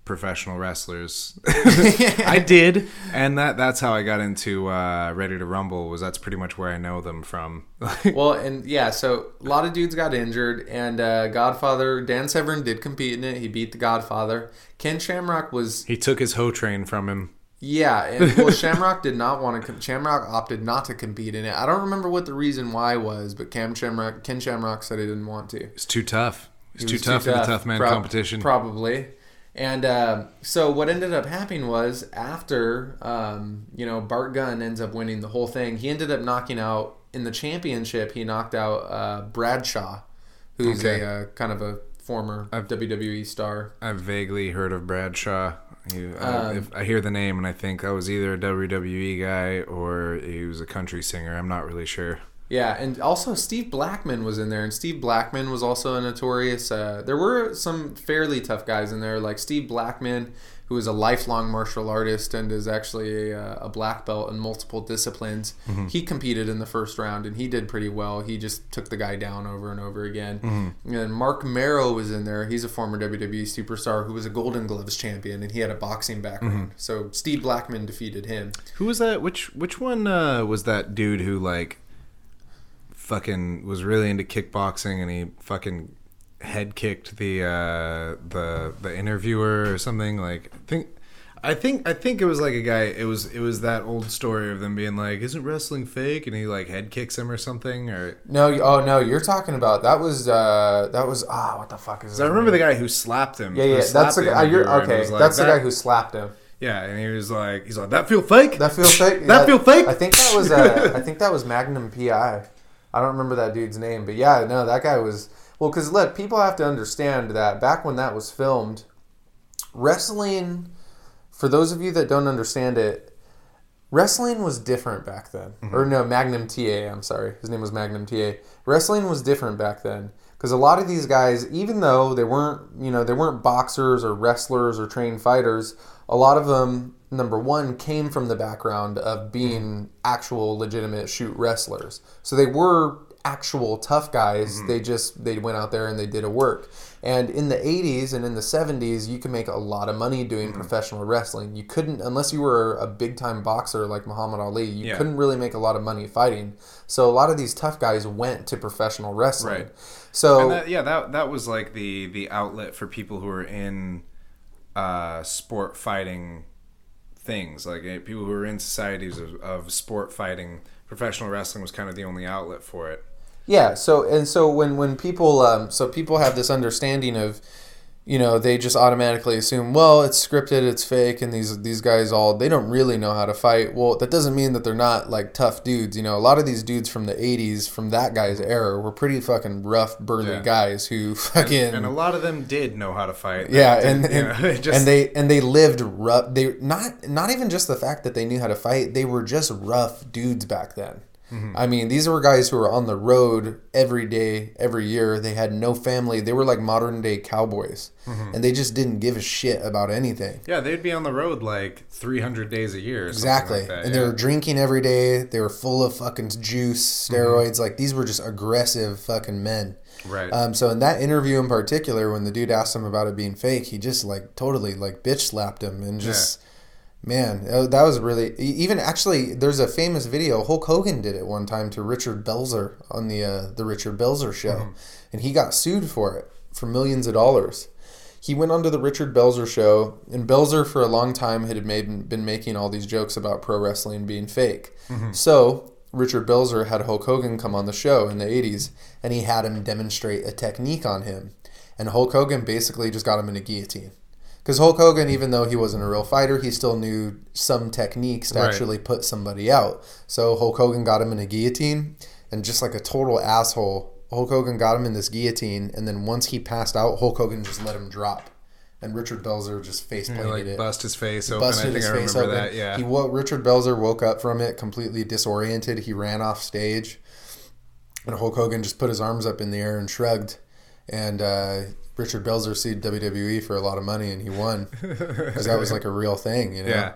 professional wrestlers. <laughs> I did, and that that's how I got into uh, Ready to Rumble. Was that's pretty much where I know them from. <laughs> Well, and yeah, so a lot of dudes got injured, and uh, Godfather Dan Severn did compete in it. He beat the Godfather. Ken Shamrock was he took his hoe train from him. yeah, and well, <laughs> Shamrock did not want to. Com- Shamrock opted not to compete in it. I don't remember what the reason why was, but Cam Shamrock, Ken Shamrock said he didn't want to. It's too tough. It's too was tough for the tough man competition. Probably. And uh, so what ended up happening was after um, you know Bart Gunn ends up winning the whole thing, he ended up knocking out in the championship. He knocked out uh, Bradshaw, who's Okay. a uh, kind of a former WWE star. I've vaguely heard of Bradshaw. He, Um, uh, if I hear the name and I think I was either a WWE guy or he was a country singer. I'm not really sure. Yeah, and also Steve Blackman was in there, and Steve Blackman was also a notorious. Uh, there were some fairly tough guys in there, like Steve Blackman, who is a lifelong martial artist and is actually a, a black belt in multiple disciplines. He competed in the first round, and he did pretty well. He just took the guy down over and over again. And Marc Mero was in there. He's a former WWE superstar who was a Golden Gloves champion, and he had a boxing background. So Steve Blackman defeated him. Who was that? Which which one uh, was that dude who like fucking was really into kickboxing and he fucking head kicked the uh, the the interviewer or something? Like I think. I think I think it was like a guy. It was it was that old story of them being like, "Isn't wrestling fake?" And he like head kicks him or something. Or No, oh no, you're talking about that was uh that was ah what the fuck is? I remember the guy who slapped him. Yeah, yeah, that's the guy. You're and it okay. like, that's the guy who slapped him. Yeah, and he was like, he's like, that feel fake. That feels fake. <laughs> That feel fake? I think that was uh, I think that was Magnum PI. I don't remember that dude's name, but yeah, no, that guy was well. Because look, people have to understand that back when that was filmed, wrestling. For those of you that don't understand it, wrestling was different back then. Mm-hmm. Or no, Magnum TA. I'm sorry, his name was Magnum TA. Wrestling was different back then because a lot of these guys, even though they weren't, you know, they weren't boxers or wrestlers or trained fighters, a lot of them, number one, came from the background of being actual legitimate shoot wrestlers. So they were actual tough guys. They just they went out there and they did a work. And in the 80s and in the 70s, you could make a lot of money doing professional wrestling. You couldn't unless you were a big time boxer like Muhammad Ali. You Yeah. couldn't really make a lot of money fighting. So a lot of these tough guys went to professional wrestling. Right. So And that, yeah, that that was like the the outlet for people who were in uh, sport fighting things, like eh, people who were in societies of, of sport fighting. Professional wrestling was kind of the only outlet for it. Yeah. So and so when when people um, so people have this understanding of, you know, they just automatically assume, well, it's scripted, it's fake, and these these guys all they don't really know how to fight. Well, that doesn't mean that they're not like tough dudes. You know, a lot of these dudes from the '80s, from that guy's era, were pretty fucking rough, burly Yeah. guys who fucking And a lot of them did know how to fight. yeah, They and you and, know, <laughs> just- and they and they lived rough. They not not even just the fact that they knew how to fight. They were just rough dudes back then. Mm-hmm. I mean, these were guys who were on the road every day, every year. They had no family. They were like modern day cowboys, Mm-hmm. and they just didn't give a shit about anything. yeah, they'd be on the road like 300 days a year. Exactly. like that, and yeah. they were drinking every day. They were full of fucking juice, steroids. Like these were just aggressive fucking men. Right. Um, so in that interview in particular, when the dude asked him about it being fake, he just like totally like bitch slapped him and just man, uh, that was really even actually. There's a famous video. Hulk Hogan did it one time to Richard Belzer on the uh, the Richard Belzer show, and he got sued for it for millions of dollars. He went onto the Richard Belzer show, and Belzer for a long time had made, been making all these jokes about pro wrestling being fake. So Richard Belzer had Hulk Hogan come on the show in the 80s, and he had him demonstrate a technique on him. And Hulk Hogan basically just got him in a guillotine. Because Hulk Hogan, even though he wasn't a real fighter, he still knew some techniques to Right. actually put somebody out. So Hulk Hogan got him in a guillotine, and just like a total asshole, Hulk Hogan got him in this guillotine, and then once he passed out, Hulk Hogan just let him drop, and Richard Belzer just face He, planted like it. bust his face open. I busted think his I face remember open. that. Yeah. He wo- Richard Belzer woke up from it completely disoriented. He ran off stage, and Hulk Hogan just put his arms up in the air and shrugged. And uh, Richard Belzer sued WWE for a lot of money, and he won because that was like a real thing, you know. yeah.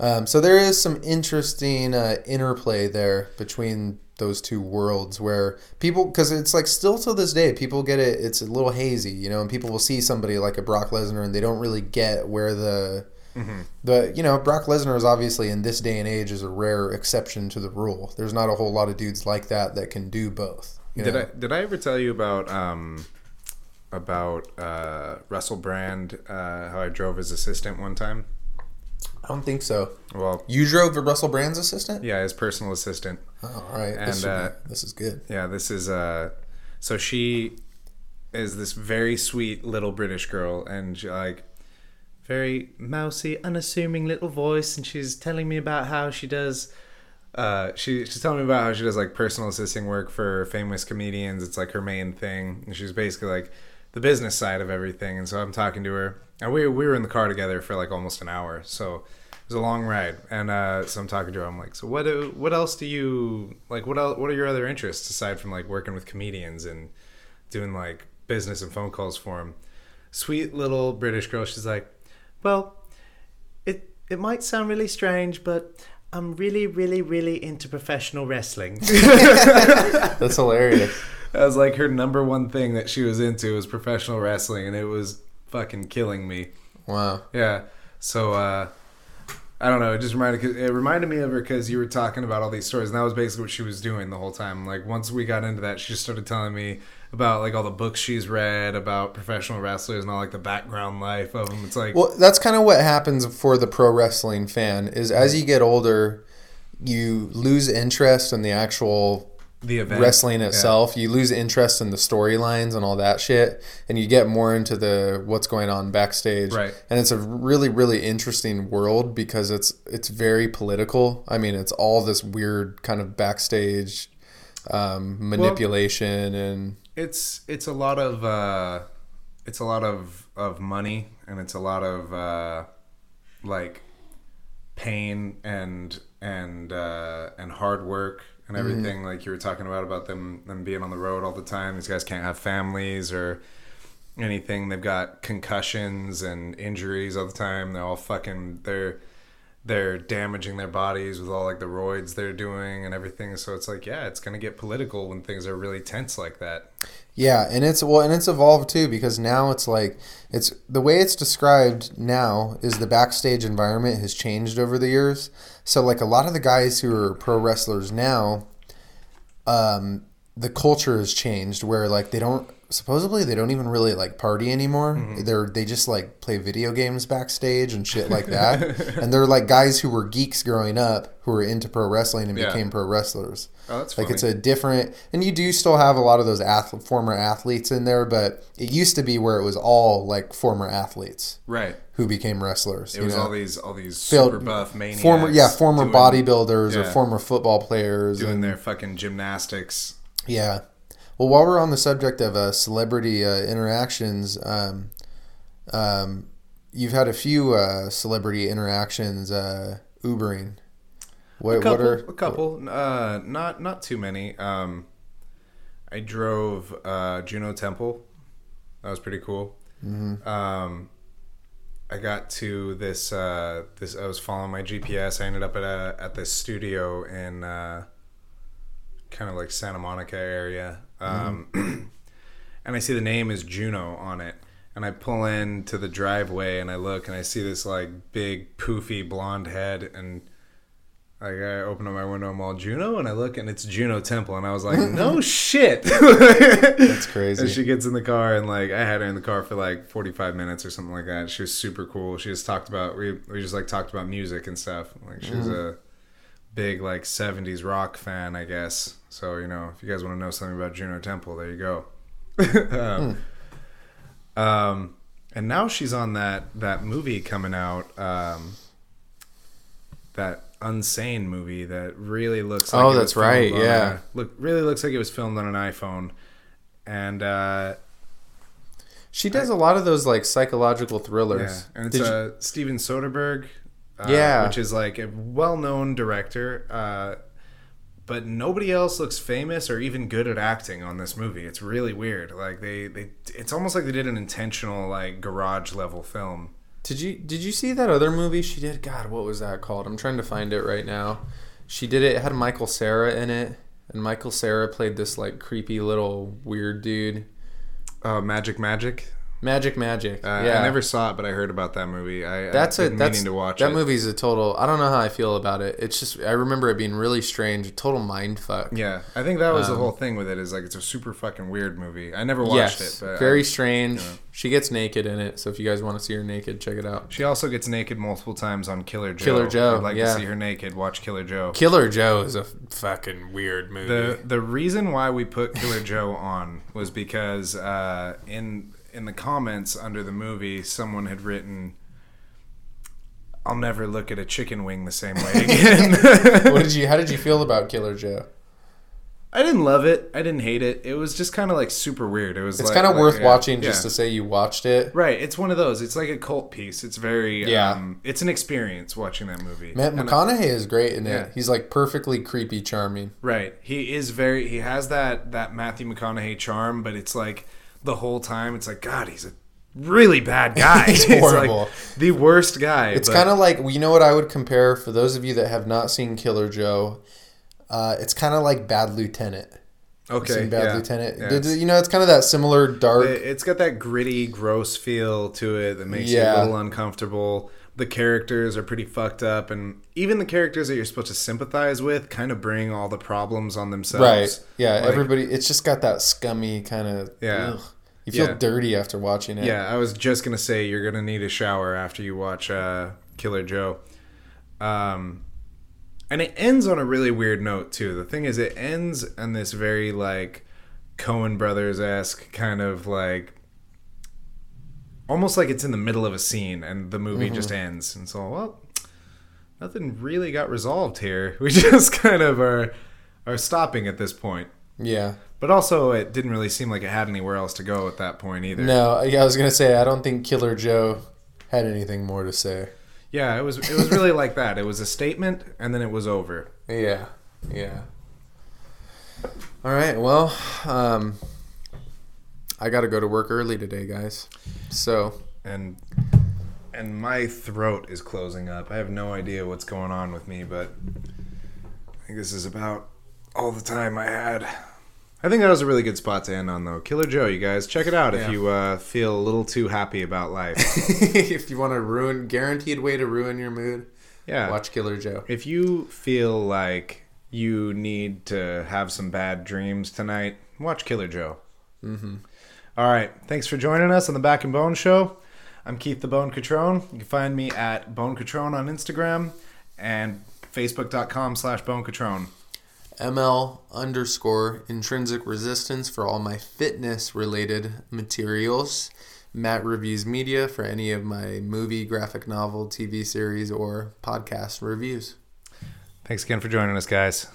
Um, so there is some interesting uh, interplay there between those two worlds where people because it's like still to this day people get it it's a little hazy you know and people will see somebody like a Brock Lesnar and they don't really get where the the you know Brock Lesnar is obviously in this day and age is a rare exception to the rule there's not a whole lot of dudes like that that can do both you Did know? I did I ever tell you about um about uh, Russell Brand? Uh, how I drove his assistant one time. I don't think so Well, you drove Russell Brand's assistant yeah, his personal assistant. oh, all right And, this, uh, be, this is good Yeah, this is uh so she is this very sweet little British girl and she, like very mousy, unassuming little voice and she's telling me about how she does uh she she's telling me about how she does like personal assisting work for famous comedians. It's like her main thing. And she's basically like the business side of everything. And so I'm talking to her. And we we were in the car together for like almost an hour. So it was a long ride, and uh, so I'm talking to her. I'm like, so what? Do, what else do you like? What else? What are your other interests aside from like working with comedians and doing like business and phone calls for them? Sweet little British girl. She's like, well, it it might sound really strange, but I'm really, really, really into professional wrestling. <laughs> that's hilarious that was like her number one thing that she was into was professional wrestling, and it was fucking killing me. wow Yeah. So uh, I don't know. It just reminded it reminded me of her because you were talking about all these stories, and that was basically what she was doing the whole time. Like once we got into that, she just started telling me about like all the books she's read about professional wrestlers and all like the background life of them. It's like Well, that's kind of what happens for the pro wrestling fan is as you get older, you lose interest in the actual the event wrestling Yeah. itself. You lose interest in the storylines and all that shit, and you get more into the what's going on backstage. Right. And it's a really, really interesting world because it's it's very political. I mean, it's all this weird kind of backstage um, manipulation and it's it's a lot of uh it's a lot of of money and it's a lot of uh like pain and and uh and hard work and mm-hmm. everything like you were talking about about them them being on the road all the time. These guys can't have families or anything. They've got concussions and injuries all the time. They're all fucking they're they're damaging their bodies with all like the roids they're doing and everything so it's like yeah it's gonna get political when things are really tense like that Yeah, and it's well, and it's evolved too because now it's like it's the way it's described now is the backstage environment has changed over the years. So like a lot of the guys who are pro wrestlers now, um, the culture has changed where like they don't supposedly they don't even really like party anymore. Mm-hmm. They're they just like play video games backstage and shit like that. <laughs> and they're like guys who were geeks growing up who were into pro wrestling and Yeah. became pro wrestlers. Oh, that's like funny. it's a different and you do still have a lot of those ath- former athletes in there, but it used to be where it was all like former athletes right who became wrestlers. It was know? all these all these Failed- super buff maniacs. former yeah former doing- bodybuilders or former football players doing and- their fucking gymnastics. yeah. Well, while we're on the subject of uh, celebrity uh, interactions, um, um, you've had a few uh, celebrity interactions uh, Ubering. What, A couple, what are a couple, uh, not not too many. Um, I drove uh, Juno Temple. That was pretty cool. Mm-hmm. Um, I got to this. Uh, this I was following my GPS. I ended up at a at this studio in uh, kind of like Santa Monica area, um, <clears throat> and I see the name is Juno on it. And I pull into the driveway and I look and I see this like big poofy blonde head and like I open up my window, I'm all Juno, and I look and it's Juno Temple, and I was like, no <laughs> shit. That's <laughs> crazy. And she gets in the car, and like I had her in the car for like 45 minutes or something like that. She was super cool. She just talked about we we just like talked about music and stuff. Like she was a big like 70s rock fan, I guess. So you know, if you guys want to know something about Juno Temple, there you go. <laughs> um, um, and now she's on that that movie coming out. Um, that Unsane movie that really looks like Oh, that's right, yeah. a- look really looks like it was filmed on an iPhone and uh, She does a lot of those like psychological yeah, thrillers. and it's Did you- uh, Steven Soderbergh. Uh, Yeah. which is like a well-known director. Uh, but nobody else looks famous or even good at acting on this movie. It's really weird. Like they, they it's almost like they did an intentional like garage level film. Did you did you see that other movie she did? God, what was that called? I'm trying to find it right now. She did it. It had Michael Cera in it, and Michael Cera played this like creepy little weird dude. Uh, Magic Magic. Magic Magic. Uh, yeah, I never saw it, but I heard about that movie. I, That's a that's meaning to watch that it. movie's a total. I don't know how I feel about it. It's just I remember it being really strange, a total mind fuck. Yeah, I think that was the Um, whole thing with it. Is like it's a super fucking weird movie. I never watched yes, it, but very I- strange. She gets naked in it, so if you guys want to see her naked, check it out. she also gets naked multiple times on Killer Joe. Killer Joe, If you'd like yeah. to see her naked. Watch Killer Joe. Killer Joe is a fucking weird movie. The the reason why we put Killer Joe on was because uh, in in the comments under the movie, someone had written, "I'll never look at a chicken wing the same way again." <laughs> what did you? How did you feel about Killer Joe? I didn't love it. I didn't hate it. It was just kind of like super weird. It was. It's like- kind of like, worth yeah, watching just yeah. to say you watched it. Right, it's one of those. It's like a cult piece. It's very Yeah. um it's an experience watching that movie. Matt McConaughey is great in Yeah. it. He's like perfectly creepy, charming. Right. He is very he has that that Matthew McConaughey charm, but it's like the whole time it's like god, he's a really bad <laughs> guy. <laughs> He's like horrible. the worst guy. It's kind of like you know what I would compare for those of you that have not seen Killer Joe. Uh, it's kind of like Bad Lieutenant. okay. Seen Bad yeah. Lieutenant. Yeah, it's- you know, it's kind of that similar dark. it- it's got that gritty, gross feel to it that makes you a little uncomfortable. The characters are pretty fucked up, and even the characters that you're supposed to sympathize with kind of bring all the problems on themselves. right. Yeah. Like- everybody. It's just got that scummy kind of. Yeah. You feel Yeah. dirty after watching it. Yeah, I was just gonna say you're gonna need a shower after you watch uh, Killer Joe. Um, and it ends on a really weird note too. The thing is, it ends on this very like Coen Brothers esque kind of like almost like it's in the middle of a scene and the movie just ends. And so, well, nothing really got resolved here. <laughs> We just kind of are are stopping at this point. Yeah. But also, it didn't really seem like it had anywhere else to go at that point either. No. Yeah. I was gonna say I don't think Killer Joe had anything more to say. Yeah, it was it was really <laughs> like that. It was a statement and then it was over. Yeah, yeah. All right, well, um, I got to go to work early today, guys. So, And and my throat is closing up. I have no idea what's going on with me, but I think this is about all the time I had. I think that was a really good spot to end on though. Killer Joe, you guys, check it out Yeah. if you uh, feel a little too happy about life. <laughs> if you want to ruin, guaranteed way to ruin your mood, Yeah. watch Killer Joe. If you feel like you need to have some bad dreams tonight, watch Killer Joe. Mm-hmm. All right. Thanks for joining us on the Back and Bone Show. I'm Keith the Bone Catrone. You can find me at Bone Catrone on Instagram and Facebook.com slash Bone Catrone. ML underscore intrinsic resistance for all my fitness related materials. Matt Reviews Media for any of my movie, graphic novel, TV series, or podcast reviews. Thanks again for joining us, guys.